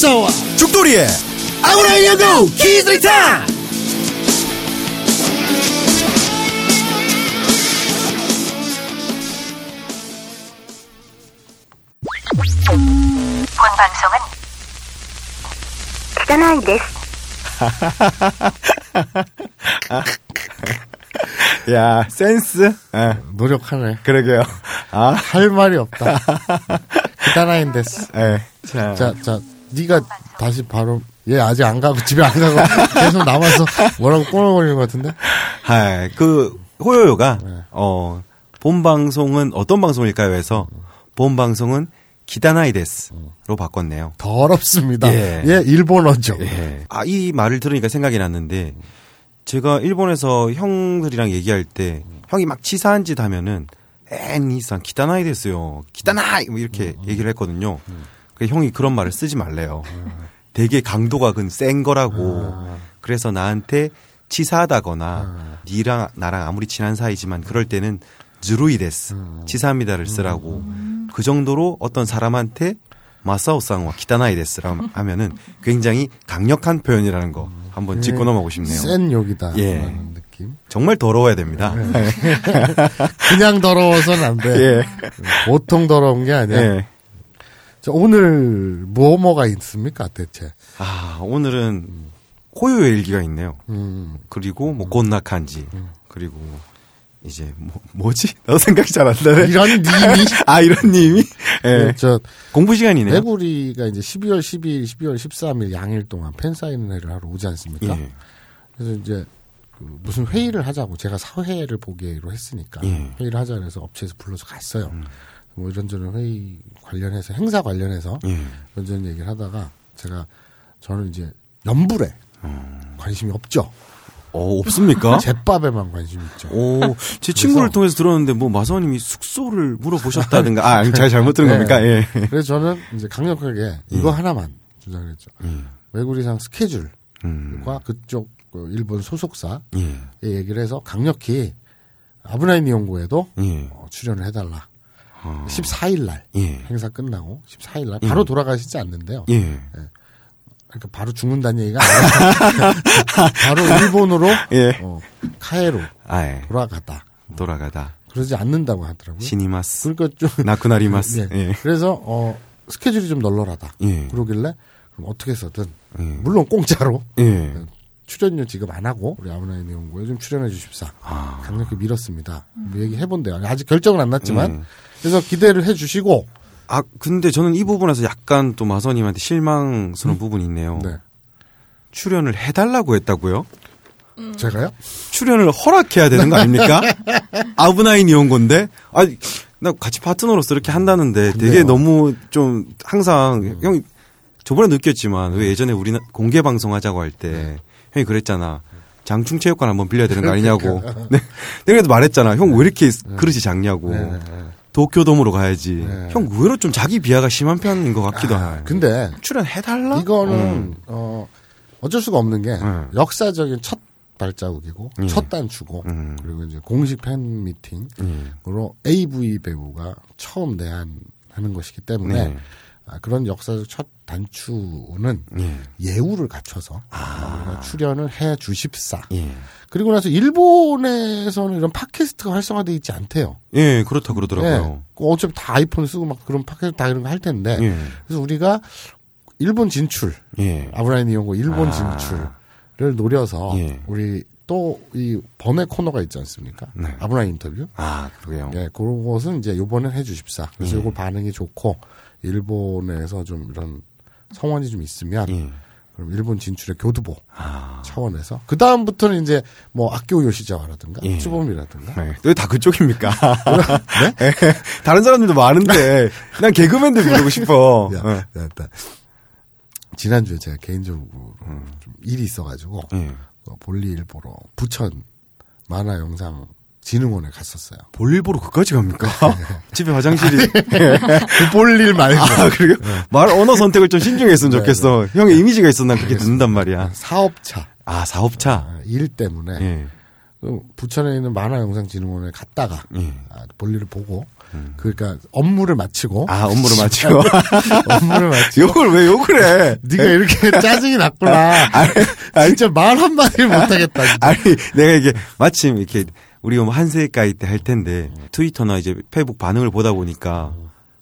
마사와 죽돌이의 아무나 연구 본 방송은 데스. 야 센스 예, 노력하네. 그러게요 아 할 말이 없다. 기다나인 데스. 예. 자, 자, 자, 네가 다시 바로 얘 아직 안 가고 집에 안 가고 계속 남아서 뭐라고 꼬물거리는 것 같은데? 하, 그 호요요가 어, 본 방송은 어떤 방송일까요? 해서 본 방송은 기다나이 데스로 바꿨네요. 더럽습니다. 예. 얘 일본어죠. 예. 아, 이 말을 들으니까 생각이 났는데, 제가 일본에서 형들이랑 얘기할 때, 형이 막 치사한 짓 하면은, 엔, 이상, 기다나이. 기다나이! 뭐 이렇게 얘기를 했거든요. 그 형이 그런 말을 쓰지 말래요. 되게 강도가 그센 거라고. 그래서 나한테 치사하다거나, 니랑 나랑 아무리 친한 사이지만, 그럴 때는ずるいです. 치사합니다를 쓰라고. 그 정도로 어떤 사람한테 마사오상과 기타나이 데스라 하면은 굉장히 강력한 표현이라는 거 한번 짚고 넘어가고 싶네요. 센 욕이다. 예. 느낌. 정말 더러워야 됩니다. 그냥 더러워서는 안 돼. 예. 보통 더러운 게 아니야. 예. 자, 오늘 뭐 뭐가 있습니까 대체? 아, 오늘은 호요의 일기가 있네요. 음, 그리고 뭐 곤나칸지. 그리고 이제 뭐 뭐지? 나도 생각이 잘 안 나네. 이런 님이 아, 이런 님이 예. 저 공부 시간이네요. 매구리가 이제 12월 12일, 12월 13일 양일 동안 팬 사인회를 하러 오지 않습니까? 예. 그래서 이제 그 무슨 회의를 하자고 제가 사회를 보기로 했으니까 예. 회의를 하자 그래서 업체에서 불러서 갔어요. 뭐 이런저런 회의 관련해서 행사 관련해서 예. 이런저런 얘기를 하다가 제가 저는 이제 연불에 관심이 없죠. 어, 없습니까? 제밥에만 관심이 있죠. 오, 제 친구를 통해서 들었는데 뭐 마사오님이 숙소를 물어보셨다든가 아, 아니, 잘 잘못 들은 네. 겁니까? 예. 그래서 저는 이제 강력하게 이거 하나만 주장을 했죠. 예. 외구리상 스케줄과 음. 그쪽 그 일본 소속사에 예. 얘기를 해서 강력히 아브나인 이용고에도 예. 어, 출연을 해달라. 어. 14일 날 예. 행사 끝나고 14일 날 바로 돌아가시지 않는데요. 예. 그러니까 바로 죽는다는 얘기가 아니라 바로 일본으로 예. 어, 카에로 아, 예. 돌아가다. 돌아가다. 그러지 않는다고 하더라고요. 시니마스. 그러니까 좀 나쿠나리마스. 예. 예. 그래서 어 스케줄이 좀 널널하다. 예. 그러길래 그럼 어떻게 해서든 예. 물론 공짜로 예. 출연료 지급 안 하고 우리 아브나인 연구에 좀 출연해 주십사. 아. 강력히 밀었습니다. 뭐 얘기해 본대요. 아직 결정은 안 났지만 음. 그래서 기대를 해 주시고 아, 근데 저는 이 부분에서 약간 또 마선님한테 실망스러운 부분이 있네요. 네. 출연을 해달라고 했다고요? 제가요? 출연을 허락해야 되는 거 아닙니까? 아브나인 이 온 건데? 아, 나 같이 파트너로서 이렇게 한다는데 되게 근데요. 너무 좀 항상 형이 저번에 느꼈지만 왜 예전에 우리 공개 방송 하자고 할때 형이 그랬잖아. 장충 체육관 한번 빌려야 되는 거 아니냐고. 네. 내가 그래도 말했잖아. 형 왜 이렇게 그릇이 작냐고. 네, 네. 도쿄돔으로 가야지. 네. 형 의외로 좀 자기 비하가 심한 편인 것 같기도 아, 해. 근데 출연해달라? 이거는 음. 어 어쩔 수가 없는 게 음. 역사적인 첫 발자국이고 예. 첫 단추고 음. 그리고 이제 공식 팬 미팅으로 음. AV 배우가 처음 내한하는 것이기 때문에 네. 아, 그런 역사적 첫 단추는 예. 예우를 갖춰서 우리가 출연을 해 주십사. 예. 그리고 나서 일본에서는 이런 팟캐스트가 활성화돼 있지 않대요. 예, 그렇다 그러더라고요. 그 어차피 다 아이폰 쓰고 막 그런 팟캐스트 다 이런 거 할 텐데. 예. 그래서 우리가 일본 진출, 예. 아브라인 이용고 일본 아. 진출을 노려서 예. 우리 또이 번외 코너가 있지 않습니까? 네. 아브라인 인터뷰. 아, 그러게요. 예, 그런 것은 이제 요번엔 해주십사. 그래서 예. 이거 반응이 좋고 일본에서 좀 이런 성원이 좀 있으면 예. 그럼 일본 진출의 교두보 아. 차원에서 그 다음부터는 이제 뭐 악교 요시자와라든가 예. 쭈범이라든가 네. 왜다 그쪽입니까? 네? 다른 사람들도 많은데, 난 개그맨들 부르고 싶어. 야, 네. 야, 나 지난주에 제가 개인적으로 좀 일이 있어가지고 예. 어, 볼일 보러 부천 만화 영상 진흥원에 갔었어요. 볼일 보러 그까지 갑니까? 집에 화장실이. 그 볼일 말고 아, 그래요? 말, 언어 선택을 좀 신중했으면 네, 좋겠어. 형의 이미지가 있어, 난 그렇게 듣는단 말이야. 사업차 아, 사업차. 아, 일 때문에 예. 그 부천에 있는 만화 영상 진흥원에 갔다가 예. 아, 볼일을 보고 그러니까 업무를 마치고 아, 업무를 마치고. 업무를 마치고 욕을 왜 욕을 해? 네가 이렇게 짜증이 났구나. 진짜 말 한마디 를 못하겠다. 진짜. 아니, 내가 이게 마침 이렇게 우리 뭐 한세가이 때 할 텐데 트위터나 이제 페이북 반응을 보다 보니까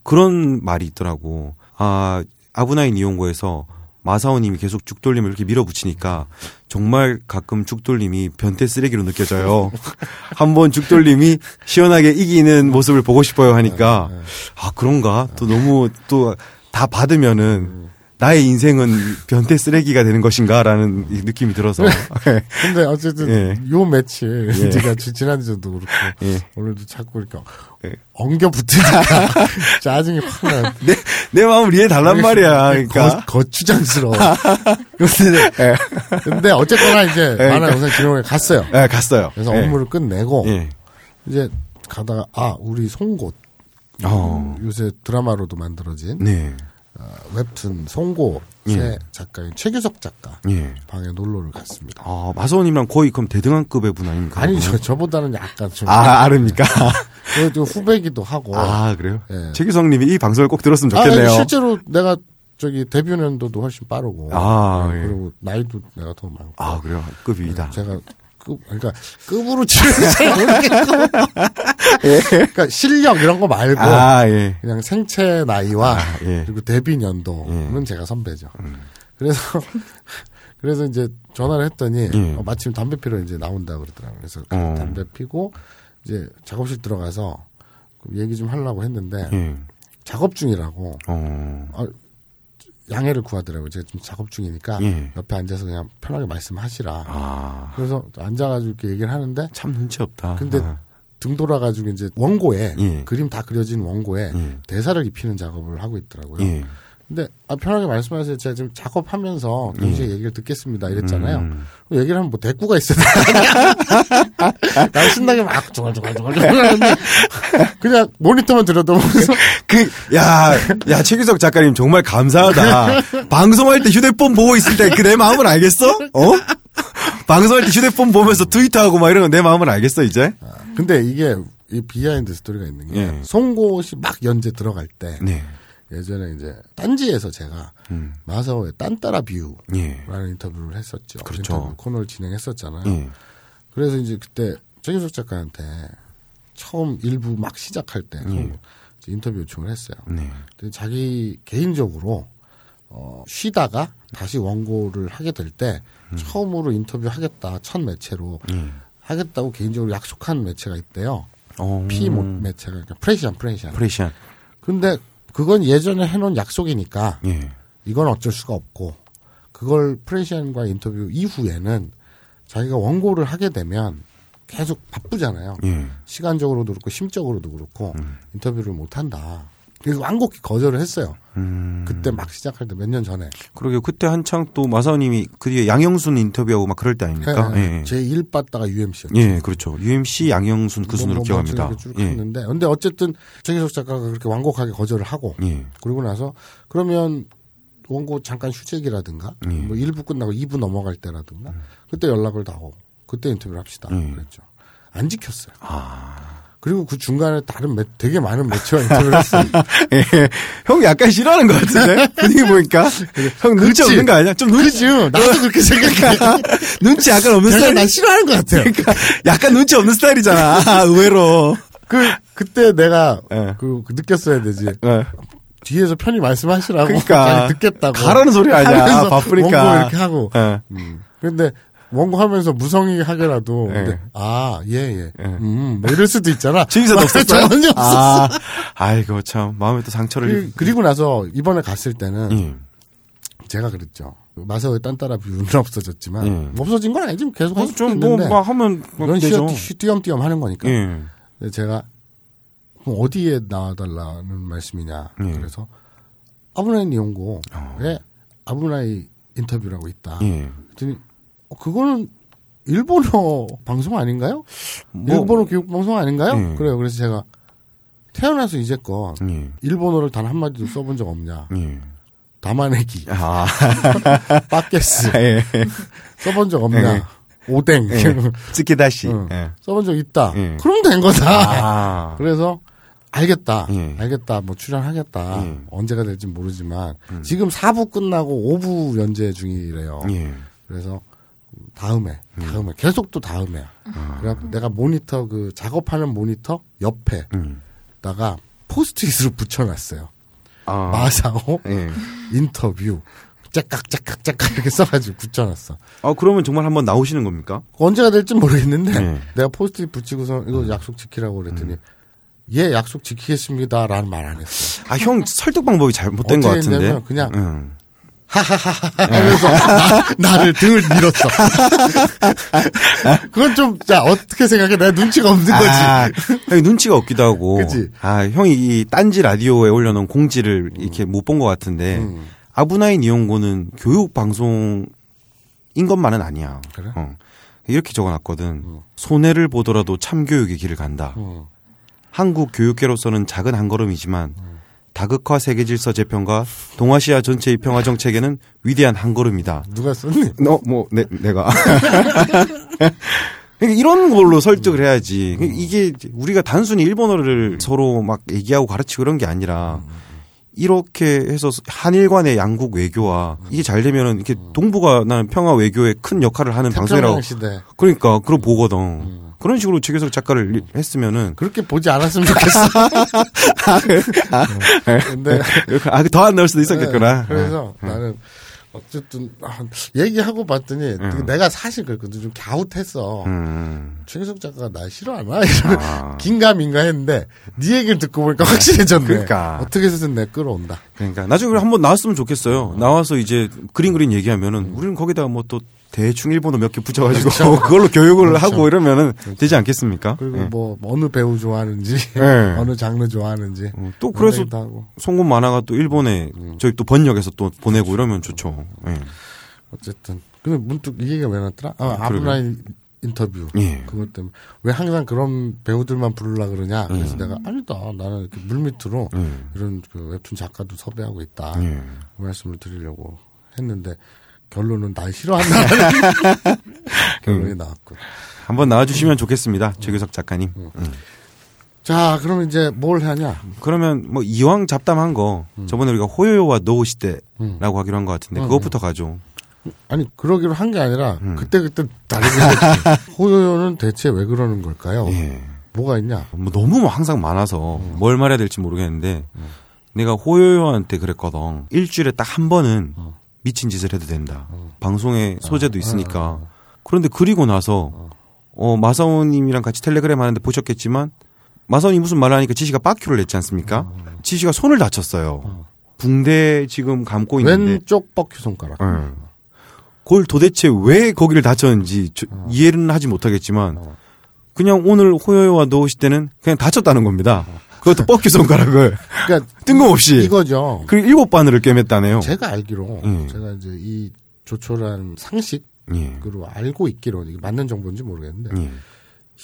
그런 말이 있더라고. 아, 아브나인 이용고에서 마사오님이 계속 죽돌림을 이렇게 밀어붙이니까 정말 가끔 죽돌림이 변태 쓰레기로 느껴져요. 한번 죽돌림이 시원하게 이기는 모습을 보고 싶어요 하니까 아 그런가? 또 너무 또 다 받으면은 나의 인생은 변태 쓰레기가 되는 것인가라는 이 느낌이 들어서 근데 어쨌든 예. 요 매치 네가 지- 지난주도 그렇고 예. 오늘도 자꾸 이렇게 예. 엉겨 붙으니까 짜증이 확 나. 내, 내 마음을 이해해 달란 말이야. 그러니까. 거, 거추장스러워. 근데, 근데 어쨌거나 이제 만화 영상 진흥회 갔어요. 예, 갔어요. 그래서 예. 업무를 끝내고 예. 이제 가다가 아 우리 송곳 어. 요새 드라마로도 만들어진 네. 어, 웹툰 송곳의 예. 작가인 최규석 작가 예. 방에 놀러를 갔습니다. 아, 마사오님랑 거의 그럼 대등한급의 분 아닙니까? 아니 저 저보다는 약간 좀 아, 아릅니까? 그래도 후배기도 하고 아, 그래요? 예. 최기성 님이 이 방송을 꼭 들었으면 아, 좋겠네요. 아니, 실제로 내가 저기 데뷔 년도도 훨씬 빠르고 아, 네, 예. 그리고 나이도 내가 더 많고 아, 그래요? 급이 다. 제가 급 그러니까 급으로 치는 잘 모르겠고 그러니까 실력 이런 거 말고 아, 예. 그냥 생체 나이와 아, 예. 그리고 데뷔 연도는 제가 선배죠. 그래서 그래서 이제 전화를 했더니 예. 어, 마침 담배 피러 이제 나온다 그러더라고요. 그래서 어. 담배 피고 이제 작업실 들어가서 그 얘기 좀 하려고 했는데 예. 작업 중이라고 어. 어, 양해를 구하더라고요. 제가 좀 작업 중이니까 예. 옆에 앉아서 그냥 편하게 말씀하시라. 아. 그래서 앉아가지고 이렇게 얘기를 하는데 참 눈치 없다. 근데 아. 등 돌아가지고 이제 원고에 예. 그림 다 그려진 원고에 예. 대사를 입히는 작업을 하고 있더라고요. 예. 근데 아, 편하게 말씀하세요. 제가 지금 작업하면서 동시에 얘기를 듣겠습니다. 이랬잖아요. 음. 그럼 얘기를 하면 뭐 대꾸가 있어야? 난 신나게 막 조글조글조글 하는데 그냥 모니터만 들여다보면서 그, 야, 야, 최기석 작가님 정말 감사하다. 방송할 때 휴대폰 보고 있을 때 그 내 마음을 알겠어? 어? 방송할 때 휴대폰 보면서 트위터하고 막 이런 거내 마음을 알겠어, 이제? 근데 이게 이 behind story가 있는 게 예. 송곳이 막 연재 들어갈 때 네. 예전에 이제 딴지에서 제가 음. 마사오의 딴따라 뷰라는 예. 인터뷰를 했었죠. 그렇죠. 인터뷰 코너를 진행했었잖아요. 예. 그래서 이제 그때 최기석 작가한테 처음 일부 막 시작할 때 예. 인터뷰 요청을 했어요. 네. 근데 자기 개인적으로 어, 쉬다가 다시 원고를 하게 될때 처음으로 인터뷰 하겠다 첫 매체로 예. 하겠다고 개인적으로 약속한 매체가 있대요. 어. 모 매체가 그러니까 프레시안 프레시안. 프레시안. 근데 그건 예전에 해놓은 약속이니까 예. 이건 어쩔 수가 없고 그걸 프레시안과 인터뷰 이후에는 자기가 원고를 하게 되면 계속 바쁘잖아요. 예. 시간적으로도 그렇고 심적으로도 그렇고 인터뷰를 못 한다. 그래서 완곡히 거절을 했어요. 음. 그때 막 시작할 때 몇 년 전에 그러게 그때 한창 또 마사오님이 그 뒤에 양영순 인터뷰하고 막 그럴 때 아닙니까? 예. 예. 제 1빠다가 UMC였죠. 예, 그렇죠. UMC 양영순 그 순으로 기억합니다. 쭉 예. 했는데 근데 어쨌든 최기석 작가가 그렇게 완곡하게 거절을 하고 예. 그러고 나서 그러면 원고 잠깐 휴직이라든가 예. 뭐 1부 끝나고 2부 넘어갈 때라든가 그때 연락을 다 하고 그때 인터뷰를 합시다 예. 그랬죠. 안 지켰어요. 아. 그리고 그 중간에 다른 매, 되게 많은 매체와 인터뷰를 했어요. 예. 형 약간 싫어하는 것 같은데? 분위기 보니까. 형 눈치? 없는 거 아니야? 좀 눈치, 그죠? 나도 그렇게 생각해. 눈치 약간 없는 스타일. 난 싫어하는 것 같아요. 그러니까 약간 눈치 없는 스타일이잖아. 의외로. 그 그때 내가 예. 그, 그 느꼈어야 되지. 예. 뒤에서 편히 말씀하시라고 그러니까. 듣겠다고 가라는 소리 아니야. 바쁘니까. 이렇게 하고 예. 음. 근데 원고 하면서 무성의 하게라도 예. 근데 아 예예 음, 뭐 이럴 수도 있잖아 주의사도 없었어요? 전혀 없었어 아, 아이고, 참. 마음에 또 상처를. 그리- 그리고 나서 이번에 갔을 때는 예. 제가 그랬죠 마사오의 딴따라 뷰는 없어졌지만 예. 없어진 건 아니지 계속 할 어, 수도 좀, 뭐, 있는데 막 하면 막 이런 되죠. 쉬, 띄엄띄엄 하는 거니까 예. 제가 어디에 나와달라는 말씀이냐 예. 그래서 아브나이 연구에 아브나이 인터뷰라고 있다 예. 그랬더니 어, 그거는 일본어 방송 아닌가요? 뭐, 일본어 교육 방송 아닌가요? 예. 그래요. 그래서 제가 태어나서 이제껏 예. 일본어를 단 한마디도 써본 적 없냐. 예. 다마네기, 아, 빠게스 예. 써본 적 없냐. 예. 오뎅 예. 스키다시. 응. 예. 써본 적 있다. 예. 그럼 된 거다. 아. 그래서 알겠다. 예. 알겠다. 뭐 출연하겠다. 예. 언제가 될지 모르지만 지금 4부 끝나고 5부 연재 중이래요. 예. 그래서 다음에 다음에 계속 또 다음에야. 그래 내가 모니터 그 작업하는 모니터 옆에다가 음. 포스트잇으로 붙여놨어요. 아. 마사오 예. 인터뷰 짝깍 짝깍 짝깍 이렇게 써가지고 붙여놨어. 아, 그러면 정말 한번 나오시는 겁니까? 언제가 될지 모르겠는데 네. 내가 포스트잇 붙이고서 이거 약속 지키라고 그랬더니 예 약속 지키겠습니다라는 말 안 했어. 아, 형 설득 방법이 잘못된 것 같은데. 했냐면 응. 하면서 나, 를 등을 밀었어. 그건 좀, 자, 어떻게 생각해? 내가 눈치가 없는 거지. 아, 형이 눈치가 없기도 하고. 그치? 아, 형이 이 딴지 라디오에 올려놓은 공지를 이렇게 못 본 것 같은데. 음. 아브나인 이용고는 교육 방송인 것만은 아니야. 그래? 어. 이렇게 적어놨거든. 손해를 보더라도 참교육의 길을 간다. 음. 한국 교육계로서는 작은 한 걸음이지만 다극화 세계 질서 재편과 동아시아 전체의 평화 정책에는 위대한 한 걸음이다. 누가 썼니? 너, 뭐, 내, 내가. 그러니까 이런 걸로 설득을 해야지. 그러니까 이게 우리가 단순히 일본어를 서로 막 얘기하고 가르치고 그런 게 아니라 이렇게 해서 한일 간의 양국 외교와 이게 잘 되면은 이렇게 동북아 나는 평화 외교에 큰 역할을 하는 방송이라고. 시대. 그러니까 그런 보거든. 그런 식으로 최교석 작가를 했으면은 그렇게 보지 않았으면 좋겠어. 근데 아, 더안 나올 수도 있었겠구나. 네, 그래서 나는 어쨌든 아, 얘기하고 봤더니 내가 사실 그랬거든 좀 갸웃했어. 음. 최기석 작가가 날 싫어하나? 이런 긴가민가 했는데 네 얘기를 듣고 보니까 확실해졌네. 그러니까. 어떻게 해서든 내 끌어온다. 그러니까 나중에 한번 나왔으면 좋겠어요. 나와서 이제 그린 그린 얘기하면은 우리는 거기다가 뭐 또 대충 일본어 몇 개 붙여가지고 그걸로 교육을 하고 이러면은 되지 않겠습니까? 그리고 예. 뭐 어느 배우 좋아하는지 네. 어느 장르 좋아하는지 어, 또 그래서. 송곳 만화가 또 일본에 저희 또 번역해서 또 보내고 이러면 좋죠. 예. 어쨌든 근데 문득 이 얘기가 왜 났더라? 아, 아브라인 인터뷰 예. 그것 때문에 왜 항상 그런 배우들만 부르려 그러냐? 그래서 내가 아니다 나는 이렇게 물밑으로 음. 이런 그 웹툰 작가도 섭외하고 있다 예. 그 말씀을 드리려고 했는데 결론은 날 싫어한다 결론이 나왔고. 한번 나와주시면 좋겠습니다. 최규석 작가님. 음. 자 그럼 이제 뭘 하냐? 그러면 뭐 이왕 잡담한 거 저번에 우리가 호요요와 노우 시대라고 하기로 한 것 같은데 그것부터 가죠. 아니 그러기로 한 게 아니라 음. 그때 그때 다르게. 호요요는 대체 왜 그러는 걸까요? 예. 뭐가 있냐? 뭐 너무 항상 많아서 뭘 말해야 될지 모르겠는데 내가 호요요한테 그랬거든. 일주일에 딱 한 번은 미친 짓을 해도 된다. 방송에 소재도 있으니까. 그런데 그리고 나서 어 마사오님이랑 같이 텔레그램 하는데 보셨겠지만 마사오님 무슨 말을 하니까 지시가 빠큐를 냈지 않습니까? 지시가 손을 다쳤어요. 붕대 지금 감고 있는데 왼쪽 뻑큐 손가락. 예. 그걸 도대체 왜 거기를 다쳤는지 저- 이해는 하지 못하겠지만 그냥 오늘 호요요와 노우시 때는 그냥 다쳤다는 겁니다. 그것도 뻑큐 손가락을 그러니까 뜬금없이 이거죠. 그 일곱 바늘을 꿰맸다네요. 제가 알기로 예. 제가 이제 이 조촐한 상식으로 예. 알고 있기로 이게 맞는 정보인지 모르겠는데 예.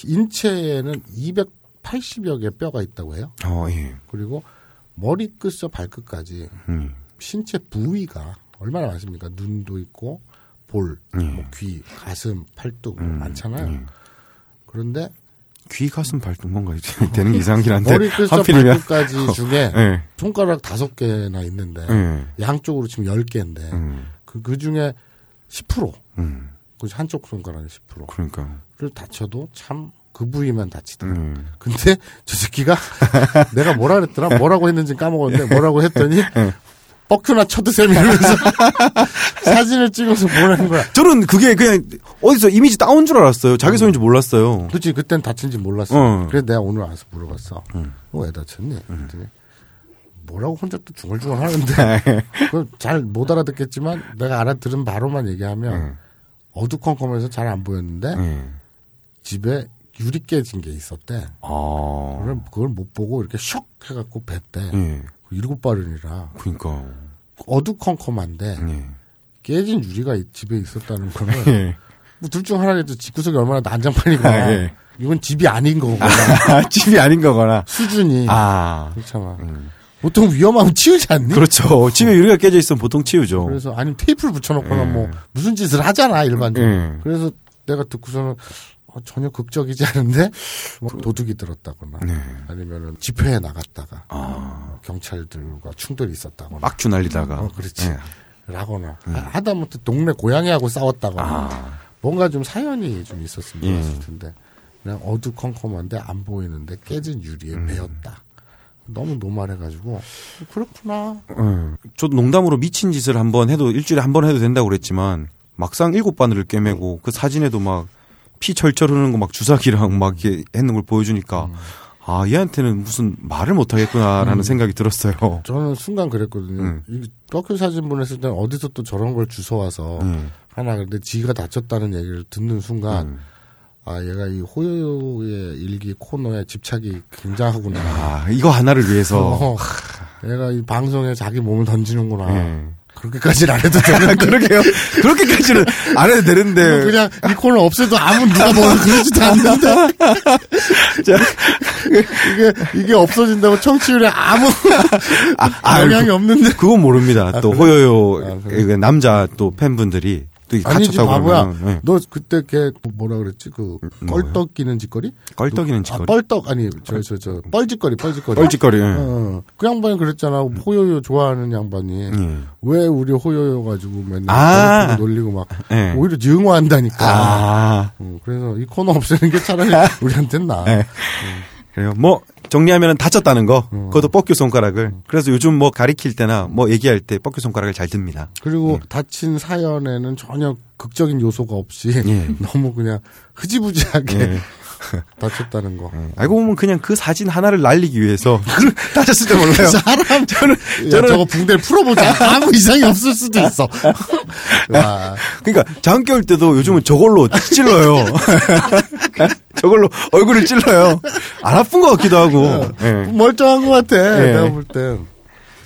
인체에는 280여 개 뼈가 있다고 해요. 어, 예. 그리고 머리 끝서 발끝까지 음. 신체 부위가 얼마나 많습니까? 눈도 있고 볼, 예. 뭐 귀, 가슴, 팔뚝 뭐 많잖아요. 예. 그런데 귀 가슴 발등 뭔가 되는 게 이상하긴 한데 머리끝서 하필이면 발끝까지 중에 예. 손가락 다섯 개나 있는데 예. 양쪽으로 치면 열 개인데 음. 그, 그 중에 10%, 음. 그 한쪽 손가락의 10%를 그러니까. 다쳐도 참 그 부위만 다치더라. 음. 근데 저 새끼가 내가 뭐라 그랬더라? 뭐라고 했는지 까먹었는데 뭐라고 했더니 뻑큐나 쳐드셈 이러면서 사진을 찍어서 보내는 거야. 저는 그게 그냥 어디서 이미지 따온 줄 알았어요. 자기 손인지 몰랐어요. 그렇지 그땐 다친 지 몰랐어. 어. 그래서 내가 오늘 와서 물어봤어. 너왜 다쳤니? 그랬더니 뭐라고 혼자 또 중얼중얼 하는데 잘 못 알아듣겠지만 내가 알아들은 바로만 얘기하면 어두컴컴해서 잘 안 보였는데 예. 집에 유리 깨진 게 있었대. 아. 그걸, 그걸 못 보고 이렇게 슉 해갖고 뱉대. 예. 일곱 발은이라 그러니까. 어두컴컴한데 예. 깨진 유리가 이- 집에 있었다는 거는 예. 뭐둘 중 하나라도 집구석이 얼마나 난장판이거나 아, 예. 이건 집이 아닌 거거나 아, 집이 아닌 거거나. 수준이 아. 그렇잖아. 보통 위험하면 치우지 않니? 그렇죠. 집에 유리가 깨져 있으면 보통 치우죠. 그래서 아니면 테이프를 붙여놓거나 예. 뭐 무슨 짓을 하잖아 일반적으로. 예. 그래서 내가 듣고서는 전혀 극적이지 않은데 뭐 도둑이 들었다거나 네. 아니면은 집회에 나갔다가 아, 경찰들과 충돌이 있었다거나 막주 날리다가. 어, 그렇지. 네. 라거나 하- 하다못해 동네 고양이하고 싸웠다거나 아. 뭔가 좀 사연이 좀 있었으면 예. 좋았을 텐데 그냥 어두컴컴한데 안 보이는데 깨진 유리에 음. 베었다. 너무 노말해가지고 그렇구나. 예. 저도 농담으로 미친 짓을 한번 해도 일주일에 한 번 해도 된다고 그랬지만 막상 일곱 바늘을 꿰매고 그 사진에도 막 피 철철 흐르는 거 막 주사기랑 막 이렇게 했는 걸 보여주니까 아 얘한테는 무슨 말을 못 하겠구나라는 생각이 들었어요. 저는 순간 그랬거든요. 음. 이 떡큐 사진 보냈을 때는 어디서 또 저런 걸 주워와서 음. 하나 근데 지가 다쳤다는 얘기를 듣는 순간 음. 아 얘가 이 호요의 일기 코너에 집착이 굉장하구나. 아 이거 하나를 위해서 어, 얘가 이 방송에 자기 몸을 던지는구나. 예. 그렇게까지는 안 해도 되는 그러게요. 그렇게까지는 안 해도 되는데 그냥 이 코너 없애도 아무 누가 뭐라 그러지도 않는데 이게 이게 없어진다고 청취율에 아무 아, 영향이 없는데 그건 모릅니다. 또 호요요 아, 그래? 그 남자 또 팬분들이 또 아니지 바보야. 예. 너 그때 걔 뭐라 그랬지? 그 껄떡 끼는 짓거리? 껄떡이는 아, 짓거리. 뻘떡 아니 저 저 저 뻘짓거리 뻘짓거리. 뻘짓거리. 예. 어, 그 양반이 그랬잖아. 호요요 좋아하는 양반이 예. 왜 우리 호요요 가지고 맨날 아. 아~ 놀리고 막 예. 오히려 증오한다니까. 아. 음, 그래서 이 코너 없애는 게 차라리 우리한테는 나. 예. 그래요. 뭐 정리하면은 다쳤다는 거. 음. 그것도 뻑큐 손가락을. 그래서 요즘 뭐 가리킬 때나 뭐 얘기할 때 뻑큐 손가락을 잘 듭니다. 그리고 다친 사연에는 전혀 극적인 요소가 없이 예. 너무 그냥 흐지부지하게 예. 다쳤다는 거. 알고 보면 그냥 그 사진 하나를 날리기 위해서 다쳤을 때 몰라요. 사람 저는 저는- 저거 붕대를 풀어보자 아무 이상이 없을 수도 있어. 와, 그러니까 장겨울 때도 요즘은 저걸로 찔러요. 저걸로 얼굴을 찔러요. 안 아픈 것 같기도 하고. 예. 멀쩡한 것 같아. 예. 내가 볼 땐.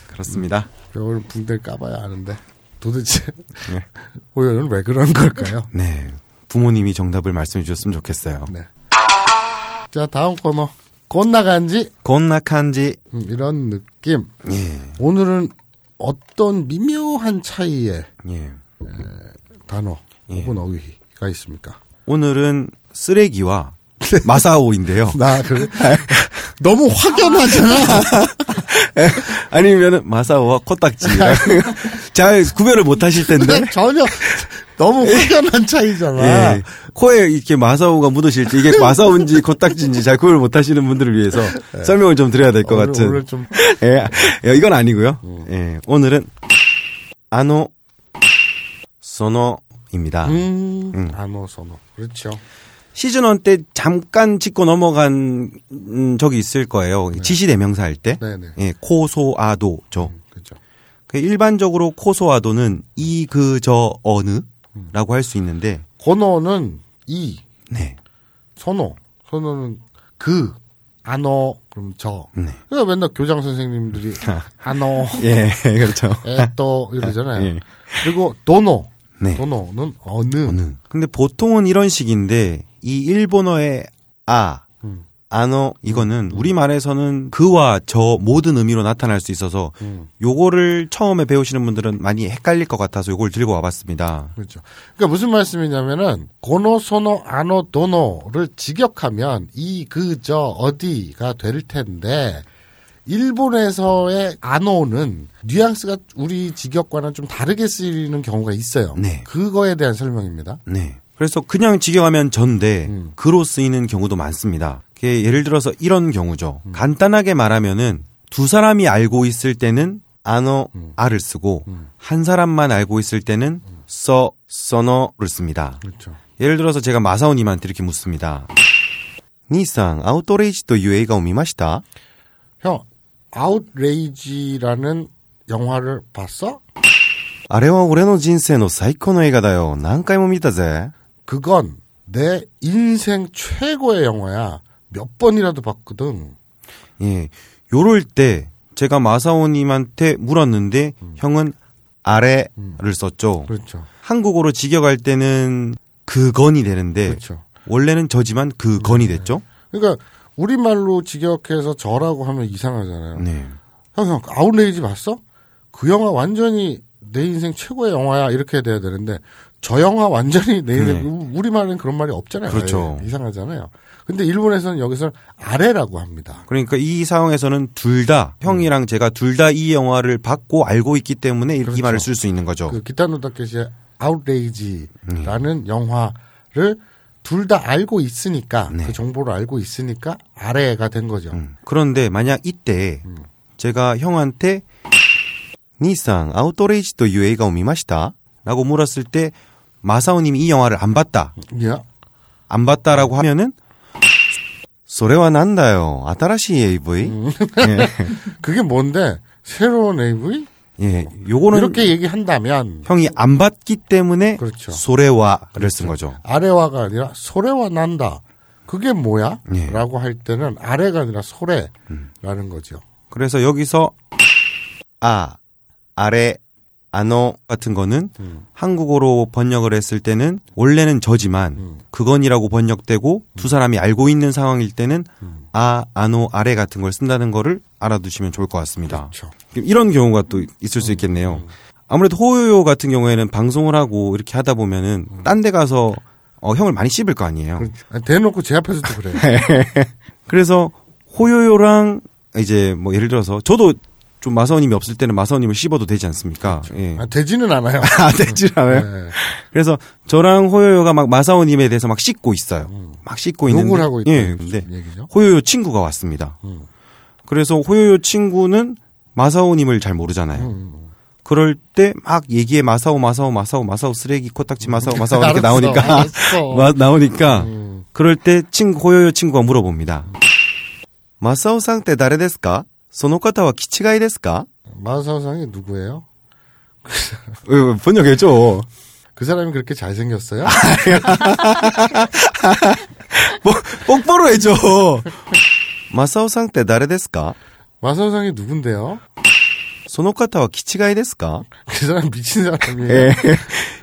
그렇습니다. 오늘 붕대를 까봐야 아는데 도대체 예. 호연은 왜 그런 걸까요? 네. 부모님이 정답을 말씀해 주셨으면 좋겠어요. 네. 자 다음 코너 곤나간지 곤낙한지. 음, 이런 느낌. 예. 오늘은 어떤 미묘한 차이의 예. 단어 예. 혹은 어휘가 있습니까? 오늘은 쓰레기와 마사오인데요. 나 그래 너무 확연하잖아. 아니면은 마사오와 코딱지. 잘 구별을 못 하실 텐데. 전혀 너무 확연한 차이잖아. 예. 코에 이렇게 마사오가 묻으실 때 이게 마사오인지 코딱지인지 잘 구별 못 하시는 분들을 위해서 설명을 좀 드려야 될 것 같은. 오늘 좀 예, 예, 이건 아니고요. 예, 오늘은 아노 소노입니다. 음, 음. 안어 선호 그렇죠. 시즌 1 때 잠깐 짚고 넘어간 음, 적이 있을 거예요. 지시 대명사 할 때. 네 네. 예, 코소아도죠. 그 일반적으로 코소아도는 이, 그, 저, 어느라고 할 수 있는데, 권어는 이 네. 선호 선호는 그 안어 그럼 저. 네. 그러니까 맨날 교장 선생님들이 안어 예, 그렇죠. 에또 이러잖아요. 예. 그리고 도노 네. 도노는 어느. 어느. 근데 보통은 이런 식인데, 이 일본어의 아, 음. 아노, 이거는 우리 말에서는 그와 저 모든 의미로 나타날 수 있어서, 음. 요거를 처음에 배우시는 분들은 많이 헷갈릴 것 같아서 요걸 들고 와봤습니다. 그렇죠. 그러니까 무슨 말씀이냐면은 고노 소노 아노 도노를 직역하면 이 그 저 어디가 될 텐데 일본에서의 아노는 뉘앙스가 우리 직역과는 좀 다르게 쓰이는 경우가 있어요. 네. 그거에 대한 설명입니다. 네. 그래서 그냥 직역하면 전데 음. 그로 쓰이는 경우도 많습니다. 그게 예를 들어서 이런 경우죠. 음. 간단하게 말하면은 두 사람이 알고 있을 때는 아노 음. 아를 쓰고 한 사람만 알고 있을 때는 써 써너를 씁니다. 그렇죠. 예를 들어서 제가 마사오님한테 이렇게 묻습니다. 니상 아우토레이지 という映画を見ました? 형, 아웃레이지라는 영화를 봤어? あれは俺の人生の最高の映画だよ。何回も見たぜ。 그건 내 인생 최고의 영화야. 몇 번이라도 봤거든. 예. 요럴 때 제가 마사오님한테 물었는데 형은 아래를 썼죠. 그렇죠. 한국어로 직역할 때는 그건이 되는데 그렇죠. 원래는 저지만 그건이 됐죠. 그러니까 우리말로 직역해서 저라고 하면 이상하잖아요. 네. 형, 형, 아웃레이지 봤어? 그 영화 완전히 내 인생 최고의 영화야 이렇게 돼야 되는데 저 영화 완전히 내일 음. 네. 우리말은 그런 말이 없잖아요. 그렇죠. 예, 이상하잖아요. 근데 일본에서는 여기서 아래라고 합니다. 그러니까 이 상황에서는 둘 다 형이랑 음. 제가 둘 다 이 영화를 받고 알고 있기 때문에 이렇게 그렇죠. 말을 쓸 수 있는 거죠. 그 기타노다케시의 아웃레이지라는 음. 영화를 둘다 알고 있으니까 네. 그 정보를 알고 있으니까 아래가 된 거죠. 음. 그런데 만약 이때 음. 제가 형한테 니상 아웃도레이지도 유에이가 오미마시다 라고 물었을 때 마사오님이 이 영화를 안 봤다. Yeah. 안 봤다라고 하면은 소레와 난다요. 아따라시 AV. 음. 예. 그게 뭔데? 새로운 AV? 예. 요거는 이렇게 얘기한다면 형이 안 봤기 때문에 그렇죠. 소레와를 그렇죠. 쓴 거죠. 그렇죠. 아래와가 아니라 소레와 난다. 그게 뭐야? 예. 라고 할 때는 아래가 아니라 소래라는 음. 거죠. 그래서 여기서 아 아래 아노 같은 거는 음. 한국어로 번역을 했을 때는 원래는 저지만 음. 그건이라고 번역되고 두 사람이 알고 있는 상황일 때는 음. 아, 아노, 아래 같은 걸 쓴다는 거를 알아두시면 좋을 것 같습니다. 그렇죠. 이런 경우가 또 있을 수 있겠네요. 아무래도 호요요 같은 경우에는 방송을 하고 이렇게 하다 보면은 딴 데 가서 어, 형을 많이 씹을 거 아니에요. 그렇죠. 대놓고 제 앞에서도 그래요. 그래서 호요요랑 이제 뭐 예를 들어서 저도 좀 마사오님이 없을 때는 마사오님을 씹어도 되지 않습니까? 그렇죠. 예. 아, 되지는 않아요. 아, 되지는 않아요. 네. 그래서 저랑 호요요가 막 마사오님에 대해서 막 씹고 있어요. 음. 막 씹고 있는. 욕을 하고 있다. 예, 근데 얘기죠? 호요요 친구가 왔습니다. 음. 그래서 호요요 친구는 마사오님을 잘 모르잖아요. 음. 음, 음. 그럴 때 막 얘기해 마사오 마사오 마사오 마사오 쓰레기 코딱지 마사오 음. 마사오 이렇게 나오니까 나오니까 그럴 때 친구 호요요 친구가 물어봅니다. 마사오 상태 다레데스까? 소노카타와 기치가이 데스까? 마사오상이 누구예요? 번역했죠. 그 사람이 그렇게 잘생겼어요? 아, 뭐, 똑바로 해줘. 마사오상 때 나레 데스까? 마사오상이 누군데요? 소노카타와 기치가이 데스까? 그 사람 미친 사람이에요. 예,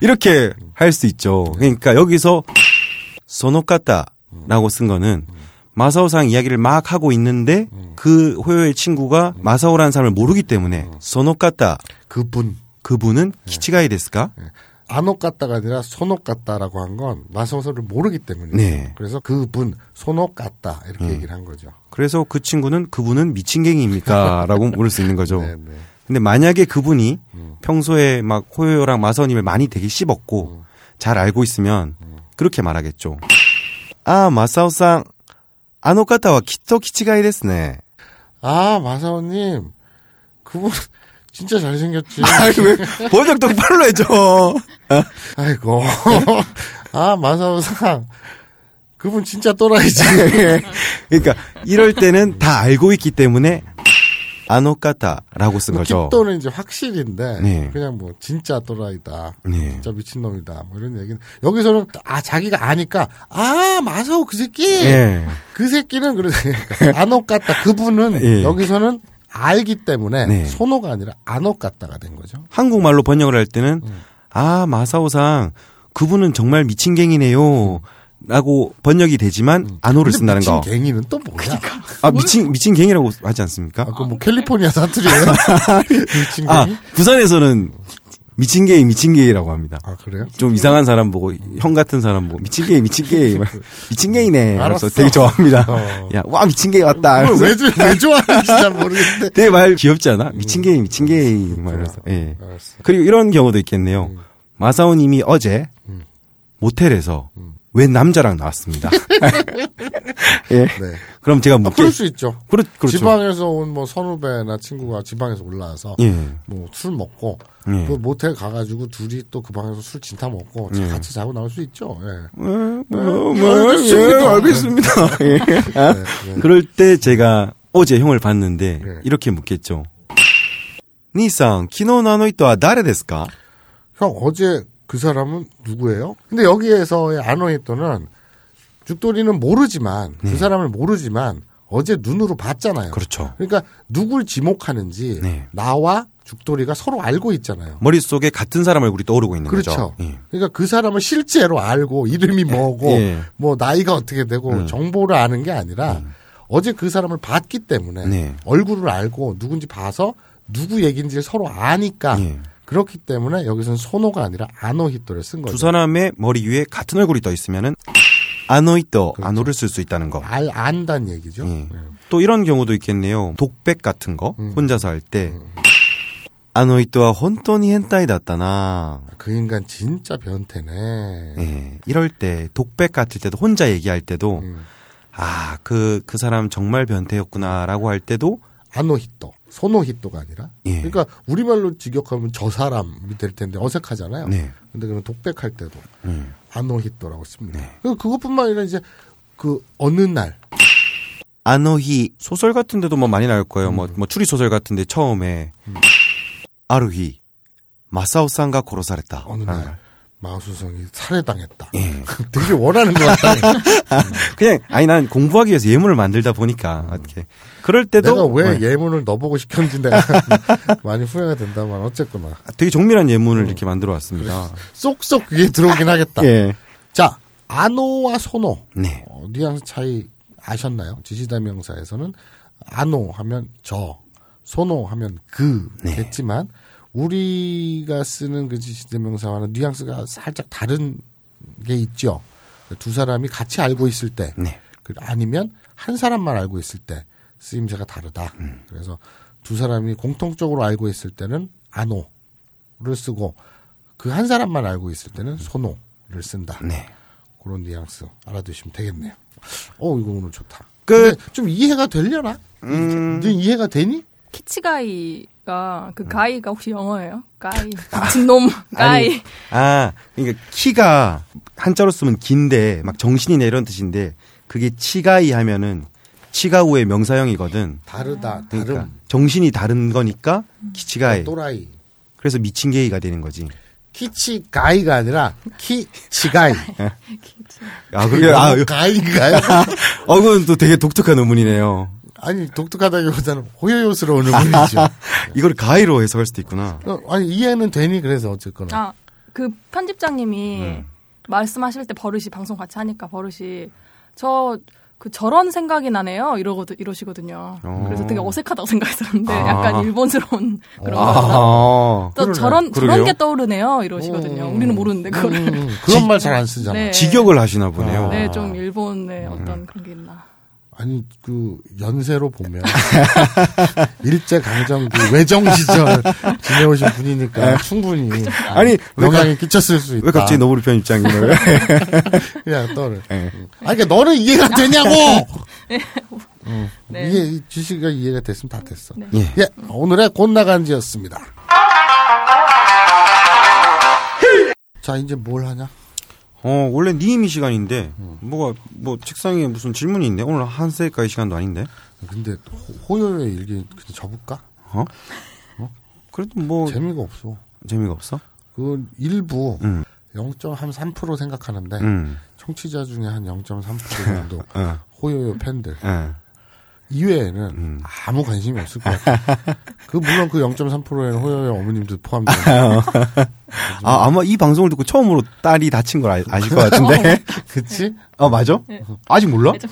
이렇게 할 수 있죠. 그러니까 여기서 소노카타라고 쓴 거는 마사오상 이야기를 막 하고 있는데 그 호요의 친구가 마사오라는 사람을 모르기 때문에 소노카타 그분. 그분은 키치가이 데스까? 안옥 같다가 아니라 손옥 같다라고 한 건 마사오서를 모르기 때문이에요. 네. 그래서 그분 같다 이렇게 얘기를 한 거죠. 그래서 그 친구는 그분은 미친갱이입니까? 라고 물을 수 있는 거죠. 네, 네. 근데 만약에 그분이 평소에 막 호요랑 마사오님을 많이 되게 씹었고 잘 알고 있으면 그렇게 말하겠죠. 아, 마사오상, 아노카타와 키토 키치가이 데스네. 아 마사오님 그분 진짜 잘생겼지. 왜 번역 똑바로 해줘. 아이고 아 마사오상 그분 진짜 또라이지. 그러니까 이럴 때는 다 알고 있기 때문에 아노카타라고 쓴 거죠. kit도는 이제 확실인데 네. 그냥 뭐 진짜 또라이다. 네. 진짜 미친 놈이다. 뭐 이런 얘기는 여기서는 아 자기가 아니까 아 마사오 그 새끼 예. 그 새끼는 안옥 같다. 그분은 예. 여기서는 알기 때문에 네. 손호가 아니라 같다가 된 거죠. 한국말로 번역을 할 때는 아 마사오상 그분은 정말 미친갱이네요. 라고 번역이 되지만 안호를 근데 쓴다는 미친 거. 갱이는 또 뭐야? 아 미친 미친 갱이라고 하지 않습니까? 아, 그뭐 캘리포니아 사투리예요? 미친 아 갱이? 부산에서는 미친 게이 미친 게이라고 합니다. 아 그래요? 좀 이상한 사람 보고 형 같은 사람 보고 미친 게이 미친 게이 막 미친 게이네. 알았어. 알았어. 되게 좋아합니다. 어. 야와 미친 게이 왔다. 왜, 좋- 왜 좋아하는지 잘 모르겠는데. 되게 말 귀엽지 않아? 미친 게이 미친 게이 막 이러면서. 예. 알았어. 그리고 이런 경우도 있겠네요. 마사오님이 어제 모텔에서 웬 남자랑 나왔습니다. 예. 네. 그럼 제가 아, 묻게. 그럴 수 있죠. 그렇, 그렇죠. 지방에서 온 뭐 선후배나 친구가 지방에서 올라와서 예. 뭐술 먹고 예. 그 모텔 가가지고 둘이 또 그 방에서 술 진타 먹고 예. 같이 자고 나올 수 있죠. 예. 뭐, 뭐, 예, 알겠습니다. 예. 아, 네. 그럴 때 제가 어제 형을 봤는데 네. 이렇게 묻겠죠. 니상, 키노 나노 이토와 나레 데스か? 형 어제 그 사람은 누구예요? 근데 여기에서의 아노히토는 죽돌이는 모르지만 그 사람을 모르지만 어제 눈으로 봤잖아요. 그렇죠. 그러니까 누굴 지목하는지 네. 나와 죽돌이가 서로 알고 있잖아요. 머릿속에 같은 사람 얼굴이 떠오르고 있는 그렇죠. 거죠. 예. 그러니까 그 사람을 실제로 알고 이름이 뭐고 예. 뭐 나이가 어떻게 되고 음. 정보를 아는 게 아니라 어제 그 사람을 봤기 때문에 네. 얼굴을 알고 누군지 봐서 누구 얘기인지를 서로 아니까 예. 그렇기 때문에 여기서는 소노가 아니라 아노히토를 쓴 거죠. 두 사람의 머리 위에 같은 얼굴이 떠 있으면은 아노이또 아노를 쓸 수 있다는 거. 알 안다는 얘기죠. 예. 예. 또 이런 경우도 있겠네요. 독백 같은 거 음. 혼자서 할때 아노이또와 혼돈이 hentai 다다나. 그 인간 진짜 변태네. 예. 이럴 때 독백 같을 때도 혼자 얘기할 때도 음. 아, 그, 그 사람 정말 변태였구나라고 할 때도 아노히토, 소노히토가 아니라. 예. 그러니까 우리말로 직역하면 저 사람이 될 텐데 어색하잖아요. 네. 근데 그런 독백할 때도 음. 아노히토라고 씁니다. 네. 그 그것뿐만 아니라 이제 그 어느 날 아노히 소설 같은 데도 뭐 많이 나올 거예요. 뭐, 뭐 추리 소설 같은 데 처음에 아루히 마사오상가 고로사랬다. 어느 날 마수성이 살해당했다. 예. 되게 원하는 것 같다. 그냥 아니 난 공부하기 위해서 예문을 만들다 보니까 이렇게 그럴 때도 내가 왜 네. 예문을 넣어보고 싶었는지 내가 많이 후회가 된다만 어쨌거나 되게 정밀한 예문을 이렇게 만들어 왔습니다. 쏙쏙 위에 들어오긴 하겠다. 예. 자 아노와 소노 네. 어, 뉘앙스 차이 아셨나요? 지시대명사에서는 아노 하면 저, 소노 하면 그 네. 겠지만 우리가 쓰는 그 지시대명사와는 뉘앙스가 살짝 다른 게 있죠. 두 사람이 같이 알고 있을 때, 네. 그 아니면 한 사람만 알고 있을 때 쓰임새가 다르다. 음. 그래서 두 사람이 공통적으로 알고 있을 때는 아노를 쓰고 그 한 사람만 알고 있을 때는 소노를 쓴다. 네. 그런 뉘앙스 알아두시면 되겠네요. 어, 이거 오늘 좋다. 끝. 근데 좀 이해가 되려나? 음. 너 이해가 되니? 키치가이 가그 가이가 혹시 영어예요? 가이 미친놈 가이 아, 그러니까 키가 한자로 쓰면 긴데 막 정신이나 이런 뜻인데 그게 치가이 하면은 치가우의 명사형이거든. 다르다, 그러니까 다름. 정신이 다른 거니까 키치가이. 또라이. 그래서 미친 게이가 되는 거지. 키치가이가 아니라 키치가이. 아, 그게 아, 이거 가이인가요? 어, 그건 또 되게 독특한 의문이네요. 아니, 독특하다기보다는 호요요스러운 의문이죠. 이걸 가이로 해석할 수도 있구나. 어, 아니, 이해는 되니? 그래서 어쨌거나. 아 그 편집장님이 말씀하실 때 버릇이 방송 같이 하니까 버릇이 저 그 저런 생각이 나네요 이러거든 이러시거든요. 어. 그래서 되게 어색하다고 생각했었는데 아. 약간 일본스러운 그런. 아, 또 저런 그러게요? 저런 게 떠오르네요 이러시거든요. 우리는 모르는데 그거를. 음, 그런 말 잘 안 쓰잖아. 네. 직역을 하시나 보네요. 네, 좀 일본의 어떤 그런 게 있나. 아니, 그, 연세로 보면, 일제 강점 그 외정 시절 지내오신 분이니까 충분히 아니, 영향이 끼쳤을 수 있다. 왜 갑자기 너구리 편 입장이에요? 그냥 떠를. 네. 아니, 그러니까 너는 이해가 되냐고! 음, 네. 이해, 지시가 이해가 됐으면 다 됐어. 네. 예. 예, 오늘의 곤나간지였습니다. 자, 이제 뭘 하냐? 어, 원래 니임이 시간인데, 뭐가, 뭐, 책상에 무슨 질문이 있네. 오늘 한 세까지 시간도 아닌데. 근데 호- 호요의 일기 그냥 접을까? 어? 그래도 뭐, 재미가 없어. 재미가 없어? 그 일부 음. 0.3% 생각하는데 음. 청취자 중에 한 0.3% 정도 어, 호요요 팬들 어. 이외에는 음. 아무 관심이 없을 것 같아. 그 물론 그 0.3%에는 호요요 어머님도 포함되는. 아, 아마 이 방송을 듣고 처음으로 딸이 다친 걸 아, 아실 것 같은데. 그치? 아, 맞아? 아직 몰라? 네, 좀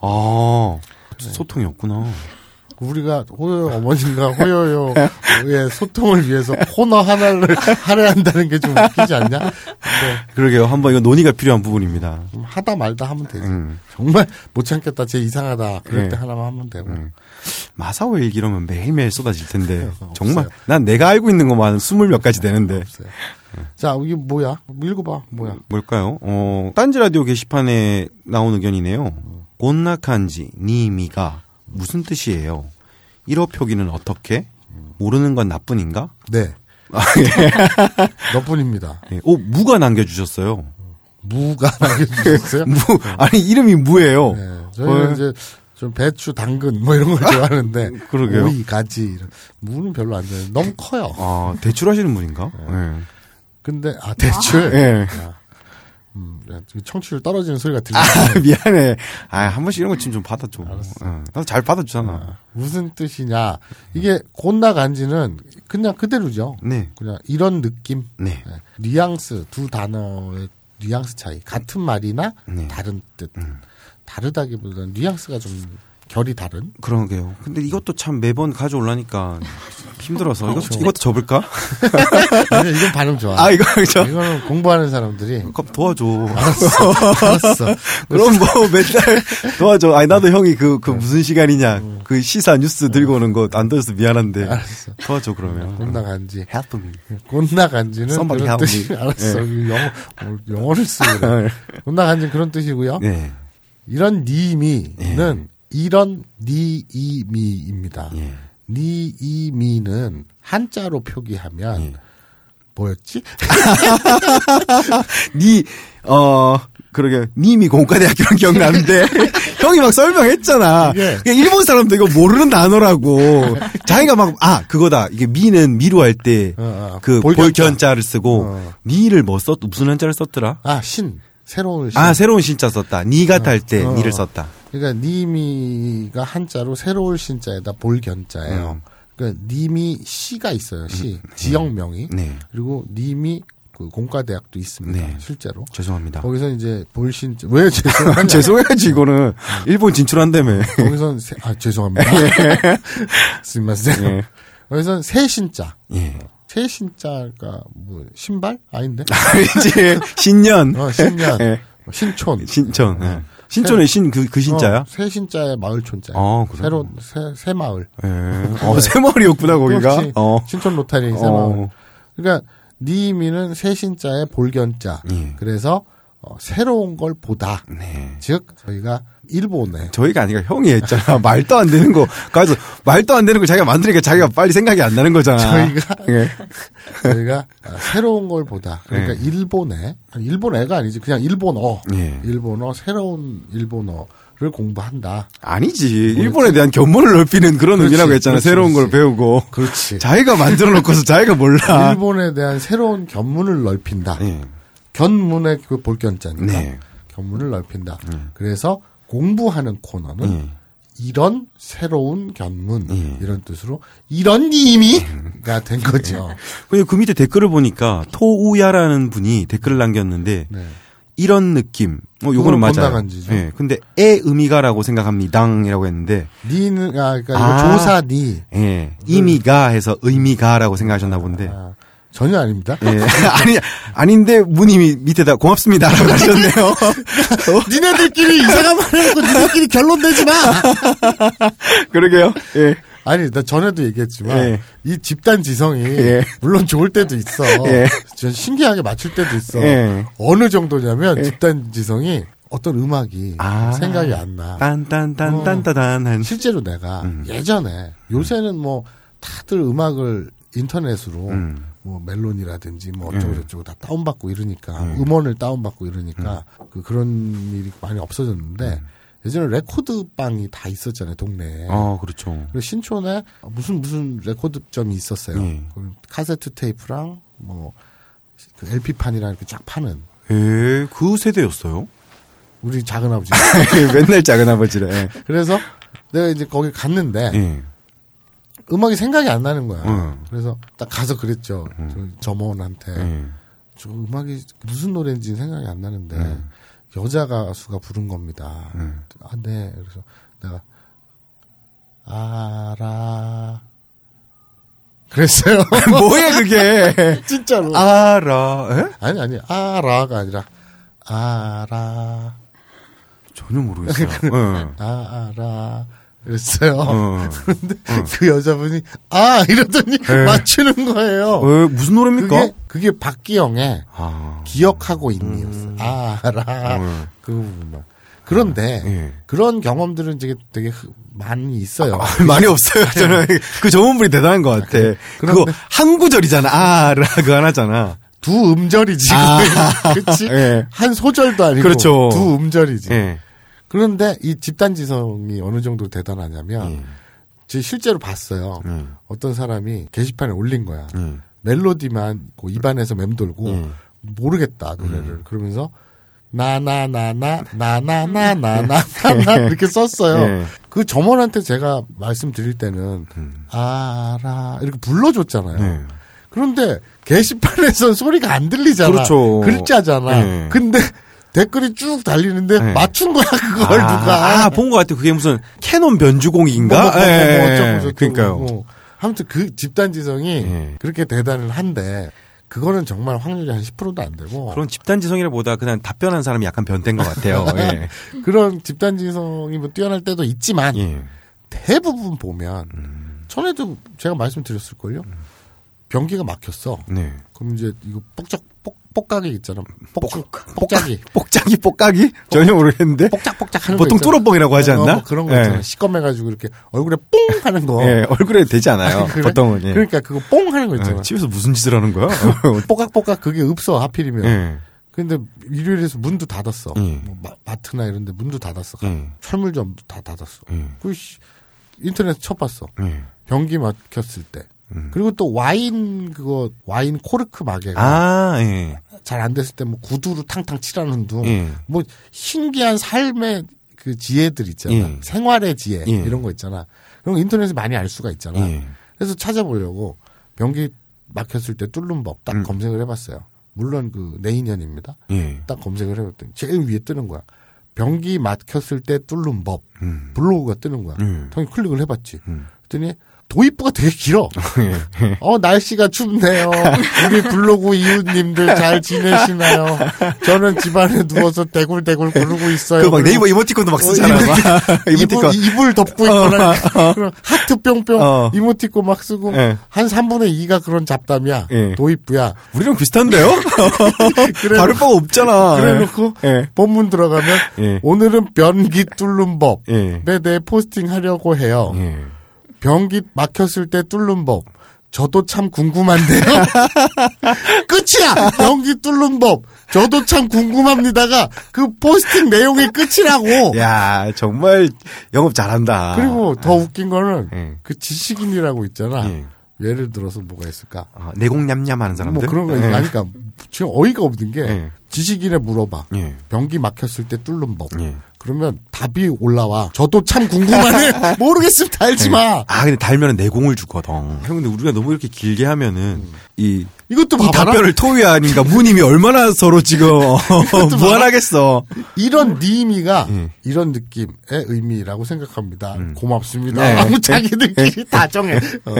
아, 소통이 없구나. 우리가 호요요 어머님과 호요요의 소통을 위해서 코너 하나를 할애한다는 게 좀 웃기지 않냐? 근데 그러게요. 한번 이거 논의가 필요한 부분입니다. 좀 하다 말다 하면 되지. 음. 정말 못 참겠다, 쟤 이상하다. 그럴 네. 때 하나만 하면 되고. 마사오 일기 이러면 매일매일 쏟아질 텐데. 정말. 난 내가 알고 있는 것만 스물 몇 가지 되는데. 없어요. 자, 이게 뭐야? 읽어봐, 뭐야? 뭘까요? 어, 딴지 라디오 게시판에 나온 의견이네요. 곤나칸지, 니미가 무슨 뜻이에요? 1호 표기는 어떻게? 모르는 건 나뿐인가? 네. 너뿐입니다. 예. 오, 무가 남겨주셨어요. 무가 남겨주셨어요? 무, 아니, 이름이 무예요. 네. 저희는 헐. 이제 좀 배추, 당근 뭐 이런 걸 좋아하는데 그러게요. 오이, 가지 이런 무는 별로 안 좋아해요. 너무 커요. 아, 대출 하시는 분인가? 근데 아 대출. 예. 음, 청취율 떨어지는 소리가 들리네. 아, 미안해. 아, 한 번씩 이런 거좀 받아줘. 어, 나도 잘 받아주잖아. 무슨 뜻이냐? 이게 곤나 간지는 그냥 그대로죠. 네. 그냥 이런 느낌, 네. 네. 뉘앙스 두 단어의 뉘앙스 차이. 같은 말이나 네. 다른 뜻. 다르다기보다는 뉘앙스가 좀 결이 다른. 그러게요. 근데 이것도 참 매번 가져올라니까 힘들어서 이것 그렇죠. 이것도 접을까? 이건 발음 좋아. 아 이거 저 이거는 공부하는 사람들이 그럼 도와줘. 알았어. 그럼 뭐 맨날 도와줘. 아니 나도 형이 그그 무슨 시간이냐 그 시사 뉴스 들고 오는 거 안 들어서 미안한데 알았어. 도와줘 그러면. 곤나간지. Help me. 곤나간지는 Somebody 그런 뜻이. 알았어. 예. 영어 어, 영어를 쓰고 그래. 곤나간지 그런 뜻이고요. 네. 이런 니미는 이런 니이미입니다. 예. 니이미는 한자로 표기하면 예. 뭐였지? 니, 어, 그러게, 님이 공과대학교는 기억나는데, 형이 막 설명했잖아. 그냥 일본 사람도 이거 모르는 단어라고. 자기가 막, 아, 그거다. 이게 미는 미로 할 때, 어, 어. 그 볼견자. 볼견자를 쓰고, 어. 니를 뭐 썼, 무슨 한자를 썼더라? 아, 신. 새로운 신. 아, 새로운 신자 썼다. 니 같아 할 때, 어. 니를 썼다. 그러니까 니미가 한자로 새로울 신자에다 볼견자예요. 음. 그러니까 님이 시가 있어요. 시. 지역명이. 네. 그리고 님이 그 공과대학도 있습니다. 네. 실제로. 죄송합니다. 거기서 이제 볼신 왜 죄송하냐? 죄송해야지, 이거는. 일본 진출한다며. 거기선 세, 아 죄송합니다. 스미마세. 예. 거기선 새 신자. 예. 새 신자가 뭐 신발 아닌데? 이제, 신년. 어, 신년. 예. 신촌. 신천. 예. 신촌의 신, 그, 그 신자야? 어, 새 신자의 마을 촌자. 어, 그래? 새로 새, 새 마을. 예. 어, 새머리였구나, 거기가. 그렇지. 어. 신촌 로타리 새 어. 마을. 그러니까 니미는 새 신자의 볼견자. 예. 그래서 어, 새로운 걸 보다. 네. 즉 저희가 일본에 저희가 아니라 형이 했잖아. 말도 안 되는 거. 가서 말도 안 되는 거 자기가 만드니까 자기가 빨리 생각이 안 나는 거잖아. 저희가 예. 저희가 아, 새로운 걸 보다. 그러니까 네. 일본에 아니, 일본 애가 아니지 그냥 일본어. 예. 일본어 새로운 일본어 를 공부한다. 아니지. 일본에 대한 견문을 넓히는 그런 그렇지, 의미라고 했잖아. 그렇지, 새로운 걸 그렇지. 배우고. 그렇지. 자기가 만들어 놓고서 자기가 몰라. 일본에 대한 새로운 견문을 넓힌다. 예. 견문의 그 볼견자니까 네. 견문을 넓힌다. 그래서 공부하는 코너는 예. 이런 새로운 견문 예. 이런 뜻으로 이런 님이가 된 거죠. 근데 그 밑에 댓글을 보니까 토우야라는 분이 댓글을 남겼는데 네. 이런 느낌. 어, 요거는 맞아요. 예. 근데 애 의미가라고 생각합니다이라고 했는데 니는 아 그러니까 아. 조사 니 예. 이미가 해서 의미가라고 생각하셨나 본데. 아, 전혀 아닙니다. 예. 아니, 아닌데, 문님이 밑에다 고맙습니다 라고 하셨네요. 니네들끼리 이상한 말 해놓고 니네들끼리 결론 내지 마. 그러게요. 예. 아니 나 전에도 얘기했지만 예. 이 집단 지성이 예. 물론 좋을 때도 있어. 예. 전 신기하게 맞출 때도 있어. 예. 어느 정도냐면 집단 지성이 어떤 음악이 아. 생각이 안 나. 딴딴딴딴따단 한. 실제로 내가 음. 예전에 요새는 뭐 다들 음악을 인터넷으로 음. 뭐 멜론이라든지 뭐 어쩌고 저쩌고 다 다운받고 이러니까 음. 음원을 다운받고 이러니까 그 그런 일이 많이 없어졌는데 예전에 레코드 방이 다 있었잖아요 동네에. 어, 그렇죠. 그리고 신촌에 무슨 무슨 레코드점이 있었어요. 예. 그 카세트 테이프랑 뭐 그 LP판이랑 이렇게 쫙 파는 예, 그 세대였어요. 우리 작은 아버지. 맨날 작은 아버지래. 예. 그래서 내가 이제 거기 갔는데 예. 음악이 생각이 안 나는 거야. 응. 그래서 딱 가서 그랬죠. 저 점원한테 예. 저 음악이 무슨 노래인지 생각이 안 나는데 음. 여자 가수가 부른 겁니다. 음. 아, 네. 그래서 내가 알아. 그랬어요. 뭐야, 그게. 진짜로. 알아. 예? 아니 아니 알아가 아니라 알아. 전혀 모르겠어요. 예. 아, 알아. 그랬어요. 어. 근데 그 여자분이 아 이러더니 네. 맞추는 거예요. 어, 무슨 노래입니까? 그게 그게 박기영의 아. 기억하고 있니였어. 아, 알아. 음. 그 부분만. 그런데 예. 그런 경험들은 되게 되게 흐- 많이 있어요. 많이 없어요. 저는 그 전문분이 대단한 것 같아. 그거 그런데- 한 구절이잖아. 아라 그 하나잖아. 두 음절이지. 그렇지? 예. 한 소절도 아니고 그렇죠. 두 음절이지. 예. 그런데 이 집단 지성이 어느 정도 대단하냐면 예. 제가 실제로 봤어요. 음. 어떤 사람이 게시판에 올린 거야. 음. 멜로디만 그 입안에서 맴돌고 음. 모르겠다 노래를 그러면서 나나나나 나나나나나나 이렇게 썼어요. 예. 그 점원한테 제가 말씀드릴 때는 알아 이렇게 불러줬잖아요. 네. 그런데 게시판에선 소리가 안 들리잖아. 그렇죠. 글자잖아. 예. 근데 댓글이 쭉 달리는데 네. 맞춘 거야 그걸 아, 누가 아, 본 것 같아요. 그게 무슨 캐논 뭐, 변주공인가? 뭐, 뭐, 뭐, 예, 뭐 예, 어쩌고 예. 저쩌고 그러니까요. 뭐. 아무튼 그 집단 지성이 예. 그렇게 대단을 한데 그거는 정말 확률이 한 10%도 안 되고 그런 집단 지성이라보다 그냥 답변한 사람이 약간 변태인 것 같아요. 예. 그런 집단 지성이 뭐 뛰어날 때도 있지만 예. 대부분 보면 전에도 제가 말씀드렸을 걸요. 변기가 막혔어. 네. 그럼 이제 이거 뽁짝 뽁 뽁가기 있잖아. 뽁 뽁짝이 뽁짝이 뽁깍이? 전혀 모르겠는데. 뽁짝뽁짝 하는 거 보통 있잖아. 뚜러뻥이라고 하지 어, 않나? 뭐 그런 거 예. 있잖아. 시꺼매가지고 이렇게 얼굴에 뽕 하는 거. 예, 얼굴에 되지 않아요. 그래? 보통은. 예. 그러니까 그거 뽕 하는 거 있잖아. 예, 집에서 무슨 짓을 하는 거야? 뽀깍뽀깍 그게 없어 하필이면. 예. 근데 일요일에서 문도 닫았어. 예. 뭐 마, 마트나 이런 데 문도 닫았어. 예. 철물점도 다 닫았어. 예. 그 씨, 인터넷 쳐봤어. 예. 변기 막혔을 때. 그리고 또 와인 그거 와인 코르크 마개가 아, 예. 잘안 됐을 때 뭐 구두로 탕탕 칠하는 둥. 예. 뭐 신기한 삶의 그 지혜들 있잖아. 예. 생활의 지혜 예. 이런 거 있잖아. 그런 거 인터넷에 많이 알 수가 있잖아. 예. 그래서 찾아보려고 변기 막혔을 때 뚫는 법딱 음. 검색을 해봤어요. 물론 그 내인연입니다. 예. 딱 검색을 해봤더니 제일 위에 뜨는 거야. 변기 막혔을 때 뚫는 법 음. 블로그가 뜨는 거야. 음. 당연히 클릭을 해봤지. 음. 그랬더니 도입부가 되게 길어. 예. 어, 날씨가 춥네요. 우리 블로그 이웃님들 잘 지내시나요? 저는 집안에 누워서 대굴대굴 구르고 있어요. 그 막 네이버 이모티콘도 막 쓰잖아. 막. 이불, 이불 덮고 있거나 그런 하트 뿅뿅 어. 이모티콘 막 쓰고 예. 한 3분의 2가 그런 잡담이야. 예. 도입부야. 우리랑 비슷한데요? 그래, 다를 바가 없잖아. 그래 놓고 예. 본문 들어가면 예. 오늘은 변기 뚫는 법. 예. 네, 네, 포스팅 하려고 해요. 예. 변기 막혔을 때 뚫는 법. 저도 참 궁금한데요. 끝이야. 변기 뚫는 법. 저도 참 궁금합니다가 그 포스팅 내용이 끝이라고. 야, 정말 영업 잘한다. 그리고 더 웃긴 거는 예. 그 지식인이라고 있잖아. 예. 예를 들어서 뭐가 있을까? 아, 내공냠냠 하는 사람들. 뭐 그런 거 예. 아니까 지금 어이가 없는 게 예. 지식인에 물어봐. 예. 변기 막혔을 때 뚫는 법. 예. 그러면 답이 올라와. 저도 참 궁금하네. 모르겠으면 달지 마. 아, 근데 달면은 내공을 주거든. 형, 근데 우리가 너무 이렇게 길게 하면은, 이, 이것도 이 봐봐라. 답변을 토위 아닌가, 무님이 얼마나 서로 지금, 무한하겠어. 이런 니미가 예. 이런 느낌의 의미라고 생각합니다. 고맙습니다. 네. 아무 자기들끼리 다 정해. 어.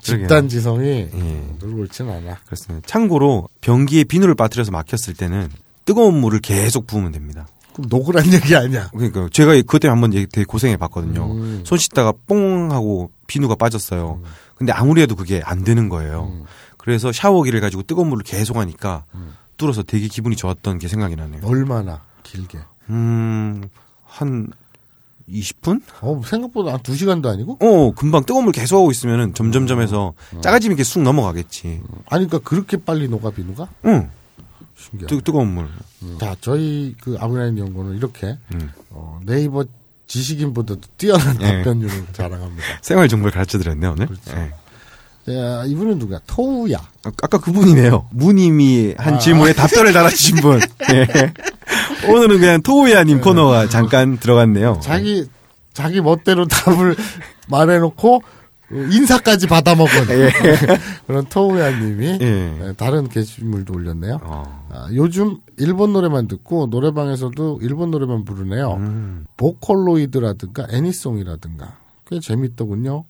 집단 지성이 예. 늘 옳지는 않아. 그렇습니다. 참고로, 변기에 비누를 빠뜨려서 막혔을 때는, 뜨거운 물을 계속 부으면 됩니다. 그럼 녹으란 얘기 아니야. 그러니까 제가 그때 한번 되게 고생해 봤거든요. 음. 손 씻다가 뽕 하고 비누가 빠졌어요. 근데 아무리 해도 그게 안 되는 거예요. 음. 그래서 샤워기를 가지고 뜨거운 물을 계속 하니까 뚫어서 되게 기분이 좋았던 게 생각이 나네요. 얼마나 길게. 음, 한 20분? 어, 생각보다 한두 시간도 아니고? 어, 금방 뜨거운 물 계속 하고 있으면은 점점점 해서 짜가지면 이렇게 쑥 넘어가겠지. 아니, 그러니까 그렇게 빨리 녹아, 비누가? 응, 신기하다. 뜨, 뜨거운 물. 자, 저희 그 아브라인 연구는 이렇게 음. 어, 네이버 지식인보다도 뛰어난 예. 답변율을 자랑합니다. 생활 정보를 가르쳐 드렸네, 오늘. 그렇죠. 예. 자, 이분은 누구야? 토우야. 아, 아까 그분이네요. 무님이 한 아. 질문에 답변을 달아주신 분. 예. 오늘은 그냥 토우야님 코너가 잠깐 들어갔네요. 자기 자기 멋대로 답을 말해놓고 인사까지 받아먹은 그런 토우야님이 예. 다른 게시물도 올렸네요. 어. 아, 요즘 일본 노래만 듣고 노래방에서도 일본 노래만 부르네요. 음. 보컬로이드라든가 애니송이라든가 꽤 재밌더군요.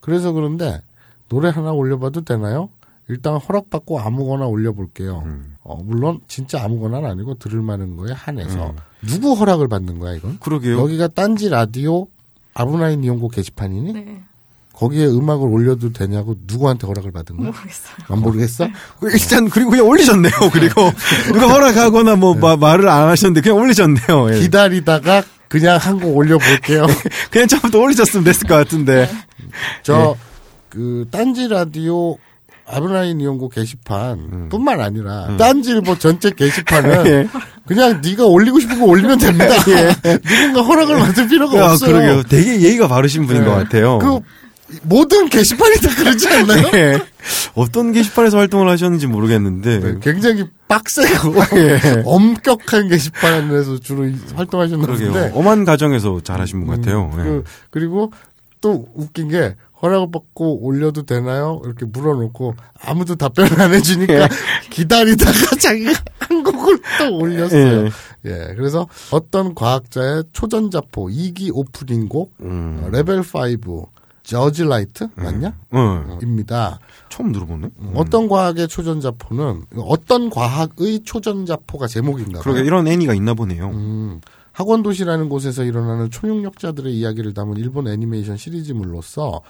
그래서 그런데 노래 하나 올려봐도 되나요? 일단 허락받고 아무거나 올려볼게요. 음. 어, 물론 진짜 아무거나는 아니고 들을 만한 거에 한해서 누구 허락을 받는 거야 이건? 그러게요. 여기가 딴지 라디오 아브나인 이용고 게시판이니? 네. 거기에 음악을 올려도 되냐고 누구한테 허락을 받은 거야? 모르겠어요. 안 모르겠어? 일단 그리고 그냥 올리셨네요. 그리고 누가 허락하거나 뭐 마- 말을 안 하셨는데 그냥 올리셨네요. 예. 기다리다가 그냥 한 곡 올려볼게요. 그냥 처음부터 올리셨으면 됐을 것 같은데. 저, 그, 딴지 라디오 아브라인 이용고 게시판 뿐만 아니라 딴지일보 전체 게시판은 예. 그냥 네가 올리고 싶은 거 올리면 됩니다. 누군가 허락을 받을 필요가 아, 없어요. 그러게요. 되게 예의가 바르신 분인 것 같아요. 그 모든 게시판이 다 그러지 않나요? 예. 어떤 게시판에서 활동을 하셨는지 모르겠는데. 네, 굉장히 빡세고 엄격한 게시판에서 주로 이- 활동하셨는 그러게요. 분인데 엄한 가정에서 자라신 분 같아요. 예. 그, 그리고 또 웃긴 게 허락을 받고 올려도 되나요? 이렇게 물어놓고 아무도 답변을 안 해주니까 기다리다가 자기가 한 곡을 또 올렸어요. 예. 그래서 어떤 과학자의 초전자포 2기 오프닝 곡 음. 어, 레벨 5 judgelight 맞냐? 응. 입니다. 처음 들어보네. 어떤 과학의 초전자포는 어떤 과학의 초전자포가 제목인가. 그러게 이런 애니가 있나 보네요. 음, 학원 도시라는 곳에서 일어나는 초능력자들의 이야기를 담은 일본 애니메이션 시리즈물로서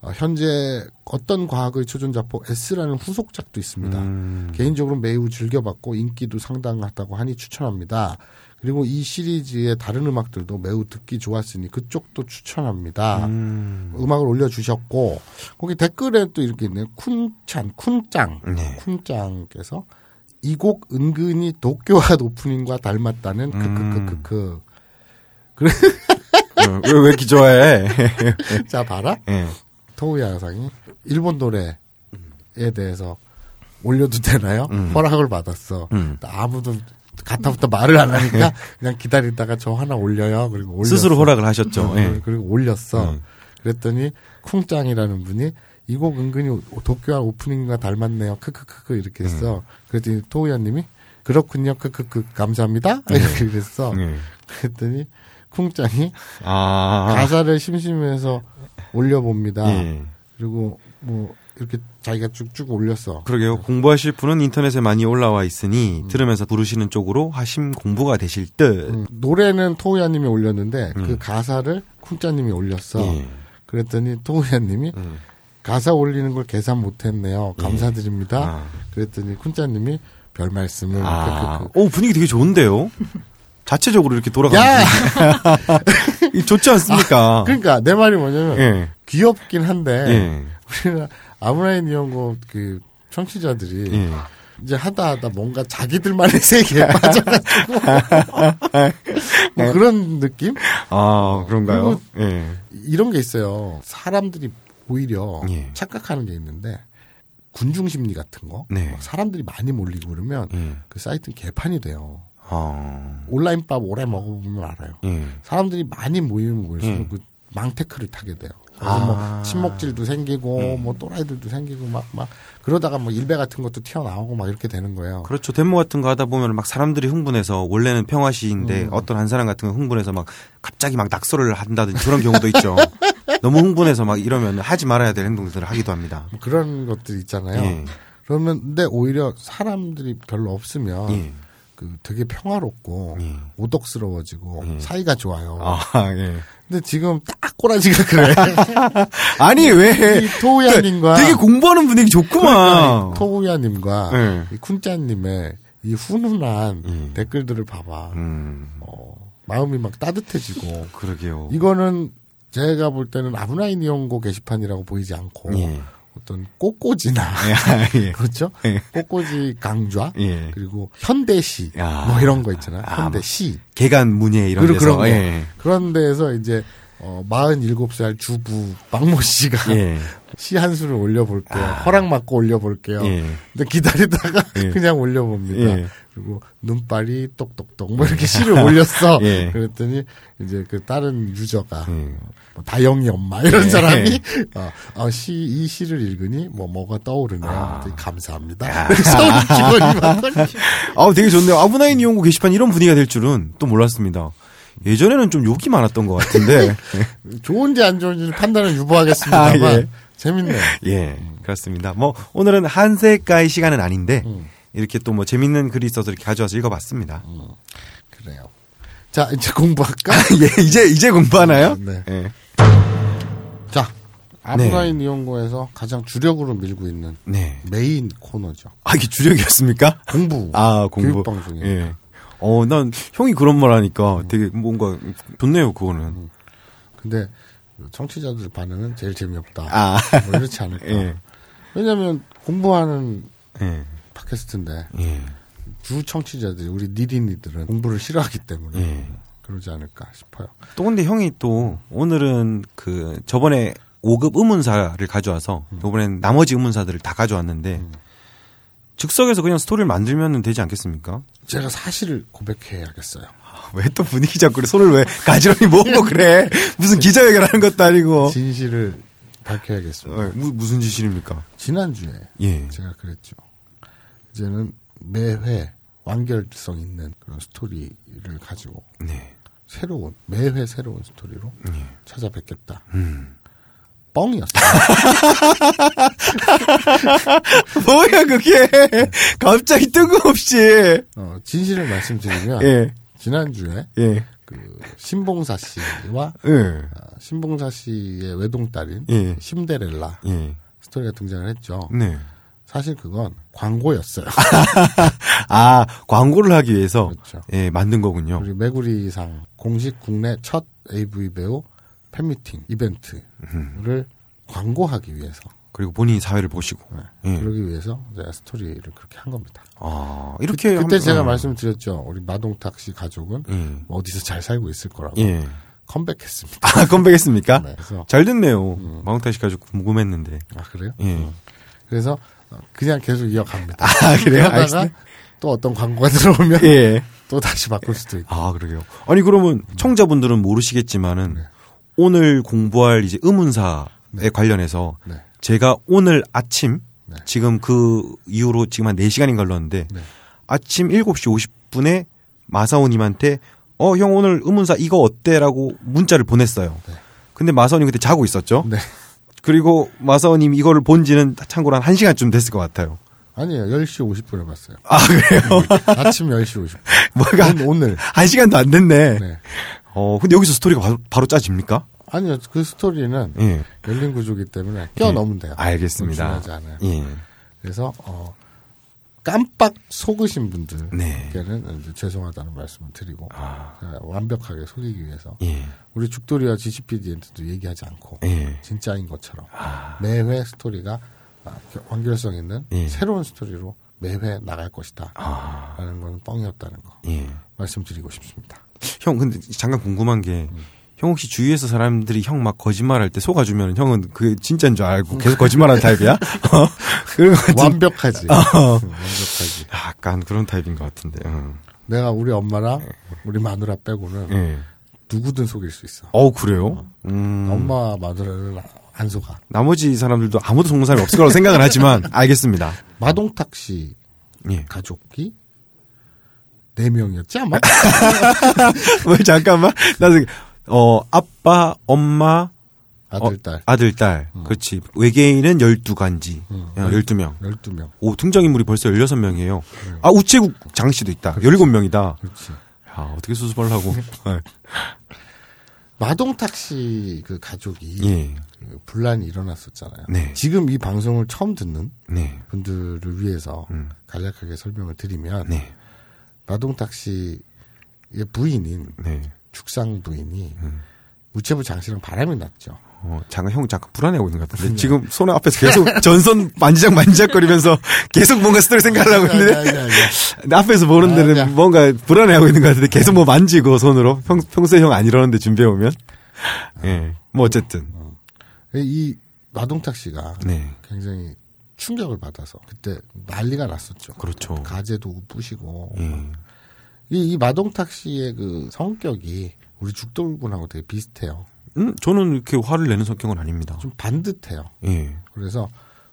어, 현재 어떤 과학의 초전자포 S라는 후속작도 있습니다. 음. 개인적으로 매우 즐겨봤고 인기도 상당하다고 하니 추천합니다. 그리고 이 시리즈의 다른 음악들도 매우 듣기 좋았으니 그쪽도 추천합니다. 음. 음악을 올려주셨고 거기 댓글에 또 이렇게 있네요. 쿤찬, 쿤짱, 네. 쿤짱께서 이 곡 은근히 도쿄와 오프닝과 닮았다는 크크크크크. 어, 왜, 왜 이렇게 좋아해? 자 봐라. 예. 토우 양상이 일본 노래에 대해서 올려도 되나요? 허락을 받았어. 음. 아무도 가타부터 말을 안 하니까 그냥 기다리다가 저 하나 올려요. 그리고 올렸어. 스스로 허락을 하셨죠. 음, 예. 그리고 올렸어. 음. 그랬더니 쿵짱이라는 분이 이 곡 은근히 도쿄와 오프닝과 닮았네요. 크크크크 이렇게 했어. 그랬더니 토우야님이 그렇군요. 크크크 감사합니다. 이렇게 그랬어. 예. 그랬더니 쿵짱이 아. 가사를 심심해서 올려봅니다. 예. 그리고 뭐 이렇게 자기가 쭉쭉 올렸어. 그러게요. 공부하실 분은 인터넷에 많이 올라와 있으니 들으면서 부르시는 쪽으로 하심 공부가 되실 듯. 음, 노래는 토우야님이 올렸는데 그 가사를 쿵짜님이 올렸어. 예. 그랬더니 토우야님이 가사 올리는 걸 계산 못했네요. 감사드립니다. 아. 그랬더니 쿵짜님이 별 말씀을. 아. 크크크. 오, 분위기 되게 좋은데요? 자체적으로 이렇게 야! 돌아가는. 좋지 않습니까? 그러니까 내 말이 뭐냐면 예. 귀엽긴 한데 예. 우리가 아브라인 이용고 그 청취자들이 예. 이제 하다 하다 뭔가 자기들만의 세계에 빠져가지고 뭐 그런 느낌? 아, 그런가요? 예. 이런 게 있어요. 사람들이 오히려 예. 착각하는 게 있는데 군중 심리 같은 거 네. 막 사람들이 많이 몰리고 그러면 예. 그 사이트는 개판이 돼요. 아. 온라인 밥 오래 먹어보면 알아요. 예. 사람들이 많이 모이면 모일수록 음. 그 망테크를 타게 돼요. 그래서 아. 뭐 친목질도 생기고 뭐 또라이들도 생기고 막 막 그러다가 뭐 일배 같은 것도 튀어나오고 막 이렇게 되는 거예요. 그렇죠. 데모 같은 거 하다 보면 막 사람들이 흥분해서 원래는 평화 시인데 어떤 한 사람 같은 거 흥분해서 막 갑자기 막 낙서를 한다든지 그런 경우도 있죠. 너무 흥분해서 막 이러면 하지 말아야 될 행동들을 하기도 합니다. 뭐 그런 것들 있잖아요. 예. 그러면 근데 오히려 사람들이 별로 없으면 예. 그 되게 평화롭고 예. 오덕스러워지고 예. 사이가 좋아요. 아, 예. 근데 지금 딱 꼬라지가 그래. 아니, 왜? 이 토우야님과 되게 공부하는 분위기 좋구만. 토우야님과 예. 이 쿤짜님의 이 훈훈한 음. 댓글들을 봐봐. 음, 어, 마음이 막 따뜻해지고 그러게요. 이거는 제가 볼 때는 아브라인 이용고 게시판이라고 보이지 않고 예. 어떤 꽃꽂이나 예. 그렇죠? 예. 꽃꽂이 강좌 예. 그리고 현대시 야. 뭐 이런 거 있잖아요. 아, 현대시 개간 문예 이런 데서. 그런 거 예. 그런 데에서 이제 어 47살 주부 박모 씨가 예. 시한 수를 올려볼게요. 허락 받고 올려볼게요. 예. 근데 기다리다가 예. 그냥 올려봅니다. 예. 그리고 눈발이 똑똑똑 뭐 이렇게 시를 올렸어. 예. 그랬더니 이제 그 다른 유저가 예. 뭐 다영이 엄마 이런 예. 사람이 어, 어, 시, 이 시를 읽으니 뭐 뭐가 떠오르네요. 아. 감사합니다. 아우 되게 좋네요. 아브나인 이용고 게시판 이런 분위기가 될 줄은 또 몰랐습니다. 예전에는 좀 욕이 많았던 것 같은데. 좋은지 안 좋은지 판단을 유보하겠습니다만 아, 예. 재밌네. 예, 그렇습니다. 뭐 오늘은 한세가의 시간은 아닌데 음. 이렇게 또 뭐 재밌는 글이 있어서 이렇게 가져와서 읽어봤습니다. 그래요. 자 이제 공부할까? 예, 이제 이제 공부하나요? 네. 예. 자 아브라인 이용고에서 가장 주력으로 밀고 있는 네. 메인 코너죠. 아 이게 주력이었습니까? 공부. 아 공부. 교육방송이에요. 예. 어, 난 형이 그런 말 하니까 되게 뭔가 좋네요, 그거는. 근데 청취자들 반응은 제일 재미없다. 아. 뭐 이렇지 않을까. 예. 왜냐하면 공부하는 예. 팟캐스트인데 예. 주 청취자들이 우리 니린이들은 공부를 싫어하기 때문에 예. 그러지 않을까 싶어요. 또 근데 형이 또 오늘은 그 저번에 5급 의문사를 가져와서 이번엔 나머지 의문사들을 다 가져왔는데 즉석에서 그냥 스토리를 만들면 되지 않겠습니까? 제가 사실을 고백해야겠어요. 왜또 분위기 잡고 그래? 손을 왜 가지런히 모으고 그래? 무슨 기자회견하는 것도 아니고. 진실을 밝혀야겠습니다. 어, 무, 무슨 짓입니까? 지난주에 예. 제가 그랬죠. 이제는 매회 완결성 있는 그런 스토리를 가지고 네. 새로운 매회 새로운 스토리로 찾아뵙겠다. 음. 뻥이었어요. 뭐야 그게 갑자기 뜬금없이 어, 진실을 말씀드리면 예. 지난주에 예. 그 신봉사 씨와 예. 아, 신봉사 씨의 외동딸인 예. 심데렐라 예. 스토리가 등장을 했죠. 네. 사실 그건 광고였어요. 아 광고를 하기 위해서 그렇죠. 예 만든 거군요. 우리 메구리상 공식 국내 첫 AV 배우 팬미팅 이벤트를 광고하기 위해서 그리고 본인이 사회를 보시고. 예. 그러기 위해서 제가 스토리를 그렇게 한 겁니다. 아 이렇게 그때 하면- 제가 어. 말씀드렸죠. 우리 마동탁 씨 가족은 예. 뭐 어디서 잘 살고 있을 거라고 예. 컴백했습니다. 아 컴백했습니까? 네, 잘 됐네요. 마운타시 가지고 궁금했는데. 아 그래요? 예. 그래서 그냥 계속 이어갑니다. 아 그래요? 알겠습니다. 또 어떤 광고가 들어오면 예. 또 다시 바꿀 수도 있고. 아, 그러게요. 아니, 그러면 청자분들은 모르시겠지만은 오늘 공부할 이제 의문사에 관련해서 네. 제가 오늘 아침 네. 지금 그 이후로 지금 한 4시간인 걸렀는데 네. 아침 7시 50분에 마사오 님한테 어, 형 오늘 의문사 이거 어때? 라고 문자를 보냈어요. 네. 근데 마사오 님 그때 자고 있었죠. 네. 그리고 마사오님 이거를 본 지는 참고로 한 1시간쯤 됐을 것 같아요. 아니에요. 10시 50분에 봤어요. 아, 그래요? 아침 10시 50분. 뭐가 오늘, 오늘. 한 시간도 안 됐네. 네. 어, 근데 여기서 스토리가 바로, 바로 짜집니까? 아니요. 그 스토리는 예. 열린 구조기 때문에 껴넣으면 돼요. 알겠습니다. 중요하지 않아요. 예. 그래서 어, 깜빡 속으신 분들께는 네. 죄송하다는 말씀을 드리고 아. 완벽하게 속이기 위해서 예. 우리 죽돌이와 GCPD한테도 얘기하지 않고 예. 진짜인 것처럼 매회 스토리가 아, 완결성 있는 예. 새로운 스토리로 매회 나갈 것이다. 아. 라는 건 뻥이었다는 거 예. 말씀드리고 싶습니다. 형, 근데 잠깐 궁금한 게, 형 혹시 주위에서 사람들이 형 막 거짓말 할 때 속아주면 형은 그게 진짜인 줄 알고 계속 거짓말하는 타입이야? 어? 그런 거 같은, 완벽하지. 응, 완벽하지. 약간 그런 타입인 것 같은데. 응. 내가 우리 엄마랑 우리 마누라 빼고는 예. 누구든 속일 수 있어. 어, 그래요? 음. 엄마 마누라를 안 속아. 나머지 사람들도 아무도 속는 사람이 없을 거라고 생각을 하지만, 알겠습니다. 마동탁 씨 예. 가족이 네 명이었지 아마? 왜, 잠깐만. 나도, 어, 아빠, 엄마, 아들 어, 딸 아들, 딸. 그렇지. 외계인은 12간지. 어, 12명. 12명. 오, 등장인물이 벌써 16명이에요. 아, 우체국 장 씨도 있다. 17명이다. 그렇지. 야, 어떻게 수습을 하고. 네. 마동탁 씨 그 가족이 예. 그 분란이 일어났었잖아요. 네. 지금 이 방송을 처음 듣는 네. 분들을 위해서 간략하게 설명을 드리면 음. 네. 마동탁 씨의 부인인 네. 축상 부인이 음. 우체부 장씨랑 바람이 났죠. 어, 잠깐, 형 잠깐 불안해하고 있는 것 같은데. 지금 손 앞에서 계속 전선 만지작 만지작거리면서 계속 뭔가 스토리 하고 아니, 있는데. 아니, 아니, 아니. 근데 앞에서 보는 데는. 뭔가 불안해하고 있는 것 같은데 계속 뭐 만지고 손으로. 평, 평소에 형 안 이러는데 준비해 오면. 예. 뭐 어쨌든. 이 마동탁 씨가 네. 굉장히 충격을 받아서 그때 난리가 났었죠. 그렇죠. 가재도 부시고 예. 이, 이 마동탁 씨의 그 성격이 우리 죽돌군하고 되게 비슷해요. 음, 저는 이렇게 화를 내는 성격은 아닙니다. 좀 반듯해요. 예. 그래서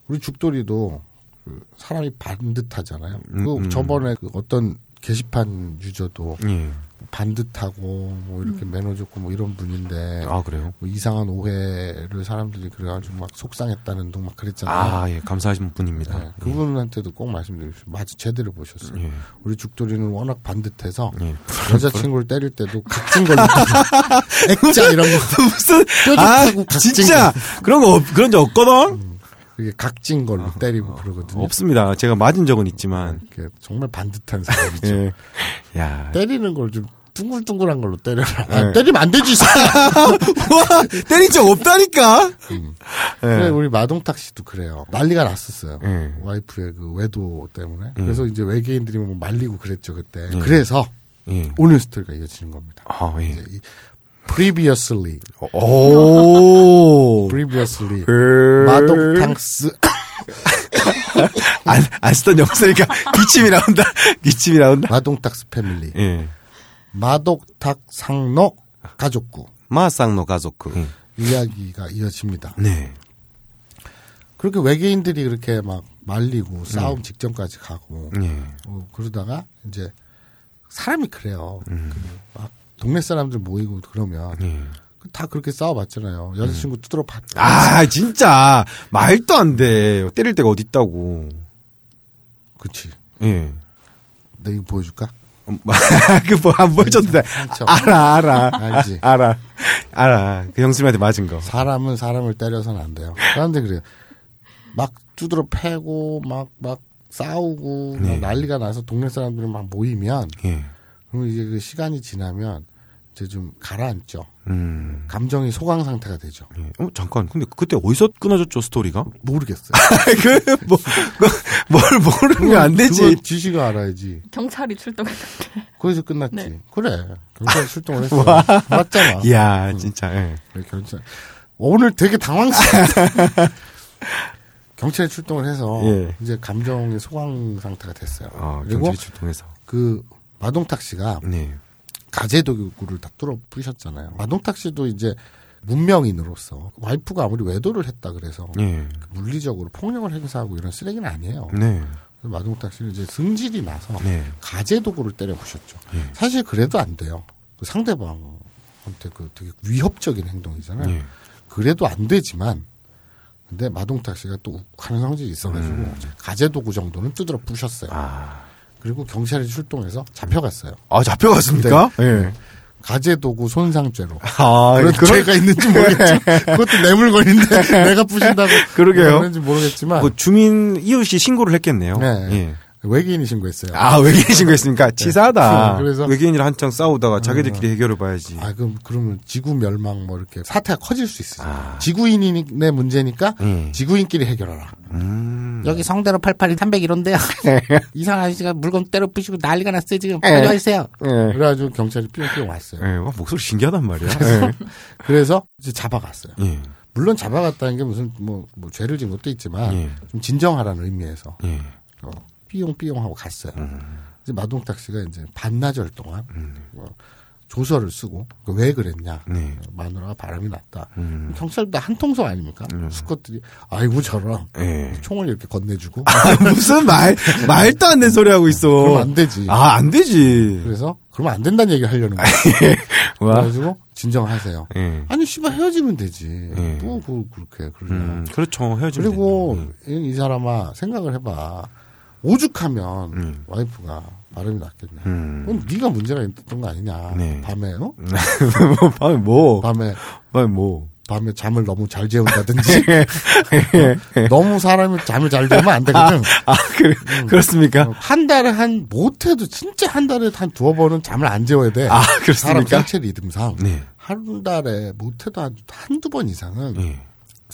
우리 죽돌이도 그 사람이 반듯하잖아요. 음, 그 음. 저번에 그 어떤 게시판 유저도 예. 반듯하고 뭐 이렇게 매너 좋고 뭐 이런 분인데 아, 그래요? 뭐 이상한 오해를 사람들이 그래가지고 막 속상했다는 둥 막 그랬잖아요. 아, 예. 감사하신 분입니다. 네, 그분한테도 꼭 말씀드리고 싶어요. 마치 제대로 보셨어요. 예. 우리 죽돌이는 워낙 반듯해서 예. 여자친구를 때릴 때도 각진 걸로 액자 이런 거 무슨 아 뾰족하고 각진 진짜 그런 거 없- 그런 적 없거든 이게 각진 걸로 때리고 그러거든요. 없습니다 제가 맞은 적은 있지만 정말 반듯한 사람이죠. 예. 야 때리는 걸 좀 둥글둥글한 걸로 때려라. 네. 아, 때리면 안 되지. 와 때린 적 없다니까 그래, 예. 우리 마동탁 씨도 그래요. 난리가 났었어요. 예. 와이프의 그 외도 때문에. 그래서 이제 외계인들이 뭐 말리고 그랬죠 그때. 예. 그래서 예. 오늘 스토리가 이어지는 겁니다. 아, 예. 이제 이 previously, 오. previously 그- 마동탁스 안, 안 쓰던 영어니까 기침이 나온다. 기침이 나온다. 마동탁스 패밀리 예. 마독탁 상노 가족구 마쌍노 가족. 예. 이야기가 이어집니다. 네. 그렇게 외계인들이 그렇게 막 말리고 싸움 직전까지 가고 예. 어, 그러다가 이제 사람이 그래요. 음. 그 막 동네 사람들 모이고 그러면 예. 그다 그렇게 싸워봤잖아요. 여자친구 두드러 봤. 아, 진짜. 말도 안 돼. 때릴 데가 어딨다고. 그치. 예. 내가 이거 보여줄까? 그, 뭐, 안 보여줘도 돼. 상처. 알아, 알아. 알지. 알아. 알아. 그 형수님한테 맞은 거. 사람은 사람을 때려서는 안 돼요. 사람들 그래요. 막 두드러 패고 막 막 싸우고 막 네. 난리가 나서 동네 사람들이 막 모이면 예. 그럼 이제 그 시간이 지나면 좀 가라앉죠. 음. 감정이 소강 상태가 되죠. 예. 어, 잠깐. 근데 그때 어디서 끊어졌죠, 스토리가? 모르겠어요. 그, 뭐, 그, 뭘 모르면 안 되지. 지시가 알아야지. 경찰이 출동했는데. 거기서 끝났지. 네. 그래. 경찰 출동을 했어. 맞잖아. 이야, 진짜, 예. 네, 경찰. 오늘 되게 당황스러워. 경찰이 출동을 해서 예. 이제 감정의 소강 상태가 됐어요. 아, 그리고 경찰이 출동해서. 그 마동탁 씨가 네. 가재도구를 다 뚫어 부셨잖아요. 마동탁 씨도 이제 문명인으로서 와이프가 아무리 외도를 했다 그래서 예. 물리적으로 폭력을 행사하고 이런 쓰레기는 아니에요. 네. 마동탁 씨는 이제 승질이 나서 네. 가재도구를 때려 부셨죠. 예. 사실 그래도 안 돼요. 그 상대방한테 그 되게 위협적인 행동이잖아요. 예. 그래도 안 되지만 근데 마동탁 씨가 또 욱하는 성질이 있어가지고 가재도구 정도는 두드려 부셨어요. 음. 아. 그리고 경찰이 출동해서 잡혀갔어요. 아, 잡혀갔습니까? 예. 가재도구 손상죄로. 아, 그런 죄가 있는지 모르겠지만 그것도 뇌물건인데 내가 부신다고 그러게요. 그런지 모르겠지만 그 주민 이웃이 신고를 했겠네요. 네. 예. 외계인이 신고했어요. 아, 외계인 신고했으니까 치사하다. 그래서- 외계인이랑 한창 싸우다가 자기들끼리 해결을 봐야지. 아, 그럼, 그러면 지구 멸망 뭐 이렇게 사태가 커질 수 있어요. 아. 지구인의 문제니까 예. 지구인끼리 해결하라. 음. 여기 성대로 88이 301호인데요. 이상 아저씨가 물건 때려 부시고 난리가 났어요, 지금. 예. 빨리 와주세요. 예. 그래가지고 경찰이 삐용삐용 왔어요. 예. 와, 목소리 신기하단 말이야. 예. 그래서 이제 잡아갔어요. 예. 물론 잡아갔다는 게 무슨 뭐, 뭐 죄를 진 것도 있지만 예. 좀 진정하라는 의미에서 예. 어, 삐용삐용 하고 갔어요. 음. 이제 마동탁 씨가 이제 반나절 동안 어, 조서를 쓰고 그왜 그랬냐. 네. 마누라가 바람이 났다. 음. 경찰도 한 통속 아닙니까? 수컷들이 아이고 저런 예. 총을 이렇게 건네주고 아, 무슨 말, 말도 안 되는 소리 하고 있어. 그러면 안 되지. 아, 안 되지. 그래서 그러면 안 된다는 얘기를 하려는. 와. 그래가지고 진정하세요. 예. 아니 씨발 헤어지면 되지. 예. 뭐 그, 그렇게 그러냐. 음, 그렇죠. 헤어지면 그리고 되죠. 이, 이 사람아 생각을 해봐. 오죽하면 음. 와이프가 바람이 났겠냐. 음. 그건 네가 문제가 있던 거 아니냐. 네. 밤에 어? 뭐, 밤에 뭐. 밤에 밤에 뭐. 밤에 잠을 너무 잘 재운다든지 너무 사람이 잠을 잘 재우면 안 되거든. 아, 그, 그렇습니까? 한 달에 한 못해도 진짜 한 달에 한 두어 번은 잠을 안 재워야 돼. 아, 사람 그렇습니까? 생체 리듬상 네. 한 달에 못해도 한 한두 번 이상은 예.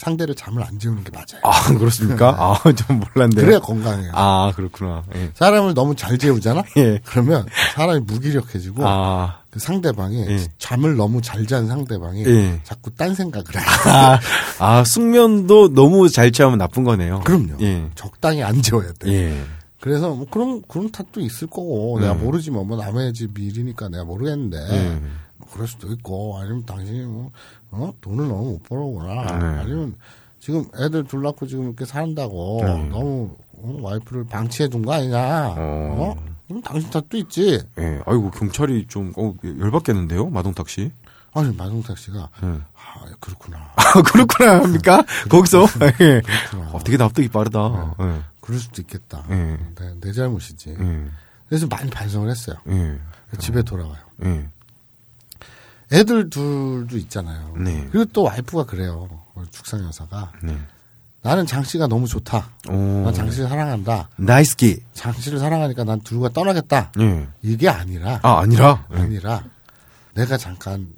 상대를 잠을 안 재우는 게 맞아요. 아, 그렇습니까? 아, 좀 몰랐네요. 그래야 건강해요. 아, 그렇구나. 예. 사람을 너무 잘 재우잖아? 예. 그러면 사람이 무기력해지고 아, 그 상대방이 예. 잠을 너무 잘 잔 상대방이 예. 자꾸 딴 생각을 해. 아, 아, 숙면도 너무 잘 취하면 나쁜 거네요. 그럼요. 예. 적당히 안 재워야 돼. 예. 그래서 뭐 그런 그런 탓도 있을 거고 내가 모르지만 뭐 남의 집 일이니까 내가 모르겠는데 예. 뭐 그럴 수도 있고 아니면 당신이 뭐 어? 돈을 너무 못 벌어오구나 네. 아니면 지금 애들 둘 낳고 지금 이렇게 산다고 네. 너무 어? 와이프를 방치해 둔 거 아니냐 어? 그럼 당신 탓도 있지 예. 아이고, 경찰이 좀, 어, 열받겠는데요? 마동탁 씨. 아니 마동탁 씨가 예. 아 그렇구나 아, 그렇구나, 합니까? 거기서? 예. 어, 되게 납득이 빠르다. 예. 그럴 수도 있겠다 예. 내, 내 잘못이지 예. 그래서 많이 반성을 했어요 예. 집에 돌아와요 예. 애들 둘도 있잖아요. 네. 그리고 또 와이프가 그래요. 축상 여사가 네. 나는 장 씨가 너무 좋다. 오. 난 장 씨를 사랑한다. 나이스키. 장 씨를 사랑하니까 난 둘과 떠나겠다. 예. 이게 아니라 아, 아니라? 예. 아니라 내가 잠깐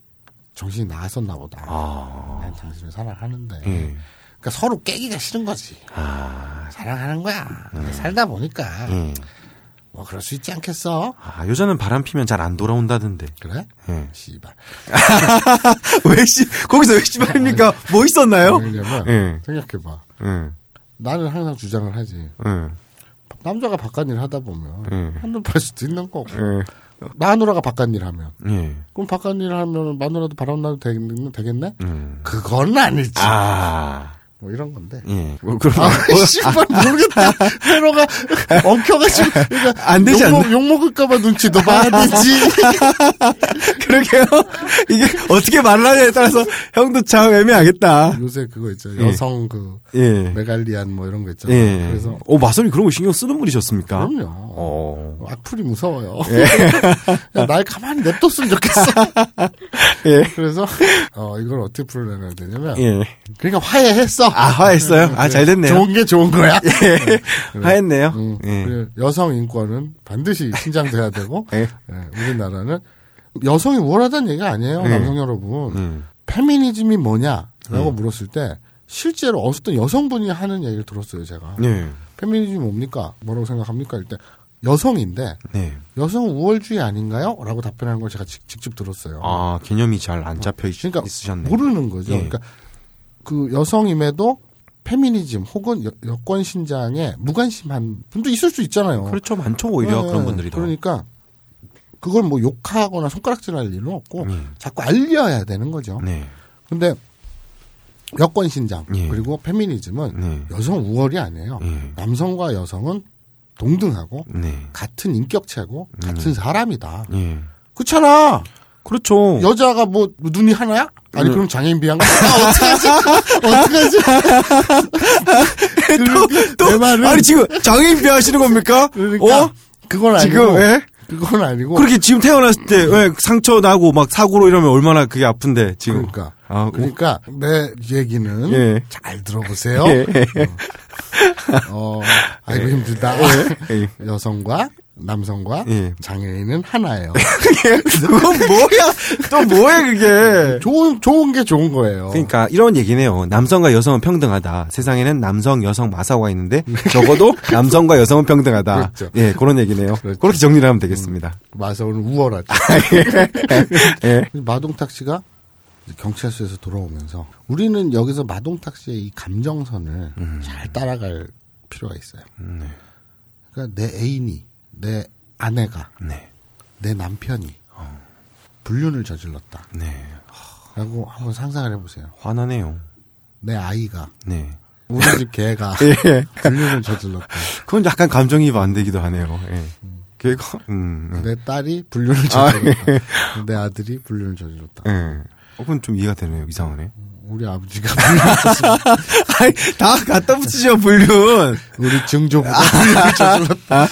정신이 나갔었나 보다. 아. 난 당신을 사랑하는데. 예. 그러니까 서로 깨기가 싫은 거지. 아. 사랑하는 거야. 살다 보니까 예. 뭐 그럴 수 있지 않겠어? 아, 여자는 바람 피면 잘 안 돌아온다던데. 그래? 예. 씨발. 왜 씨, 거기서 왜 씨발입니까? 뭐 있었나요? 왜냐면 예. 생각해봐. 예. 나는 항상 주장을 하지. 예. 남자가 바깥일 하다 보면 예. 한눈 팔 수도 있는 거고 예. 마누라가 바깥일 하면 예. 그럼 바깥일 하면 마누라도 바람 나도 되겠네, 되겠네? 음. 그건 아니지 아. 뭐 이런 건데. 예. 뭐 그런 아, 씨발 모르겠다. 테러가 엉켜가지고 그러니까 안 되지 욕먹, 않나? 욕 먹을까봐 눈치도 봐야 되지. 그러게요. 이게 어떻게 말을 하냐에 따라서 형도 참 애매하겠다. 요새 그거 있죠. 예. 여성 그 예. 메갈리안 뭐 이런 거 있잖아요. 예. 그래서 오, 마선이 그런 거 신경 쓰는 분이셨습니까? 그럼요. 어. 악플이 무서워요. 야, 날 가만히 냅뒀으면 좋겠어. 예. 그래서 어 이걸 어떻게 풀어내야 되냐면 예. 그러니까 화해했어. 아, 화했어요? 아, 잘 됐네요. 좋은 게 좋은 거야. 예. 화했네요. 음, 예. 그래, 여성 인권은 반드시 신장돼야 되고 예. 예, 우리나라는 여성이 우월하다는 얘기가 아니에요, 예. 남성 여러분. 음. 페미니즘이 뭐냐라고 물었을 때 실제로 어떤 여성분이 하는 얘기를 들었어요, 제가. 네. 페미니즘이 뭡니까? 뭐라고 생각합니까? 일때 여성인데 네. 여성 우월주의 아닌가요? 라고 답변하는 걸 제가 직, 직접 들었어요. 아, 개념이 잘 안 잡혀 있, 그러니까 있으셨네. 모르는 거죠. 예. 그러니까 그 여성임에도 페미니즘 혹은 여, 여권 신장에 무관심한 분도 있을 수 있잖아요. 그렇죠. 많죠, 오히려 네, 그런 분들이 더. 그러니까 그걸 뭐 욕하거나 손가락질할 일은 없고 음. 자꾸 알려야 되는 거죠. 네. 근데 여권 신장 예. 그리고 페미니즘은 네. 여성 우월이 아니에요. 예. 남성과 여성은 동등하고 네. 같은 인격체고 같은 사람이다. 예. 그렇잖아. 그렇죠. 여자가 뭐 눈이 하나야? 아니 음. 그럼 장애인 비한가? 아, 어떡하지? 어떡하지? 또, 내 말은 아니, 지금 장애인 비하시는 겁니까? 그러니까 어? 그건 아니고 지금, 예? 그건 아니고 그렇게 지금 태어났을 때, 왜 상처 나고 막 사고로 이러면 얼마나 그게 아픈데, 지금. 그러니까 아, 그러니까 내 얘기는 예. 잘 들어보세요. 예. 어, 아이고 힘들다. 예. 여성과 남성과 예. 장애인은 하나예요. 그건 뭐야? 또 뭐야, 그게? 좋은 좋은 게 좋은 거예요. 그러니까 이런 얘기네요. 남성과 여성은 평등하다. 세상에는 남성, 여성, 마사오가 있는데 적어도 남성과 여성은 평등하다. 그렇죠. 예, 그런 얘기네요. 그렇죠. 그렇게 정리를 하면 되겠습니다. 마성은 우월하죠. 예. 마동탁 씨가 경찰서에서 돌아오면서 우리는 여기서 마동탁 씨의 이 감정선을 음. 잘 따라갈 필요가 있어요. 그러니까 내 애인이, 내 아내가, 네. 내 남편이 불륜을 저질렀다. 네. 라고 한번 상상을 해보세요. 화나네요. 내 아이가, 네. 우리 집 개가 예. 불륜을 저질렀다. 그건 약간 감정이입 안 되기도 하네요. 예. 걔가, 음, 음. 내 딸이 불륜을 저질렀다. 내 아들이 불륜을 저질렀다. 예. 어, 그건 좀 이해가 되네요. 이상하네. 우리 아버지가. 아이, 다 갖다 붙이죠, 불륜. 우리 증조부가 불륜을 저질렀다.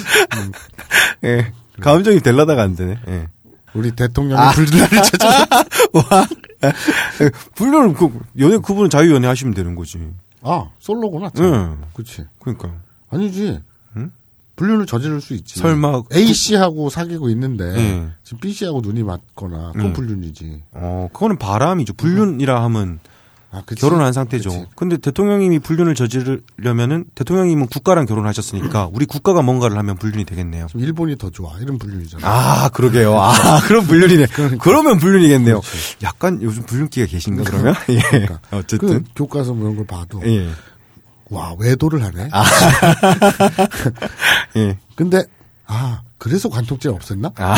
예. 감정이 될라다가 안 되네. 예. 우리 대통령이 불륜을 저질렀다. 와. 예. 불륜은 그, 연애, 그분은 자유 연애 하시면 되는 거지. 아, 솔로구나. 예. 참. 그치. 그러니까요. 아니지. 응? 불륜을 저지를 수 있지. 설마 A 씨하고 사귀고 있는데 예. 지금 B 씨하고 눈이 맞거나 또 음. 불륜이지. 어, 그거는 바람이죠. 불륜이라 하면 아? 결혼한 상태죠. 그치. 근데 대통령님이 불륜을 저지르려면은 대통령님은 국가랑 결혼하셨으니까 우리 국가가 뭔가를 하면 불륜이 되겠네요. 일본이 더 좋아. 이런 불륜이잖아. 아, 그러게요. 아, 그럼 불륜이네. 그러면 불륜이겠네요. 약간 요즘 불륜기가 계신가 그러면? 예. 그러니까. 어쨌든. 그 교과서 뭐 이런 걸 봐도 예. 와 외도를 하네. 예. 근데 아 그래서 관통죄 없앴나? 아.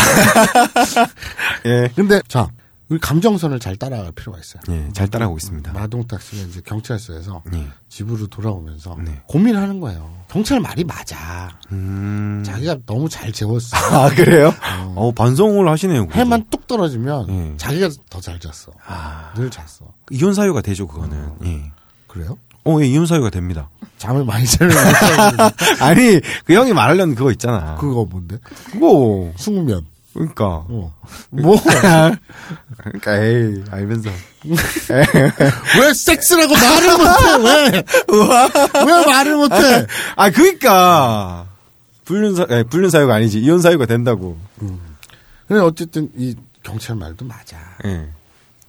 예. 근데 자 우리 감정선을 잘 따라갈 필요가 있어요. 예. 잘 따라가고 있습니다. 마동탁 씨가 이제 경찰서에서 예. 집으로 돌아오면서 네. 고민하는 거예요. 경찰 말이 맞아. 음. 자기가 너무 잘 재웠어. 아, 그래요? 어, 반성을 하시네요. 그래도. 해만 뚝 떨어지면 예. 자기가 더 잘 잤어. 아. 늘 잤어. 이혼 사유가 되죠, 그거는. 예. 그래요? 어, 예, 이혼 사유가 됩니다. 잠을 많이 자면 아니, 그 형이 말하려는 그거 있잖아. 그거 뭔데? 그거. 숙면. 그러니까. 어. 뭐? 그러니까, 에이, 알면서. 왜 섹스라고 말을 못해? 왜? 왜 말을 못해? 아, 그니까. 불륜 사, 예, 불륜 사유가 아니지. 이혼 사유가 된다고. 근데 어쨌든 이 경찰 말도 맞아. 예.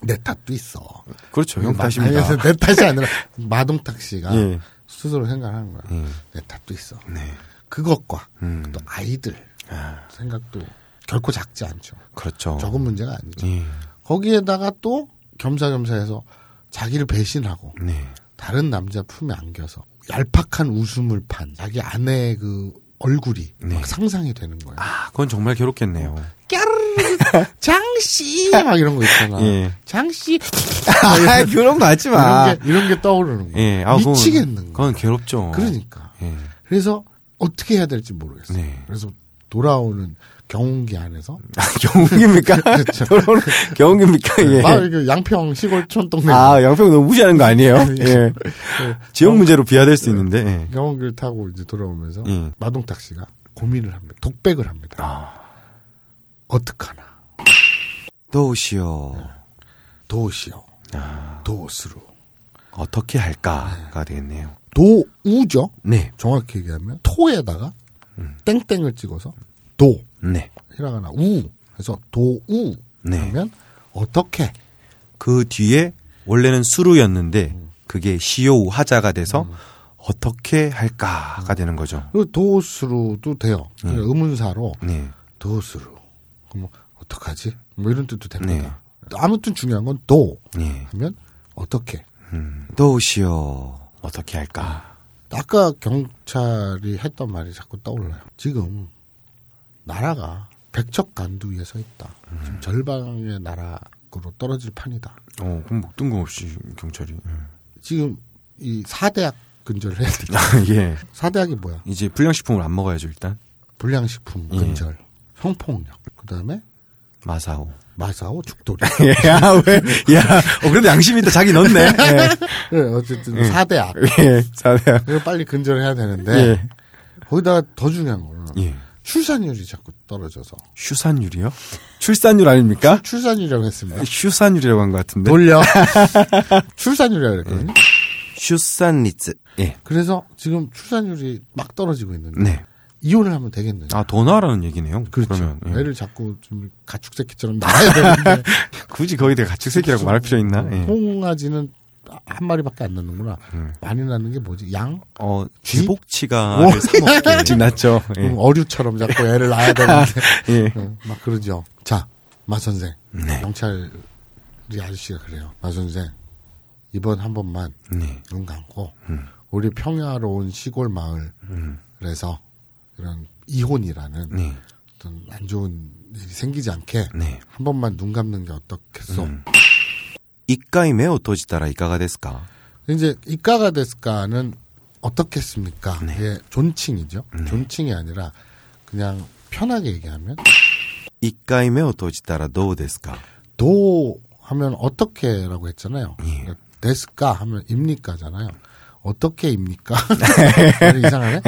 내 탓도 있어. 그렇죠. 형 아니, 탓입니다. 내 탓이 아니라 마동탁 씨가 예. 스스로 생각하는 거야. 예. 내 탓도 있어. 네. 그것과 음. 또 아이들 아, 생각도 결코 작지 않죠. 그렇죠. 적은 문제가 아니죠. 예. 거기에다가 또 겸사겸사해서 자기를 배신하고 네. 다른 남자 품에 안겨서 얄팍한 웃음을 판 자기 아내의 그 얼굴이 네. 막 상상이 되는 거예요. 아, 그건 정말 괴롭겠네요. 장씨 막 이런 거 있잖아. 예. 장씨 아, 그런 거 하지 마. 이런 게 이런 게 떠오르는 거. 예, 아, 미치겠는 거. 그건 괴롭죠. 그러니까. 예. 그래서 어떻게 해야 될지 모르겠어요. 네. 그래서 돌아오는 경운기 안에서 아, 경운기입니까? 그렇죠. 경운기입니까? 예. 막 이렇게 양평 시골 촌 동네 아, 양평 너무 무시하는 거 아니에요? 예. 지역 문제로 비하될 수 있는데. 예. 경운기를 타고 이제 돌아오면서 예. 마동탁 씨가 고민을 합니다. 독백을 합니다. 아. 어떡하나 도시오. 도시오 아. 도스루 어떻게 할까가 되겠네요. 도우죠. 네. 정확히 얘기하면 토에다가 음. 땡땡을 찍어서 도 네. 히라가나 우 해서 도우 네. 하면 어떻게 그 뒤에 원래는 수루였는데 그게 시오 하자가 돼서 어떻게 할까가 되는 거죠. 그 도스루도 돼요. 음. 의문사로 네. 도스루. 그럼 뭐 어떡하지? 뭐 이런 뜻도 됩니다. 네. 아무튼 중요한 건 도 네. 하면 어떻게. 음, 도시오. 어떻게 할까? 아까 경찰이 했던 말이 자꾸 떠올라요. 지금 나라가 백척 간두 위에 서 있다. 음. 지금 절반의 나라로 떨어질 판이다. 어, 그럼 뭐 뜬금없이 경찰이. 음. 지금 이 사대학 근절을 해야 돼. 아, 예. 사대학이 뭐야? 이제 불량식품을 안 먹어야죠, 일단. 불량식품 예. 근절, 성폭력, 그 다음에 마사오. 마사오 죽돌이. 야, 왜? 야, 어, 그래도 양심 있다. 자기 넣네. 예. 네, 어쨌든 사대학. 예. 자네요. 이거 빨리 근절해야 되는데 예. 거기다가 더 중요한 거는 예. 출산율이 자꾸 떨어져서 휴산율이요? 출산율 아닙니까? 출 산율이라고 했습니다. 휴산율이라고 한 것 같은데. 돌려 출산율이라고 그랬거든요. 휴산리츠. 예. 그래서 지금 출산율이 막 떨어지고 있는데 네. 이혼을 하면 되겠느냐? 아, 더 나라는 얘기네요. 그렇죠. 그러면, 예. 애를 자꾸 좀 가축새끼처럼 낳아야 되는데 굳이 거기다 가축새끼라고 말할 필요 있나? 예. 홍아지는 한 마리밖에 안 낳는구나. 음. 많이 낳는 게 뭐지? 양? 어, 쥐? 쥐복치가를 사먹게 지났죠. 예. 어류처럼 자꾸 애를 낳아야 되는데 예. 어, 막 그러죠. 자, 마 선생. 네. 경찰 우리 아저씨가 그래요. 마 선생. 이번 한 번만 네. 눈 감고 음. 우리 평야로운 시골 마을에서 이런 이혼이라는 네. 어떤 안 좋은 일이 생기지 않게 네. 한 번만 눈 감는 게 어떻겠소? 음. 一回目を閉じたらいかがですか 이제 이까가 데스까는 어떻겠습니까? 네. 이게 존칭이죠. 존칭이 아니라 그냥 편하게 얘기하면 一回目を閉じたらどうですか 도 하면 어떻게라고 했잖아요. 예. 데스까 하면 입니까잖아요. 어떻게입니까? 말이 이상하네.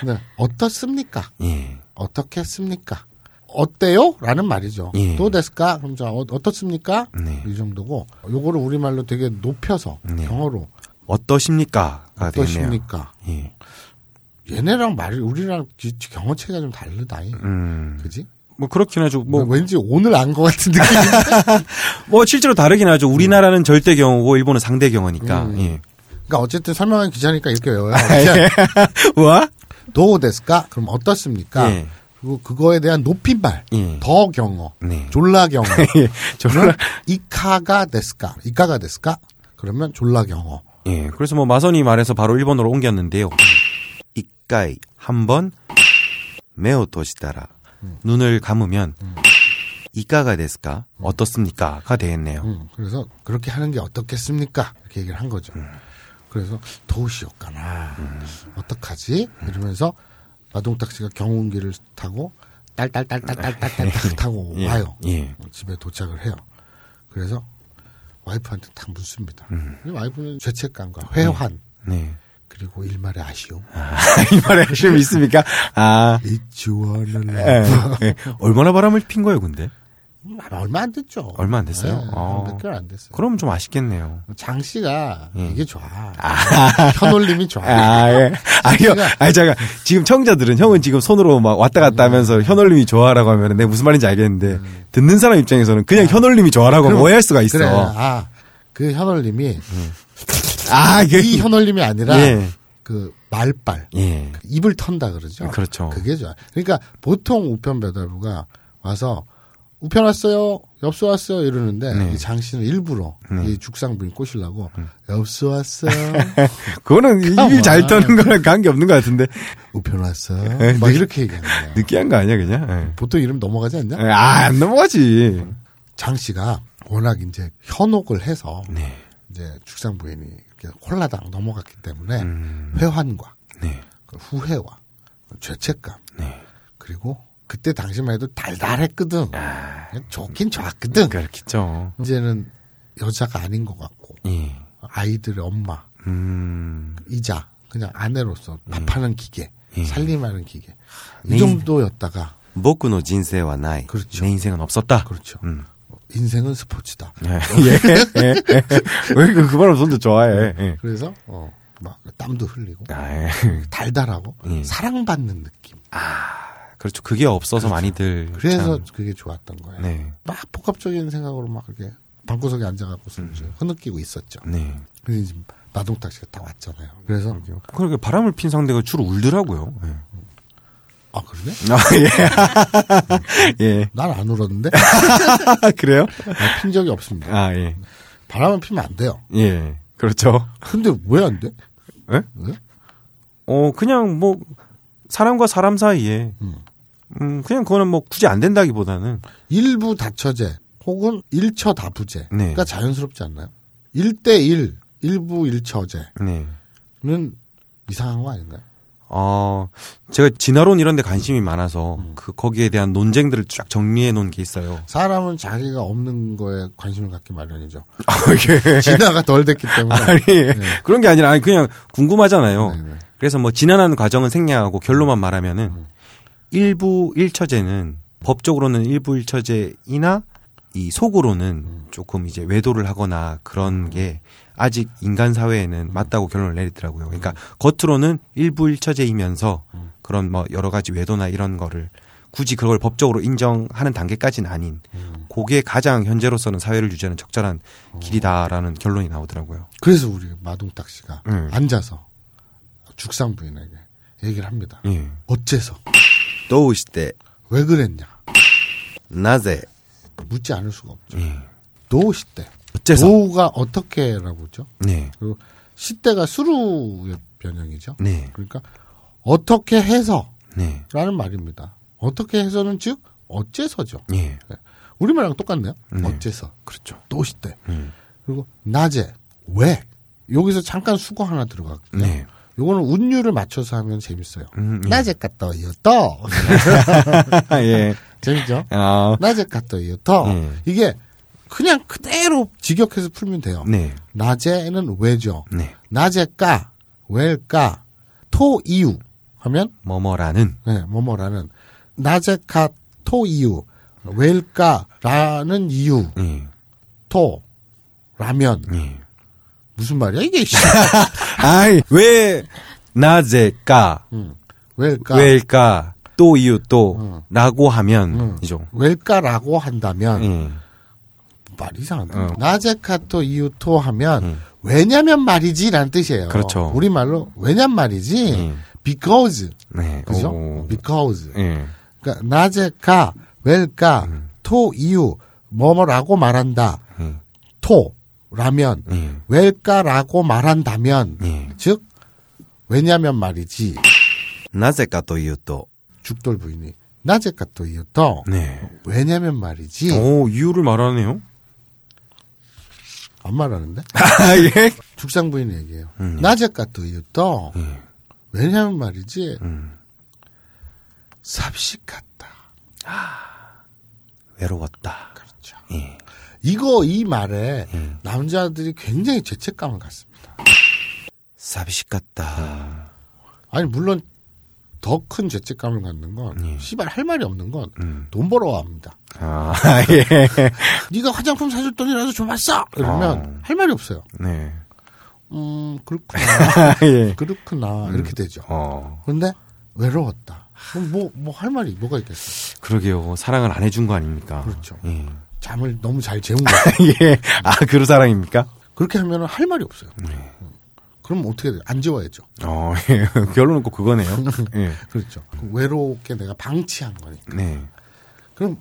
근데 어떻습니까? 예. 어떻겠습니까? 어때요? 라는 말이죠. 예. 또 데스까? 그럼 자, 어, 어떻습니까? 네. 이 정도고, 요거를 우리말로 되게 높여서, 네. 영어로, 어떠십니까?가 되네요. 어떠십니까? 예. 얘네랑 말이, 우리랑 기- 경어체가 좀 다르다. 이. 음. 그지? 뭐 그렇긴 하죠. 뭐, 왠지 오늘 안 것 같은 느낌이 뭐 실제로 다르긴 하죠. 우리나라는 절대 경우고 일본은 상대 경우니까. 음. 예. 그러니까 어쨌든 설명한 기자니까 이렇게 외워요. 와? 도 데스까? 그럼 어떻습니까? 예. 그리고 그거에 대한 높임말, 예. 더 경어, 네. 졸라 경어. 예. 졸라. 이카가 데스까? 이카가 데스까? 그러면 졸라 경어. 예. 그래서 뭐 마선이 말해서 바로 일본어로 옮겼는데요. 이까이 한번 매우 도시다라 눈을 감으면 이까가 데스까 어떻습니까?가 되겠네요. 음, 그래서 그렇게 하는 게 어떻겠습니까? 이렇게 얘기를 한 거죠. 그래서 도시였까나 어떡하지? 이러면서 마동탁 씨가 경운기를 타고 딸딸딸딸딸딸딸 타고 예. 와요. 예. 집에 도착을 해요. 그래서 와이프한테 딱 묻습니다. 와이프는 죄책감과 회환 네. 그리고 일말의 아쉬움. 이 말에 아쉬움 있습니까? 아. It's one 예. 예. 얼마나 바람을 핀 거예요, 근데? 음, 얼마 안 됐죠. 얼마 안 됐어요? 어. 몇 개월 안 됐어요. 그럼 좀 아쉽겠네요. 장 씨가 예. 이게 좋아. 현올림이 좋아. 아, 예. 아니요. 아니, 잠깐. 지금 청자들은 형은 지금 손으로 막 왔다 갔다 하면서 현올림이 좋아라고 하면 내가 무슨 말인지 알겠는데, 듣는 사람 입장에서는 그냥 현올림이 좋아라고 그럼- 오해할 수가 있어. 그래. 아, 그 현올림이 아, 이게. 이 현올림이 아니라 예. 그 말빨. 예. 입을 턴다 그러죠. 그렇죠. 그게 좋아. 그러니까 보통 우편 배달부가 와서 우편 왔어요, 엽서 왔어요 이러는데 네. 이 장 씨는 일부러 네. 이 죽상부인 꼬시려고 엽서 왔어, 그거는 입이 잘 떠는 거랑 관계 없는 것 같은데 우편 왔어, 네. 막 이렇게 얘기하는 거예요. 느끼한 거 아니야 그냥? 예. 보통 이름 넘어가지 않냐? 아, 안 넘어가지. 장 씨가 워낙 이제 현혹을 해서 네. 이제 죽상 부인이 이렇게 홀라당 넘어갔기 때문에 음. 회환과 네. 그 후회와 죄책감 네. 그리고 그때 당시만 해도 달달했거든. 아. 좋긴 좋았거든. 그렇겠죠. 이제는 여자가 아닌 것 같고 예. 아이들의 엄마 음. 이자 그냥 아내로서 밥하는 기계 예. 살림하는 기계 이 네. 정도였다가 僕の人生はない. 그렇죠. 내 인생은 없었다. 그렇죠. 음. 인생은 스포츠다. 예. 예. 예. 왜그 그 말을 손도 좋아해. 예. 그래서 어, 막 땀도 흘리고 아, 예. 달달하고 예. 사랑받는 느낌. 그렇죠. 그게 없어서 많이들. 그래서 참, 그게 좋았던 거예요. 네. 막 복합적인 생각으로 막 이렇게 방구석에 앉아갖고서 이제 흐느끼고 있었죠. 네. 근데 이제 마동탁 씨가 딱 왔잖아요. 그래서 그렇게 바람을 핀 상대가 주로 울더라고요. 예. 아 그러네? 아, 예. 예. 난 안 울었는데 아, 그래요? 아, 핀 적이 없습니다. 아, 예. 바람은 피면 안 돼요. 예. 그렇죠. 근데 왜 안 돼? 예? 왜? 어, 그냥 뭐, 사람과 사람 사이에, 음. 음, 그냥 그거는 뭐 굳이 안 된다기보다는, 일부 다처제 혹은 일처 다부제가 네. 자연스럽지 않나요? 1대1 일부 일처제는 네. 이상한 거 아닌가요? 어, 제가 진화론 이런 데 관심이 많아서, 음. 그, 거기에 대한 논쟁들을 쫙 정리해 놓은 게 있어요. 사람은 자기가 없는 거에 관심을 갖기 마련이죠. 아, 예. 진화가 덜 됐기 때문에. 아니, 그런 게 아니라, 아니, 그냥 궁금하잖아요. 네, 네. 그래서 뭐, 진화하는 과정은 생략하고 결론만 말하면은, 음. 일부 일처제는, 법적으로는 일부 일처제이나, 이 속으로는 음. 조금 이제 외도를 하거나 그런 게 아직 인간 사회에는 맞다고 결론을 내리더라고요. 그러니까 겉으로는 일부 일처제이면서 음. 그런 뭐 여러 가지 외도나 이런 거를 굳이 그걸 법적으로 인정하는 단계까지는 아닌 음. 그게 가장 현재로서는 사회를 유지하는 적절한 어. 길이다라는 결론이 나오더라고요. 그래서 우리 마동탁 씨가 음. 앉아서 죽상 부인에게 얘기를 합니다. 예. 어째서? どうして、 왜 그랬냐? なぜ、 묻지 않을 수가 없죠. 예. 도 시대. 어째서? 도가 어떻게라고 그러죠? 네. 그리고 시대가 수루의 변형이죠. 네. 그러니까 어떻게 해서라는 네. 말입니다. 어떻게 해서는 즉 어째서죠. 예. 우리말랑 똑같네요. 네. 어째서. 그렇죠. 도 시대. 음. 그리고 낮에 왜 여기서 잠깐 수거 하나 들어갔고요. 네. 요거는 운율을 맞춰서 하면 재밌어요. 음, 예. 낮에 갔다 와요. 또 예. 재밌죠? 아, 낮에 갔다 와요. 또 네. 이게 그냥 그대로 직역해서 풀면 돼요. 네. 낮에는 왜죠. 네. 낮에까 왜일까 토 이유 하면 뭐뭐라는, 네, 뭐뭐라는 낮에까 토 이유 왜일까라는 이유 예. 토 라면 예. 무슨 말이야 이게 씨. 아이, 왜, 나제까, 음. 왜일까 왜일까, 또 이유 또, 음. 라고 하면, 음. 이죠. 왜일까라고 한다면 예. 말이 이상한데 음. 낮에까 토 이유 토 하면 음. 왜냐면 말이지라는 뜻이에요. 그렇죠. 우리 말로 왜냐면 말이지 음. because 네. 그죠? 오. because 예. 그러니까 낮에까 왜일까 토 이유 뭐뭐라고 말한다 음. 토 라면 예. 왜일까라고 말한다면 예. 즉 왜냐면 말이지 なぜかというと、 죽돌 부인이 낮에까 또 이유 또 네. 왜냐면 말이지 오, 이유를 말하네요. 안 말하는데 아, 예. 죽상 부인 얘기해요 음. 낮에까 또 이유 또 예. 왜냐면 말이지 음. 삽식 같다 외로웠다. 그렇죠 예. 이거 이 말에 음. 남자들이 굉장히 죄책감을 갖습니다 삽식 같다. 아니 물론 더 큰 죄책감을 갖는 건 예. 씨발 할 말이 없는 건돈 음. 벌어와 합니다. 아, 예. 네가 화장품 사줄 돈이라도 줘봤어. 이러면 어. 할 말이 없어요. 네. 음 그렇구나 예. 그렇구나 이렇게 되죠. 어, 그런데 외로웠다. 그럼 뭐 뭐 할 말이 뭐가 있겠어? 그러게요. 사랑을 안 해준 거 아닙니까? 그렇죠. 예. 잠을 너무 잘 재운 거. 예. 아, 그런 사랑입니까? 그렇게 하면 할 말이 없어요. 네. 음. 그럼 어떻게 돼? 안 재워야죠. 어, 예. 결론은 꼭 그거네요. 예. 그렇죠. 외롭게 내가 방치한 거니까. 네. 그럼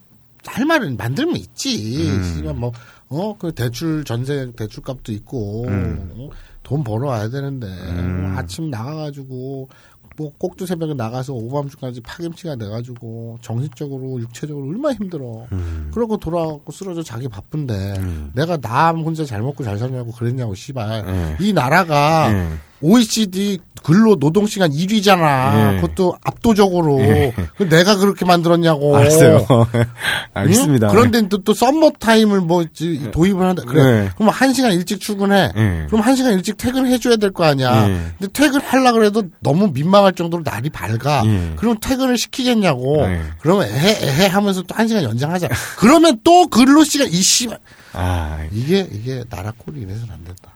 할 말은 만들면 있지. 음. 뭐, 어, 그 대출, 전세 대출 값도 있고, 음. 어, 돈 벌어와야 되는데, 뭐 아침 나가가지고, 뭐 꼭두 새벽에 나가서 오밤중까지 파김치가 돼가지고, 정신적으로, 육체적으로 얼마나 힘들어. 음. 그러고 돌아가고 쓰러져 자기 바쁜데, 내가 남 혼자 잘 먹고 잘 살냐고 그랬냐고, 씨발. 음. 이 나라가, 예. OECD 근로 노동 시간 1위잖아. 예. 그것도 압도적으로. 예. 그 내가 그렇게 만들었냐고. 알았어요. 알겠습니다. 응? 그런데 또, 또 썸머 타임을 뭐 지- 도입을 한다. 그래. 네. 그럼 한 시간 일찍 출근해. 예. 그럼 한 시간 일찍 퇴근해 줘야 될 거 아니야. 예. 근데 퇴근하려 그래도 너무 민망할 정도로 날이 밝아. 예. 그럼 퇴근을 시키겠냐고. 예. 그러면 에헤 에헤 하면서 또한 시간 연장하자. 그러면 또 근로 시간 이씨 아, 이게 이게 나라 꼴이 이래서는 안 된다.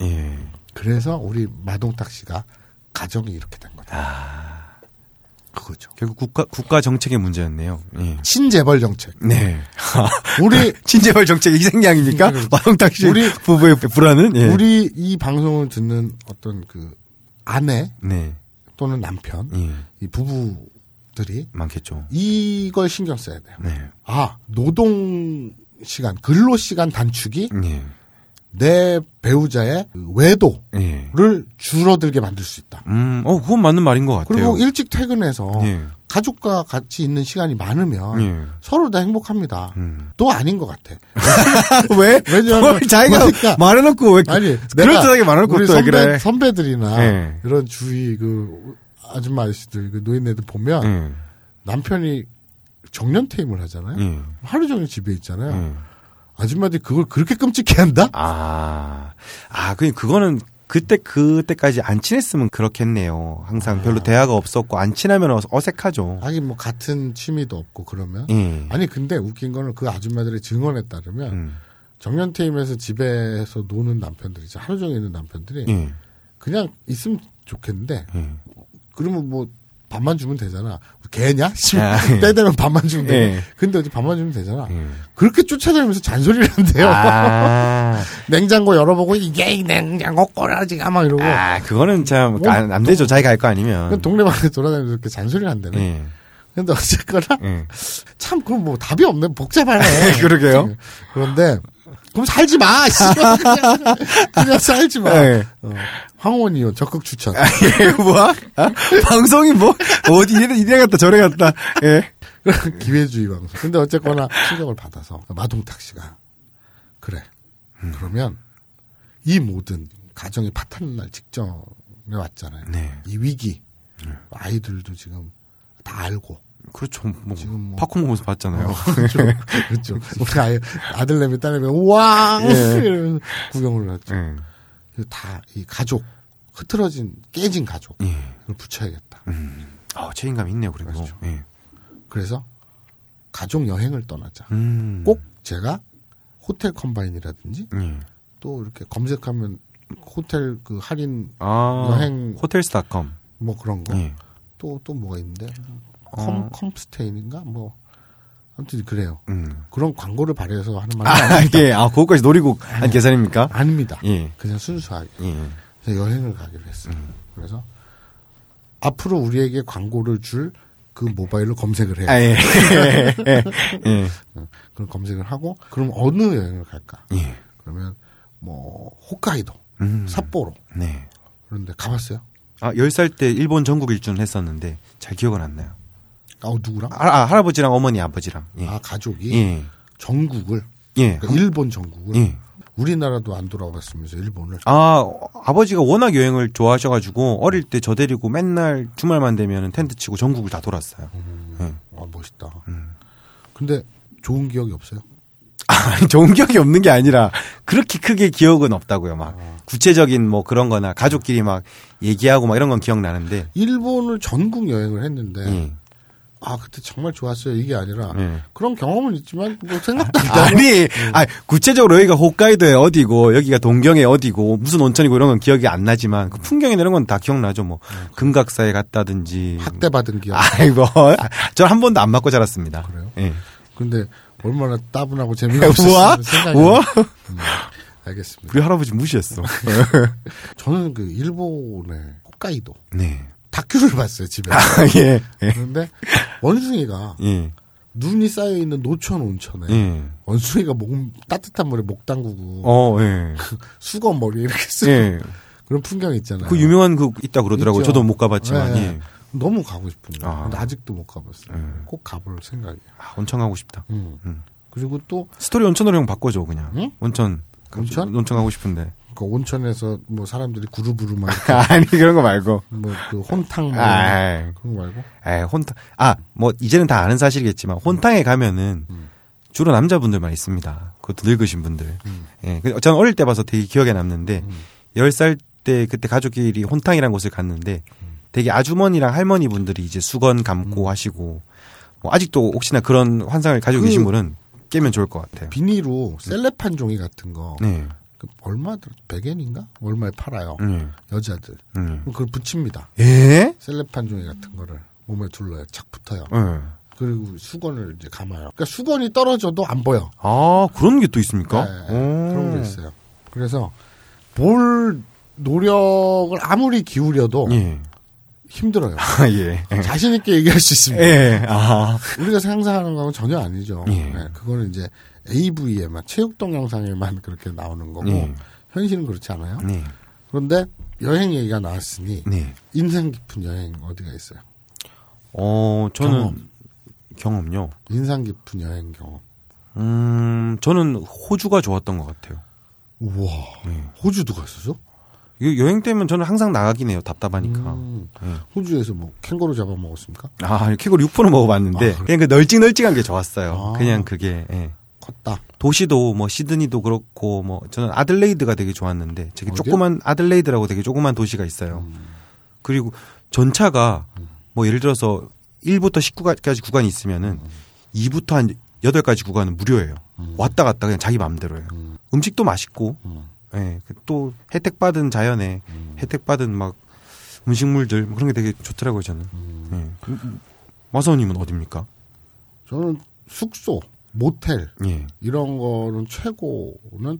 예. 그래서 우리 마동탁 씨가 가정이 이렇게 된 거다. 아. 그거죠. 결국 국가 국가 정책의 문제였네요. 예. 신재벌 정책. 네. 우리 친재벌 정책 이 생략입니까? 마동탁 씨 우리- 부부의 불안은? 예. 우리 이 방송을 듣는 어떤 그 아내 네. 또는 남편 예. 이 부부들이 많겠죠. 이걸 신경 써야 돼요. 네. 아 노동 시간 근로 시간 단축이 예. 내 배우자의 그 외도를 예. 줄어들게 만들 수 있다. 음, 어, 그건 맞는 말인 것 같아요. 그리고 일찍 퇴근해서 예. 가족과 같이 있는 시간이 많으면 예. 서로 다 행복합니다. 음. 또 아닌 것 같아. 왜? 왜냐하면 뭘 자기가 그러니까- 말해놓고 왜 아니, 그럴듯하게 말해놓고 우리 선배, 그래? 선배들이나 예. 이런 주위 그 아줌마 아저씨들, 그 노인네들 보면 예. 남편이 정년 퇴임을 하잖아요. 예. 하루 종일 집에 있잖아요. 예. 아줌마들이 그걸 그렇게 끔찍해 한다? 아, 아, 그 그거는 그때 그때까지 안 친했으면 그렇겠네요. 항상 별로 대화가 없었고 안 친하면 어색하죠. 하긴 뭐 같은 취미도 없고 그러면. 예. 아니 근데 웃긴 거는 그 아줌마들의 증언에 따르면 음. 정년 퇴임해서 집에서 노는 남편들이. 하루 종일 있는 남편들이 예. 그냥 있으면 좋겠는데 예. 그러면 뭐 밥만 주면 되잖아. 개냐? 아, 예. 때 되면 밥만 주면 돼. 예. 근데 어디 밥만 주면 되잖아. 예. 그렇게 쫓아다니면서 잔소리를 한대요. 아, 냉장고 열어보고 이게 이 냉장고 꼬라지가 막 이러고 아, 그거는 참 뭐, 안, 안 되죠. 자기가 할 거 아니면. 그냥 동네방네 돌아다니면서 이렇게 잔소리를 한대네. 예. 근데 어쨌거나 예. 참 그건 뭐 답이 없네. 복잡하네. 그러게요. 그런데 그럼 살지 마. 씨발. 그냥, 그냥 살지 마. 예. 어, 황원 의원 적극 추천. 예, 뭐야? 아? 방송이 뭐, 어디 이래, 이래 갔다 저래 갔다. 예. 기회주의 방송. 근데 어쨌거나 충격을 받아서 마동탁 씨가 그래. 그러면 이 모든 가정이 파탄 날 직전에 왔잖아요. 네. 이 위기 아이들도 지금 다 알고 그렇죠. 뭐, 지금 뭐- 팝콘 먹으면서 봤잖아요. 그렇죠. 그렇죠. 우리 아이, 아들내미 딸내미 우와 예. 구경을 했죠. 예. 다이 가족 흐트러진 깨진 가족을 예. 붙여야겠다. 아, 책임감이 있네요, 그래도. 그렇죠. 예. 그래서 가족 여행을 떠나자. 음. 꼭 제가 호텔 컴바인이라든지 예. 또 이렇게 검색하면 호텔 그 할인 아, 여행- 호텔스닷컴. 뭐 그런 거. 예. 또또 뭐가 있는데 어. 컴 컴스테인인가 뭐 아무튼 그래요. 음. 그런 광고를 발휘해서 하는 말이 아, 아닙니다. 예. 아, 그것까지 노리고 한 계산입니까? 아닙니다. 예. 그냥 순수하게 예. 그래서 여행을 가기로 했어요. 음. 그래서 앞으로 우리에게 광고를 줄 그 모바일로 검색을 해요. 아, 예. 예. 예. 그럼 검색을 하고 그럼 어느 여행을 갈까? 예. 그러면 뭐 홋카이도, 음. 삿포로 네. 그런데 가봤어요? 아, 10살 때 일본 전국 일주를 했었는데 잘 기억은 안 나요. 아 누구랑? 아, 아, 할아버지랑 어머니, 아버지랑. 예. 아 가족이 예. 전국을 예. 그러니까 일본 전국을 예. 우리나라도 안 돌아봤으면서 일본을 아, 아버지가 워낙 여행을 좋아하셔가지고 어릴 때 저 데리고 맨날 주말만 되면 텐트 치고 전국을 다 돌았어요. 예. 아 멋있다. 음. 근데 좋은 기억이 없어요? 아니, 좋은 기억이 없는 게 아니라 그렇게 크게 기억은 없다고요. 막 아. 구체적인 뭐 그런 거나 가족끼리 막 얘기하고 막 이런 건 기억나는데. 일본을 전국 여행을 했는데 예. 아 그때 정말 좋았어요 이게 아니라 예. 그런 경험은 있지만 뭐 생각도 안 나고 아니, 아 구체적으로 여기가 홋카이도의 어디고 여기가 동경의 어디고 무슨 온천이고 이런 건 기억이 안 나지만 그 풍경이나 이런 건 다 기억나죠. 뭐 금각사에 갔다든지. 학대 받은 기억. 아이고, 전 한 번도 안 맞고 자랐습니다. 그래요? 예. 근데 얼마나 따분하고 재미가 없었으면 생각이 우와, 음, 알겠습니다. 우리 할아버지 무시했어. 저는 그 일본의 홋카이도 네. 다큐를 봤어요 집에. 아, 예, 예, 그런데 원숭이가 예. 눈이 쌓여 있는 노천 온천에 예. 원숭이가 목 따뜻한 물에 목 담그고 어, 예. 수건 머리 이렇게 쓰고 예. 그런 풍경 있잖아요. 그 유명한 그 있다 그러더라고요. 있죠. 저도 못 가봤지만. 네. 예. 너무 가고 싶은 거예요. 아. 근데 아직도 못 가봤어요. 네. 꼭 가볼 생각이에요. 아, 온천 가고 싶다. 음. 음. 그리고 또 스토리 온천으로 형 바꿔줘 그냥. 응? 온천. 온천? 온천 가고 싶은데. 그 온천에서 뭐 사람들이 구루부루 막 아니 그런 거 말고. 뭐 그 혼탕 뭐 아, 그런 거 말고 에 혼탕. 아, 뭐 이제는 다 아는 사실이겠지만 혼탕에 가면은 주로 남자분들만 있습니다. 그것도 늙으신 분들. 예. 그 저는 어릴 때 봐서 되게 기억에 남는데 열살때 그때 가족끼리 혼탕이라는 곳을 갔는데 되게 아주머니랑 할머니 분들이 이제 수건 감고 하시고 뭐 아직도 혹시나 그런 환상을 가지고 그- 계신 분은 깨면 좋을 것 같아요. 비닐로 셀레판 종이 같은 거 네. 그 얼마 들 100엔인가? 얼마에 팔아요. 네. 여자들. 네. 그럼 그걸 붙입니다. 예? 셀레판 종이 같은 거를 몸에 둘러요. 착 붙어요. 네. 그리고 수건을 이제 감아요. 그러니까 수건이 떨어져도 안 보여. 아, 그런 게 또 있습니까? 네, 오. 그런 게 있어요. 그래서 뭘 노력을 아무리 기울여도 예. 힘들어요. 아, 예. 자신 있게 얘기할 수 있습니다. 예. 아. 우리가 상상하는 거하고 전혀 아니죠. 예. 네, 그거는 이제 AV에만 체육 동영상에만 그렇게 나오는 거고 예. 현실은 그렇지 않아요. 네. 그런데 여행 얘기가 나왔으니 네. 인상 깊은 여행 어디가 있어요? 어, 저는 경험. 경험. 요 인상 깊은 여행 경험. 음, 저는 호주가 좋았던 것 같아요. 우와, 네. 호주도 갔었어? 여행 때면 저는 항상 나가긴 해요. 답답하니까. 음, 네. 호주에서 뭐 캥거루 잡아 먹었습니까? 아, 캐고리 6%는 먹어봤는데 아, 그냥 그 널찍널찍한 게 좋았어요. 아. 그냥 그게 예. 컸다. 도시도 뭐 시드니도 그렇고 뭐 저는 아들레이드가 되게 좋았는데 되게 어디요? 조그만 아들레이드라고 되게 조그만 도시가 있어요. 그리고 전차가 뭐 예를 들어서 1부터 19까지 구간이 있으면은 2부터 한 8까지 구간은 무료예요. 왔다 갔다 그냥 자기 마음대로 해요. 음 식도 맛있고 예. 또 혜택 받은 자연에 혜택 받은 막 음식물들 뭐 그런 게 되게 좋더라고요, 저는. 예. 마사오님은 어딥니까? 저는 숙소, 모텔 예. 이런 거는 최고는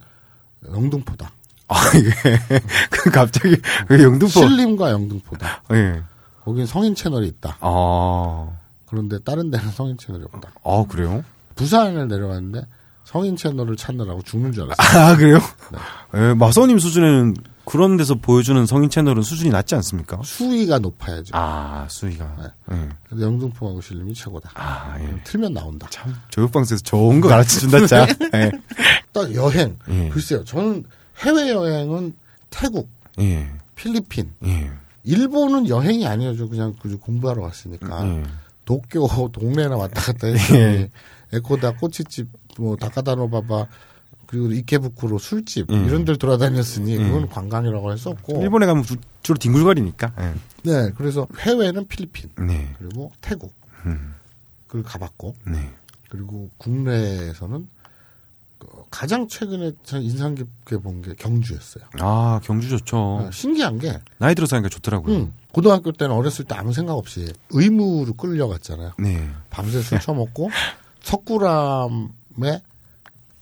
영등포다. 아, 이게 그 갑자기 그 영등포 신림과 영등포다. 예. 거긴 성인 채널이 있다. 아. 그런데 다른 데는 성인 채널이 없다. 아, 그래요? 부산을 내려갔는데 성인 채널을 찾느라고 죽는 줄 알았어요. 아, 그래요? 네. 예, 마사오님 수준에는 그런 데서 보여주는 성인 채널은 수준이 낮지 않습니까? 수위가 높아야죠. 아, 수위가. 네. 예. 근데 영등포하고 신림이 최고다. 아, 예. 틀면 나온다. 참, 교육방송에서 좋은 거 가르쳐 준다, 짜. 예. 딱 여행. 예. 글쎄요. 저는 해외 여행은 태국, 예. 필리핀, 예. 일본은 여행이 아니어죠. 그냥 그 공부하러 갔으니까. 예. 도쿄 동네나 왔다 갔다 했더니 에코다 꼬치집 뭐 다카다노바바 그리고 이케부쿠로 술집 음. 이런 데를 돌아다녔으니 그건 관광이라고 없고 일본에 가면 주- 주로 뒹굴거리니까. 예. 네 그래서 해외는 필리핀 네. 그리고 태국 음. 그걸 가봤고 네. 그리고 국내에서는 그 가장 최근에 전 인상 깊게 본 게 경주였어요. 아, 경주 좋죠. 아, 신기한 게 나이 들어서 하니까 좋더라고요. 음, 고등학교 때는 어렸을 때 아무 생각 없이 의무로 끌려갔잖아요. 네. 밤새 술 처먹고 석굴암에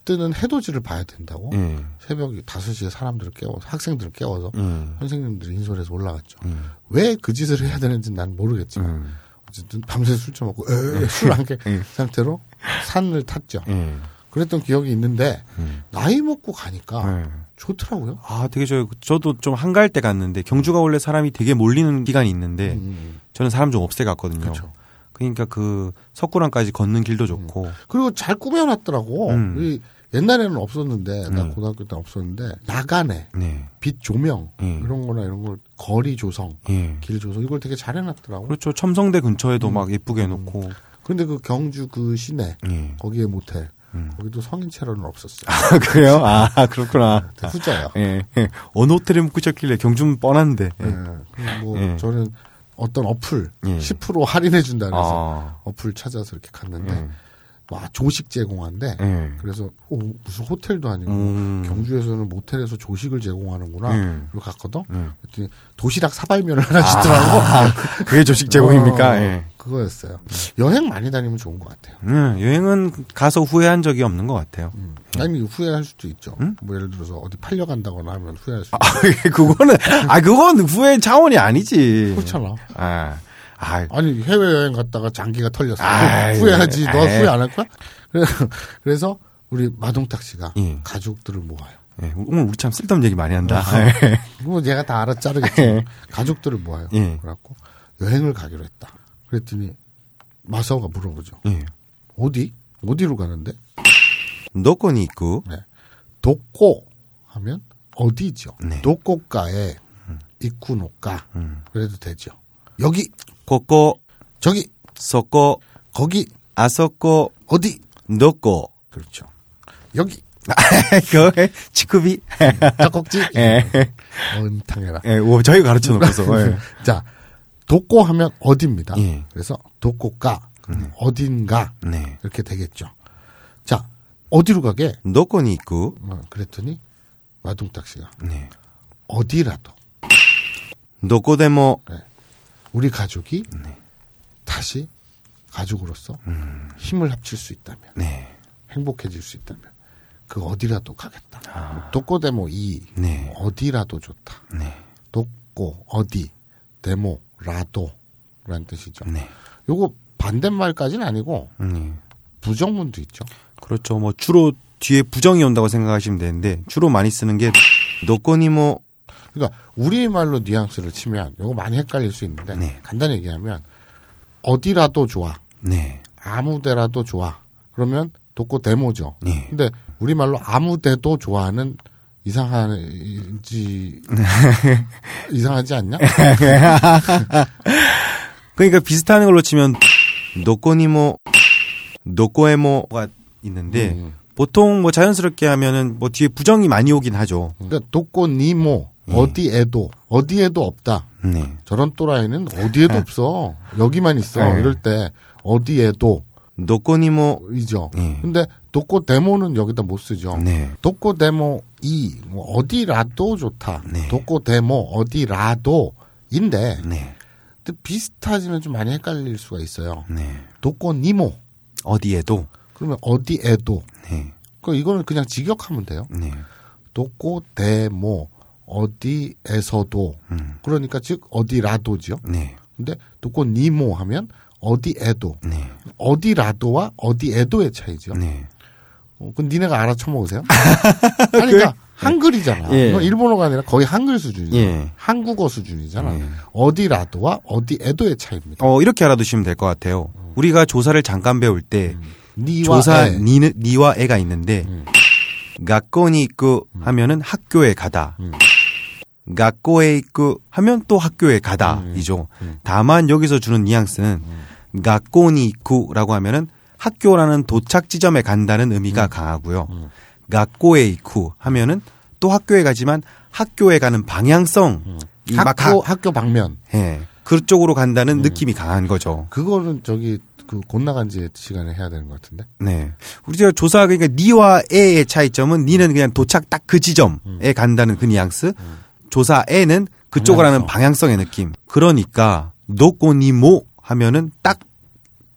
뜨는 해돋이를 봐야 된다고 예. 새벽 5시에 사람들을 깨워 학생들을 깨워서 예. 선생님들이 인솔해서 올라갔죠. 음. 왜그 짓을 해야 되는지 난 모르겠지만 음. 어쨌든 밤새 술 처먹고 술안 깬 예. 상태로 산을 탔죠. 예. 그랬던 기억이 있는데 음. 나이 먹고 가니까 예. 좋더라고요. 아, 되게 저, 저도 좀 한가할 때 갔는데, 경주가 원래 사람이 되게 몰리는 기간이 있는데, 음, 저는 사람 좀 없애 갔거든요. 그렇죠. 그러니까 그 석굴암까지 걷는 길도 좋고, 그리고 잘 꾸며놨더라고. 음. 이 옛날에는 없었는데 나 음. 고등학교 때 없었는데 나간에 네. 빛 조명 음. 이런 거나 이런 걸 거리 조성 예. 길 조성 이걸 되게 잘 해놨더라고. 그렇죠. 첨성대 근처에도 막 예쁘게 해놓고, 그런데 그 경주 그 시내 예. 거기에 모텔 음. 거기도 성인 체로는 없었어요. 아, 그래요? 아, 그렇구나. 후자야. 예. 예. 어느 호텔에 묵으셨길래 경주는 뻔한데. 예. 예. 뭐 예. 저는 어떤 어플 예. 10% 할인해 준다 그래서 아. 어플 찾아서 이렇게 갔는데 예. 와 조식 제공한데 예. 그래서 오, 무슨 호텔도 아니고 음. 경주에서는 모텔에서 조식을 제공하는구나. 음. 그리고 갔거든. 음. 그랬더니 도시락 사발면을 하나 주더라고. 아, 그게 조식 제공입니까? 어, 예. 그거였어요. 여행 많이 다니면 좋은 것 같아요. 음, 여행은 가서 후회한 적이 없는 것 같아요. 음. 아니 후회할 수도 있죠. 음? 뭐 예를 들어서 어디 팔려간다거나 하면 후회할 수 아, 그거는, 아, 그건 후회 차원이 아니지. 그렇잖아. 아, 아, 아니 해외 여행 갔다가 장기가 털렸어. 아이, 후회하지. 너 에이. 후회 안 할 거야? 그래서 우리 마동탁 씨가 예. 가족들을 모아요. 예, 오늘 우리 참 쓸데없는 얘기 많이 한다. 뭐 얘가 다 알아 자르겠지. 가족들을 모아요. 예. 그래갖고 여행을 가기로 했다. 그랬더니 마사오가 물어보죠. 예. 어디? 어디로 가는데? 노코니 있고, 네. 도꼬 하면 어디죠? 네. 도꼬가에 이쿠노가 그래도 되죠. 여기 코코, 저기 소코, 거기 아소코, 어디? 노코. 그렇죠. 여기 그, 치쿠비. 짝꼭지 예. 은탕해라. 예, 오, 저희가 가르쳐 놓고서. 예. 자 도꼬 하면 어디입니다. 예. 그래서 도꼬가 어딘가 네. 이렇게 되겠죠. 자 어디로 가게? 노코니 있고, 어, 그랬더니 마동탁 씨가 네. 어디라도 노코데모, 우리 가족이 네. 다시 가족으로서 힘을 합칠 수 있다면 네. 행복해질 수 있다면 그 어디라도 가겠다. 독고 데모 이 아. 네. 어디라도 좋다. 네. 독고 어디 데모 라도라는 뜻이죠. 네. 요거 반대말까지는 아니고 네. 부정문도 있죠. 그렇죠. 뭐, 주로 뒤에 부정이 온다고 생각하시면 되는데, 주로 많이 쓰는 게, 노코니모, 그러니까 우리말로 뉘앙스를 치면 요거 많이 헷갈릴 수 있는데 네. 간단히 얘기하면 어디라도 좋아. 네. 아무데라도 좋아. 그러면 독고 데모죠. 네. 근데 우리말로 아무데도 좋아하는 이상하지 이상하지 않냐? 그러니까 비슷한 걸로 치면 노코니모 노코에모가 있는데 음. 보통 뭐 자연스럽게 하면은 뭐 뒤에 부정이 많이 오긴 하죠. 그러니까 독고 니모 예. 어디에도 어디에도 없다. 네. 저런 또라이는 어디에도 없어. 여기만 있어. 네. 이럴 때 어디에도 노코니모 이죠. 예. 근데 독고 데모는 여기다 못 쓰죠. 네. 독고 데모 이 뭐 어디라도 좋다. 네. 독고 데모 어디라도인데 네. 비슷하지는 좀 많이 헷갈릴 수가 있어요. 네. 독고 니모 어디에도 그러면 어디에도 네. 그 이거는 그냥 직역하면 돼요. 네. 독고 데모 어디에서도 음. 그러니까 즉 어디라도죠. 네. 근데 듣고 니모 하면 어디에도 네. 어디라도와 어디에도의 차이죠. 네. 어, 그 니네가 알아쳐 먹으세요. 그러니까 그, 네. 한글이잖아. 예. 일본어가 아니라 거의 한글 수준이잖아. 예. 한국어 수준이잖아. 예. 어디라도와 어디에도의 차이입니다. 어, 이렇게 알아두시면 될 것 같아요. 음. 우리가 조사를 잠깐 배울 때 음. 조사 에. 니, 니와 애가 있는데 음. 가꼬니 있고 음. 하면은 학교에 가다. 음. 음. 학교에 있고 하면 또 학교에 가다. 음. 이죠. 다만 여기서 주는 뉘앙스는 학교니 있고라고 하면은 학교라는 도착 지점에 간다는 의미가 음. 강하고요. 학교에 있고 하면은 또 학교에 가지만 학교에 가는 방향성 이막 학교 가- 학교 방면 예. 그쪽으로 간다는 음. 느낌이 강한 거죠. 그거는 저기 그곧 나간 지 시간에 해야 되는 것 같은데. 네. 우리가 조사 그러니까 니와 에의 차이점은 니는 그냥 도착 딱 그 지점에 간다는 그 뉘앙스. 조사 에는 그쪽으로 하는 방향성 의 느낌. 그러니까 노꼬니모 하면은 딱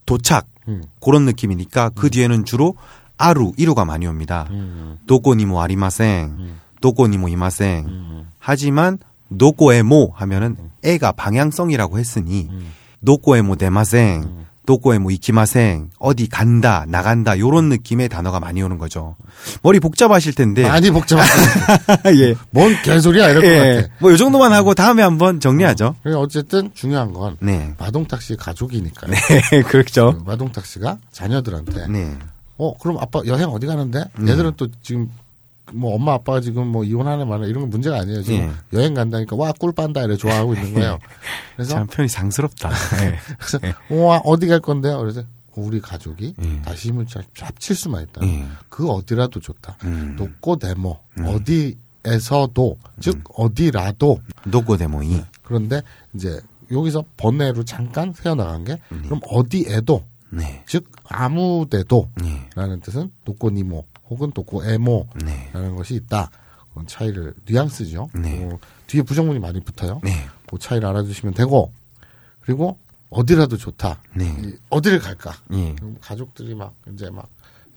도착 음. 그런 느낌이니까 그 뒤에는 주로 아루 이루가 많이 옵니다. 음. 도꼬니모 아리마생. 도꼬니모 이마생. 음. 하지만 노꼬에모 하면은 애가 방향성이라고 했으니 음. 노꼬에모 데마생, 노꼬에모 이키마생, 어디 간다, 나간다 요런 느낌의 단어가 많이 오는 거죠. 머리 복잡하실 텐데. 많이 복잡하다. 예. 뭔 개소리야 이럴 것 예. 같아. 뭐 요 정도만 하고 다음에 한번 정리하죠. 그러니까 어쨌든 중요한 건 네. 마동탁 씨 가족이니까요. 네, 그렇죠. 마동탁 씨가 자녀들한테 네. 어 그럼 아빠 여행 어디 가는데? 얘들은 또 지금 뭐 엄마 아빠가 지금 뭐 이혼하는 말은 이런 건 문제가 아니에요. 지금 예. 여행 간다니까 와 꿀 빤다 이래 좋아하고 있는 거예요. 그래서 참 편이 상스럽다. 네. 그래서 와 어디 갈 건데요? 그래서 우리 가족이 예. 다시 힘을 합- 합칠 수만 있다. 예. 그 어디라도 좋다. 음. 높고 데모 어디에서도 즉 어디라도 노꼬데모이. 그런데 이제 여기서 번외로 잠깐 새어나간 게 그럼 어디에도 네. 즉 아무데도 네. 라는 뜻은 도꼬니모 혹은 도꼬에모라는 네. 것이 있다. 그런 차이를 뉘앙스죠. 네. 어, 뒤에 부정문이 많이 붙어요. 네. 그 차이를 알아주시면 되고 그리고 어디라도 좋다. 네. 이 어디를 갈까? 예. 그럼 가족들이 막 이제 막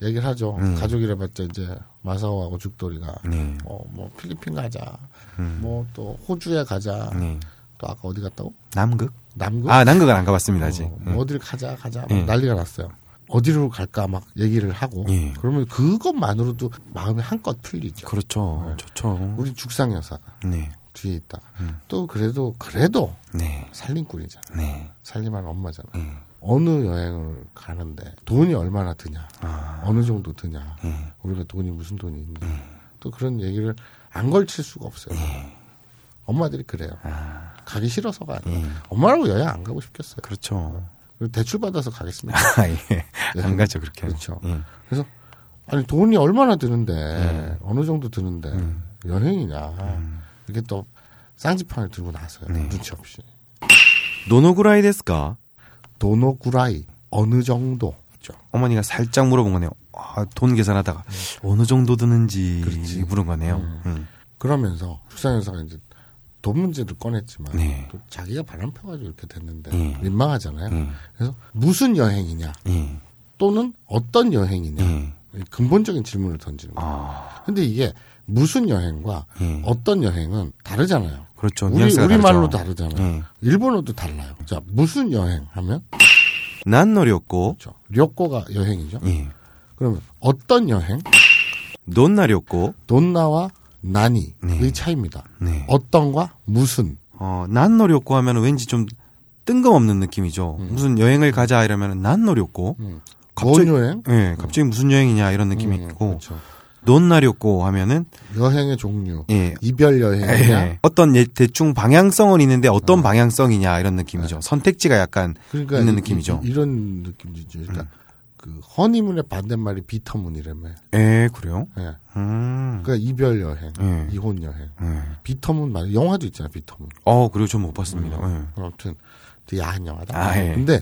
얘기를 하죠. 음. 가족이라봤자 이제 마사오하고 죽돌이가 네. 어 뭐 필리핀 가자, 뭐또 호주에 가자, 네. 또 아까 어디 갔다고? 남극? 남극? 아, 남극은 안 가봤습니다, 아직. 어, 뭐 어디를 가자 가자 막 예. 난리가 났어요. 어디로 갈까 막 얘기를 하고 예. 그러면 그것만으로도 마음이 한껏 풀리죠. 그렇죠. 좋죠. 우리 죽상 여사가 네. 뒤에 있다. 또 그래도 그래도 네. 살림꾼이잖아. 네. 살림하는 엄마잖아. 예. 어느 여행을 가는데 돈이 얼마나 드냐, 아. 어느 정도 드냐, 예. 우리가 돈이 무슨 돈이 있냐, 또 그런 얘기를 안 걸칠 수가 없어요. 엄마들이 그래요. 가기 싫어서가 아니라 엄마라고 여행 안 가고 싶겠어요. 그렇죠. 대출 받아서 가겠습니다. 아, 예. 안 가죠, 그렇게. 그렇죠. 예. 그래서 아니 돈이 얼마나 드는데 어느 정도 드는데 여행이냐 이렇게 또 쌍지판을 들고 나서요 눈치 없이 노노구라이 데스까? 도노구라이 어느 정도 있죠. 어머니가 살짝 물어본 거네요. 아, 돈 계산하다가 어느 정도 드는지 그렇지. 물은 거네요. 음. 그러면서 축산여사가 이제 돈 문제를 꺼냈지만 네. 또 자기가 바람 펴가지고 이렇게 됐는데 예. 민망하잖아요. 예. 그래서 무슨 여행이냐 예. 또는 어떤 여행이냐 예. 근본적인 질문을 던지는 거예요. 아, 근데 이게 무슨 여행과 예. 어떤 여행은 다르잖아요. 그렇죠. 우리 뉘앙스가 우리 말로 다르죠. 다르잖아요. 예. 일본어도 달라요. 자 무슨 여행 하면 난 노렸고, 그렇죠. 료꼬가 여행이죠. 예. 그러면 어떤 여행? 넌 나렸고, 돈나와 나니의 네. 차이입니다. 네. 어떤과 무슨 어, 난 노렸고 하면 왠지 좀 뜬금없는 느낌이죠. 무슨 여행을 가자 이러면 난 노렸고, 음. 갑자기- 뭔 여행? 예, 갑자기 무슨 여행이냐 이런 느낌이 음, 있고, 그렇죠. 넌 나렸고 하면은, 여행의 종류, 예. 이별 여행이냐? 예. 어떤 예- 대충 방향성은 있는데 어떤 방향성이냐 이런 느낌이죠. 선택지가 약간 그러니까 있는 이- 느낌이죠. 음. 이, 런 느낌이죠. 그러니까 그 허니문의 반대말이 비터문이라며. 예, 그래요? 예. 음. 그러니까 이별 여행, 예. 이혼 여행. 예. 비터문 말 영화도 있잖아, 비터문. 어, 그리고 전 못 봤습니다. 예. 아무튼 되게 야한 영화다. 아, 예. 근데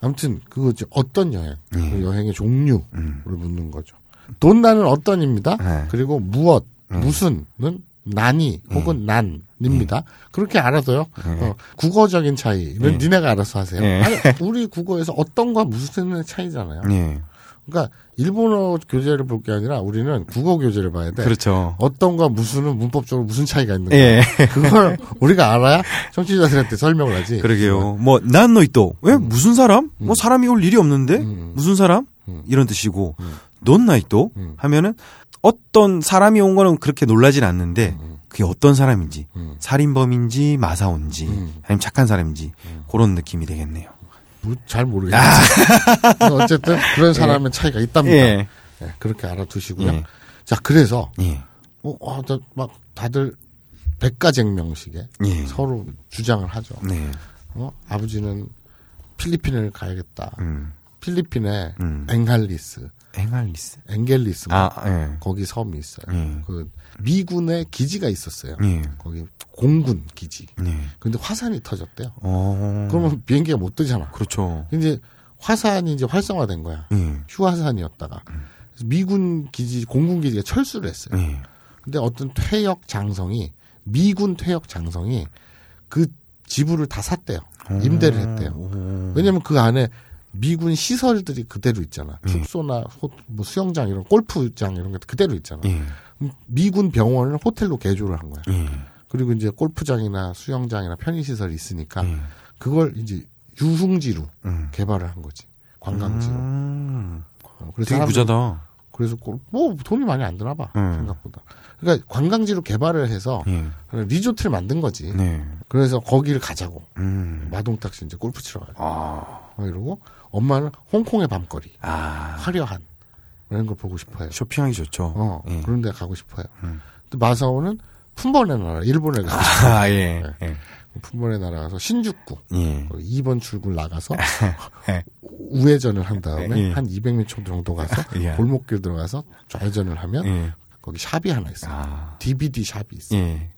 아무튼 그거죠. 어떤 여행, 예. 그 여행의 종류를 음. 묻는 거죠. 돈 나는 어떤입니다. 예. 그리고 무엇, 무슨은 난이 혹은 난입니다. 그렇게 알아서요. 어, 국어적인 차이는 니네가 알아서 하세요. 예. 아니, 우리 국어에서 어떤과 무슨의 차이잖아요. 예. 그러니까 일본어 교재를 볼 게 아니라 우리는 국어 교재를 봐야 돼. 그렇죠. 어떤과 무슨은 문법적으로 무슨 차이가 있는가. 예. 그걸 우리가 알아야 청취자들한테 설명을 하지. 그러게요. 뭐, 난너 있도. 왜? 무슨 사람? 뭐, 사람이 올 일이 없는데? 음. 무슨 사람? 음. 이런 뜻이고, 음. 넌나 있도? 음. 하면은, 어떤 사람이 온 거는 그렇게 놀라진 않는데, 그게 어떤 사람인지, 음. 살인범인지, 마사오인지, 음. 아니면 착한 사람인지, 그런 느낌이 되겠네요. 뭐, 잘 모르겠어요. 어쨌든 그런 사람의 차이가 있답니다. 예. 예, 그렇게 알아두시고요. 예. 자, 그래서 예. 어, 아, 나- 막 다들 백가쟁명식에 예. 서로 주장을 하죠. 네. 어? 아버지는 필리핀을 가야겠다. 음. 필리핀에 음. 엥할리스, 엥알리스. 엥겔리스 뭐 아, 예. 거기 섬이 있어요. 예. 그 미군의 기지가 있었어요. 예. 거기 공군 기지. 예. 근데 화산이 터졌대요. 어. 그러면 비행기가 못 뜨잖아. 그렇죠. 이제 화산이 이제 활성화된 거야. 예. 휴화산이었다가 그래서 미군 기지, 공군 기지가 철수를 했어요. 예. 근데 어떤 퇴역 장성이 미군 퇴역 장성이 그 지부를 다 샀대요. 임대를 했대요. 오. 왜냐면 그 안에 미군 시설들이 그대로 있잖아. 예. 숙소나 호- 뭐 수영장 이런 골프장 이런 것도 그대로 있잖아. 예. 그럼 미군 병원을 호텔로 개조를 한 거야. 예. 그리고 이제 골프장이나 수영장이나 편의시설이 있으니까 예. 그걸 이제 유흥지로 음. 개발을 한 거지. 관광지로. 음. 어, 그래서 되게 부자다. 그래서 꼴- 뭐 돈이 많이 안 드나 봐 음. 생각보다. 그러니까 관광지로 개발을 해서 예. 리조트를 만든 거지. 네. 그래서 거기를 가자고 음. 마동탁 씨 이제 골프 치러 가고 아. 어, 이러고 엄마는 홍콩의 밤거리 아. 화려한 이런 걸 보고 싶어요. 쇼핑하기 좋죠. 어 예. 그런 데 가고 싶어요. 음. 근데 마사오는 품번의 나라 일본에 가고 아, 예. 예. 싶어요. 품번의 나라 가서 신주쿠 예. 거기 2번 출구를 나가서 예. 우회전을 한 다음에 예. 한 200m 정도 가서 예. 골목길 들어가서 좌회전을 하면 예. 거기 샵이 하나 있어요. 아. DVD 샵이 있어요. 예.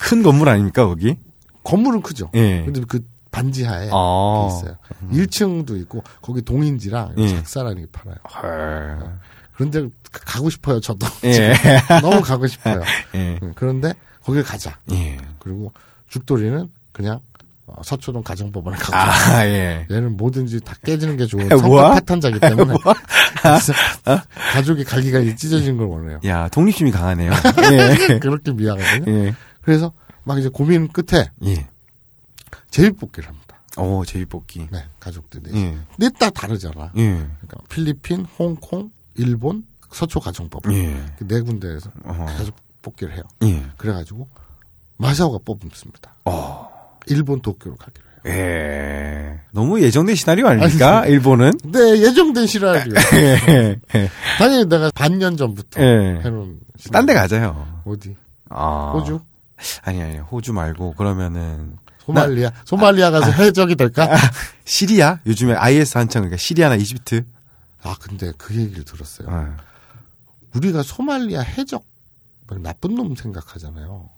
큰 건물 아닙니까, 거기? 건물은 크죠. 예. 근데 그 반지하에 아. 있어요. 1층도 있고 거기 동인지랑 예. 작사라는 게 팔아요. 헐. 그런데 가- 가고 싶어요. 저도 예. 너무 가고 싶어요. 예. 응, 그런데 거길 가자. 예. 그리고 죽돌이는 그냥 어, 서초동 가정법원에 가고 아, 예. 얘는 뭐든지 다 깨지는 게 좋은? 성격 파탄자기 때문에 그래서 가족이 갈기갈기 찢어진 걸 원해요. 야, 독립심이 강하네요. 예. 그렇게 미안하거든요. 예. 그래서 막 이제 고민 끝에 예. 제비뽑기를 합니다. 어, 제비뽑기. 네, 가족들이. 예. 넷다 다르잖아. 예. 그러니까 필리핀, 홍콩, 일본, 서초 가정법 예. 그네 군데에서 어허. 가족 뽑기를 해요. 예. 그래가지고 마사오가 뽑습니다. 어. 일본 도쿄로 가기로 해요. 예. 너무 예정된 시나리오 아닙니까? 일본은? 네, 예정된 시나리오. 예. 예. 당연히 내가 반년 전부터 예. 해놓은. 딴 데. 가자요. 어디? 아. 호주? 아니, 아니, 호주 말고, 그러면은, 소말리아? 소말리아 가서 해적이 될까? 시리아? 요즘에 IS 한창, 그러니까 시리아나 이집트? 아, 근데 그 얘기를 들었어요. 어. 우리가 소말리아 해적, 막 나쁜 놈 생각하잖아요.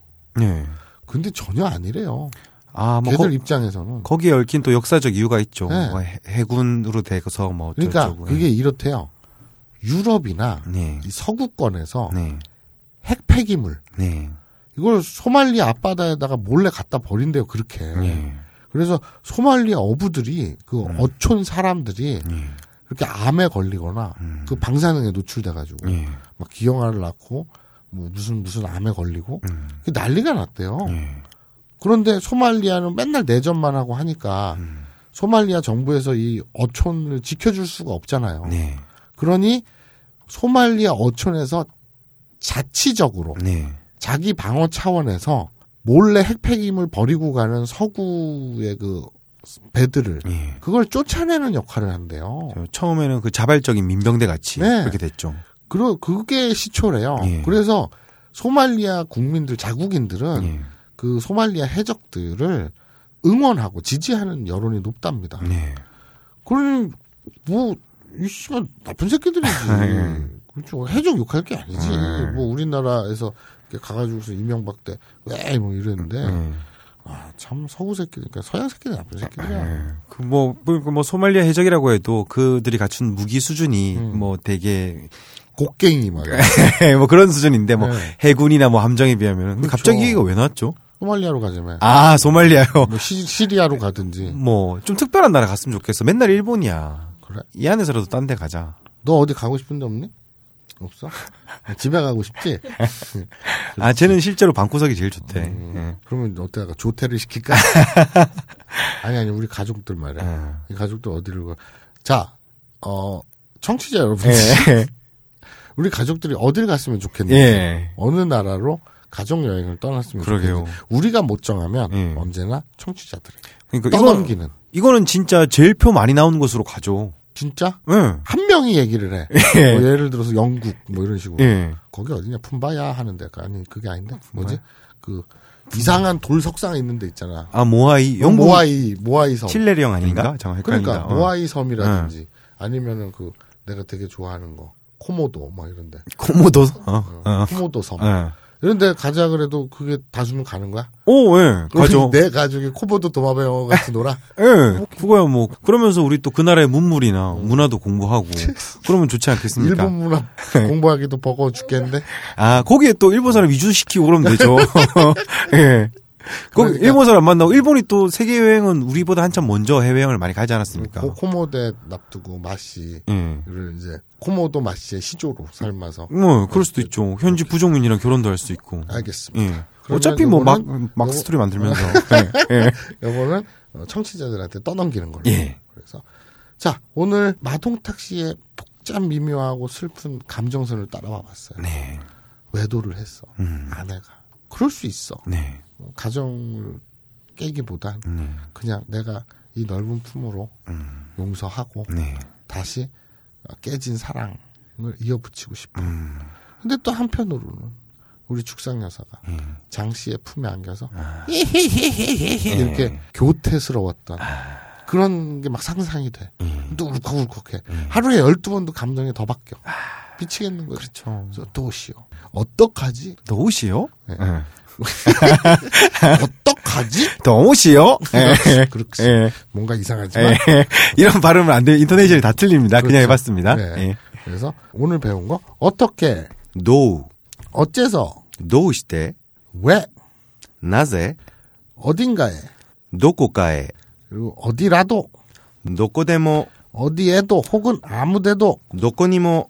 예. 근데 전혀 아니래요. 아, 뭐, 걔들 거, 입장에서는. 거기에 얽힌 또 역사적 이유가 있죠. 네. 뭐 해- 해군으로 돼서 뭐, 그러니까. 그게 이렇대요. 유럽이나 네. 이 서구권에서 네. 핵 폐기물, 네. 이걸 소말리아 앞바다에다가 몰래 갖다 버린대요, 그렇게. 네. 그래서 소말리아 어부들이 그 음. 어촌 사람들이 네. 그렇게 암에 걸리거나 음. 그 방사능에 노출돼가지고 네. 막 기형아를 낳고 뭐 무슨 무슨 암에 걸리고 음. 그 난리가 났대요. 네. 그런데 소말리아는 맨날 내전만 하고 하니까 음. 소말리아 정부에서 이 어촌을 지켜줄 수가 없잖아요. 네. 그러니 소말리아 어촌에서 자치적으로 네. 자기 방어 차원에서 몰래 핵폐기물 버리고 가는 서구의 그 배들을 예. 그걸 쫓아내는 역할을 한대요. 저 처음에는 그 자발적인 민병대 같이 네. 그렇게 됐죠. 그러 그게 시초래요. 예. 그래서 소말리아 국민들 자국인들은 예. 그 소말리아 해적들을 응원하고 지지하는 여론이 높답니다. 네. 그러니 뭐 이씨가 나쁜 새끼들이지. 예. 그렇죠. 해적 욕할 게 아니지. 예. 뭐 우리나라에서 가가지고서 이명박 때 왜 뭐 이랬는데 예. 아, 참 서구 새끼니까 서양 새끼들 나쁜 새끼들이야. 예. 그뭐 뭐, 뭐 소말리아 해적이라고 해도 그들이 갖춘 무기 수준이 음. 뭐 되게 곡괭이 막. 뭐 그런 수준인데 뭐 네. 해군이나 뭐 함정에 비하면 그렇죠. 갑자기 이거 왜 나왔죠? 소말리아로 가자며. 아 소말리아요. 뭐 시, 시리아로 가든지. 뭐 좀 특별한 나라 갔으면 좋겠어. 맨날 일본이야. 그래. 이 안에서라도 딴 데 가자. 너 어디 가고 싶은 데 없니? 없어? 집에 가고 싶지? 아 쟤는 실제로 방구석이 제일 좋대. 음, 예. 그러면 어때 가 조퇴를 시킬까? 아니 아니 우리 가족들 말이야. 예. 이 가족들 어디를 가? 자, 어 청취자 여러분, 예. 우리 가족들이 어딜 갔으면 좋겠는지, 예. 어느 나라로 가족 여행을 떠났으면 그러게요. 좋겠는지, 우리가 못 정하면 예. 언제나 청취자들에게 그러니까 이거 떠넘기는. 이거는 진짜 제일 표 많이 나오는 곳으로 가죠. 진짜 예. 한 명이 얘기를 해. 예. 뭐 예를 들어서 영국 뭐 이런 식으로. 예. 거기 어디냐 품바야 하는 데가 아니 그게 아닌데 뭐지 그 이상한 돌 석상 있는 데 있잖아. 아 모하이 영국 모아이 모아이 섬. 칠레리형 아닌가? 잠깐 헷갈린다. 그러니까 어. 모아이 섬이라든지 아니면은 그 내가 되게 좋아하는 거 코모도 막 이런데 코모도 어. 어. 코모도 섬 예. 이런데 가자 그래도 그게 다수는 가는 거야? 오, 예. 가죠. 내 가족이 코모도 도마뱀 영어 같이 놀아? 예. 그거야 뭐 그러면서 우리 또 그 나라의 문물이나 문화도 공부하고 그러면 좋지 않겠습니까? 일본 문화 공부하기도 버거워 죽겠는데 아, 거기에 또 일본 사람 이주시키고 그러면 되죠. 예. 그러니까. 일본 사람 만나고 일본이 또 세계 여행은 우리보다 한참 먼저 해외 여행을 많이 가지 않았습니까? 코, 코모데 납두고 마시 예. 를 이제 코모도 마시의 시조로 삶아서 뭐 그럴 수도 있죠. 현지 부족민이랑 결혼도 할 수 있고. 알겠습니다. 예. 어차피 뭐막 요거는 막 요거- 스토리 만들면서. 예. 예. 요거는 어, 청취자들한테 떠넘기는 걸로. 예. 그래서 자 오늘 마동탁 씨의 복잡 미묘하고 슬픈 감정선을 따라와 봤어요. 네. 외도를 했어. 음. 아내가. 그럴 수 있어. 네. 어, 가정을 깨기보단 네. 그냥 내가 이 넓은 품으로 음. 용서하고 네. 다시 어, 깨진 사랑을 이어붙이고 싶어. 음. 근데 또 한편으로는 우리 축상 여사가 예. 장 씨의 품에 안겨서 아. 이렇게 교태스러웠던 그런 게 막 상상이 돼. 예. 또 울컥울컥해. 하루에 12번도 감정이 더 바뀌어. 미치겠는 거죠. 그렇죠. 그래서 도시오. 어떡하지? 너무시요? 네. 예. 어떡하지? 너무시요? 예. 그렇지. 예. 뭔가 이상하지만. 예. 이런 발음은 안 돼요. 인터넷이 다 틀립니다. 그냥 그렇죠. 해봤습니다. 네. 예. 그래서 오늘 배운 거 어떻게, 노우, 어째서, 노우 시대, 왜, 나제, 어딘가에, 도코카에, 그리고 어디라도, 도코데모, 어디에도 혹은 아무데도, 도코니모,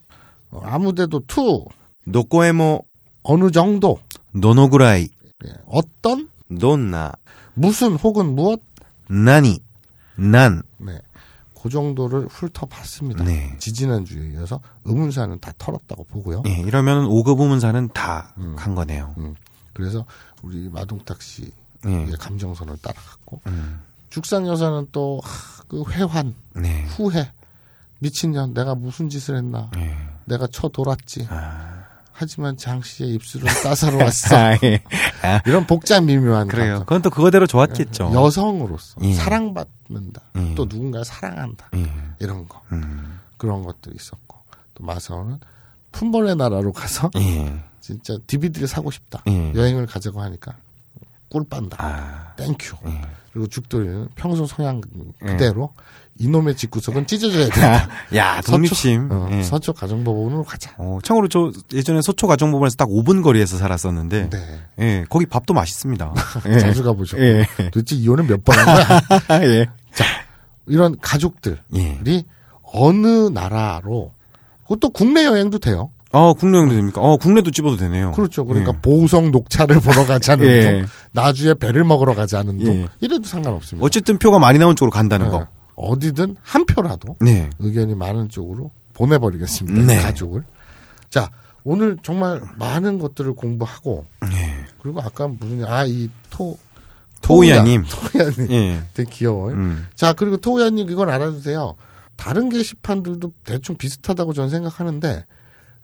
어, 아무데도 투, どこへも, 어느 정도, どのぐらい, 예, 어떤, どんな, 무슨 혹은 무엇, なに, なん. 네. 그 정도를 훑어봤습니다. 네. 지지난주에 이어서 의문사는 다 털었다고 보고요. 예, 이러면 5급 의문사는 다간 거네요. 음, 그래서 우리 마동탁 씨의 예. 감정선을 따라갔고 음. 죽상 여사는 또 그 회환, 네. 후회, 미친년 내가 무슨 짓을 했나, 예. 내가 쳐 돌았지. 아. 하지만 장 씨의 입술은 따사로웠어. 아, 예. 아, 이런 복잡 미묘한 그래요. 감정. 그건 또 그거대로 좋았겠죠. 여성으로서 예. 사랑받는다. 예. 또 누군가를 사랑한다. 예. 이런 거 음. 그런 것들이 있었고 또 마사오는 품벌의 나라로 가서 예. 진짜 DVD를 사고 싶다. 예. 여행을 가자고 하니까 꿀 빤다. 아. Thank you. 예. 그리고 죽돌이는 평소 성향 그대로 이놈의 집구석은 찢어져야 된다. 야, 독립심. 서초, 어, 예. 서초 가정법원으로 가자. 어, 참고로 저 예전에 서초 가정법원에서 딱 5분 거리에서 살았었는데, 네. 예, 거기 밥도 맛있습니다. 예. 자주 가보죠. 예. 도대체 이혼은 몇 번 한 거야? 예. 이런 가족들이 예. 어느 나라로 그것도 국내 여행도 돼요. 어, 국내 여행도 됩니까? 어, 국내도 집어도 되네요. 그렇죠. 그러니까 예. 보성 녹차를 보러 가자는 예. 동, 나주에 배를 먹으러 가자는 동, 예. 이래도 상관없습니다. 어쨌든 표가 많이 나온 쪽으로 간다는 예. 거. 어디든 한 표라도 네. 의견이 많은 쪽으로 보내버리겠습니다. 네. 이 가족을. 자, 오늘 정말 많은 것들을 공부하고 예. 그리고 아까 무슨 아이 토 토우야님. 토우야님 예. 되게 귀여워요. 음. 자 그리고 토우야님 이건 알아주세요. 다른 게시판들도 대충 비슷하다고 저는 생각하는데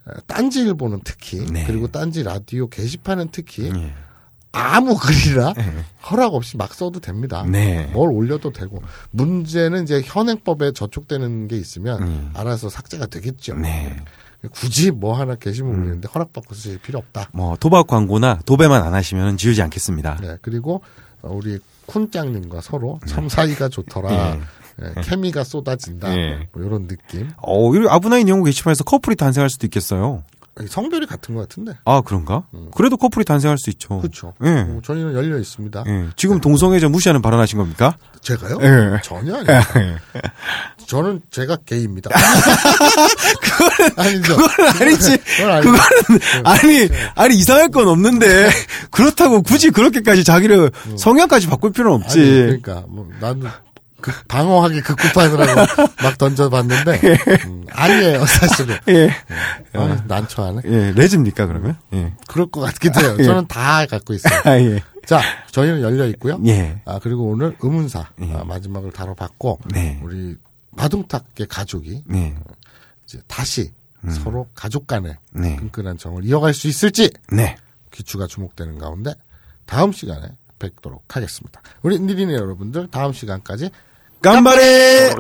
어, 딴지일보는 특히 네. 그리고 딴지 라디오 게시판은 특히 예. 아무 글이나 허락 없이 막 써도 됩니다. 네. 뭘 올려도 되고 문제는 이제 현행법에 저촉되는 게 있으면 음. 알아서 삭제가 되겠죠. 네. 굳이 뭐 하나 게시물 올리는데 허락받고 쓰실 필요 없다. 뭐 도박 광고나 도배만 안 하시면 지우지 않겠습니다. 네, 그리고 어, 우리 쿤짱님과 서로 참 사이가 좋더라. 예. 예, 케미가 쏟아진다. 예. 뭐 이런 느낌. 어, 아브나인 연구 게시판에서 커플이 탄생할 수도 있겠어요. 성별이 같은 것 같은데. 아, 그런가? 그래도 커플이 탄생할 수 있죠. 음. 그렇죠. 예. 어, 저희는 열려 있습니다. 예. 지금 동성애자 무시하는 발언하신 겁니까? 제가요? 예. 전혀 아니에요. 저는 제가 게이입니다. 아니죠. 아니지. 그건 아니죠. 그거는 아니 아니 이상할 건 없는데 그렇다고 굳이 그렇게까지 자기를 성향까지 바꿀 필요는 없지. 아니, 그러니까 뭐 나는 극- 방어하기 극구판이라고 막 던져봤는데 음, 아니에요 사실은. 예. 아, 난처하네. 예, 레즈입니까 그러면? 예. 그럴 것 같기도 해요. 저는 다 갖고 있어요. 아 예. 자, 저희는 열려 있고요. 예. 아 그리고 오늘 의문사 아, 마지막을 다뤄봤고 네. 우리 마동탁의 가족이 네. 이제 다시 서로 가족 간의 네. 끈끈한 정을 이어갈 수 있을지 네. 귀추가 주목되는 가운데 다음 시간에 뵙도록 하겠습니다. 우리 니리네 여러분들 다음 시간까지 깜바레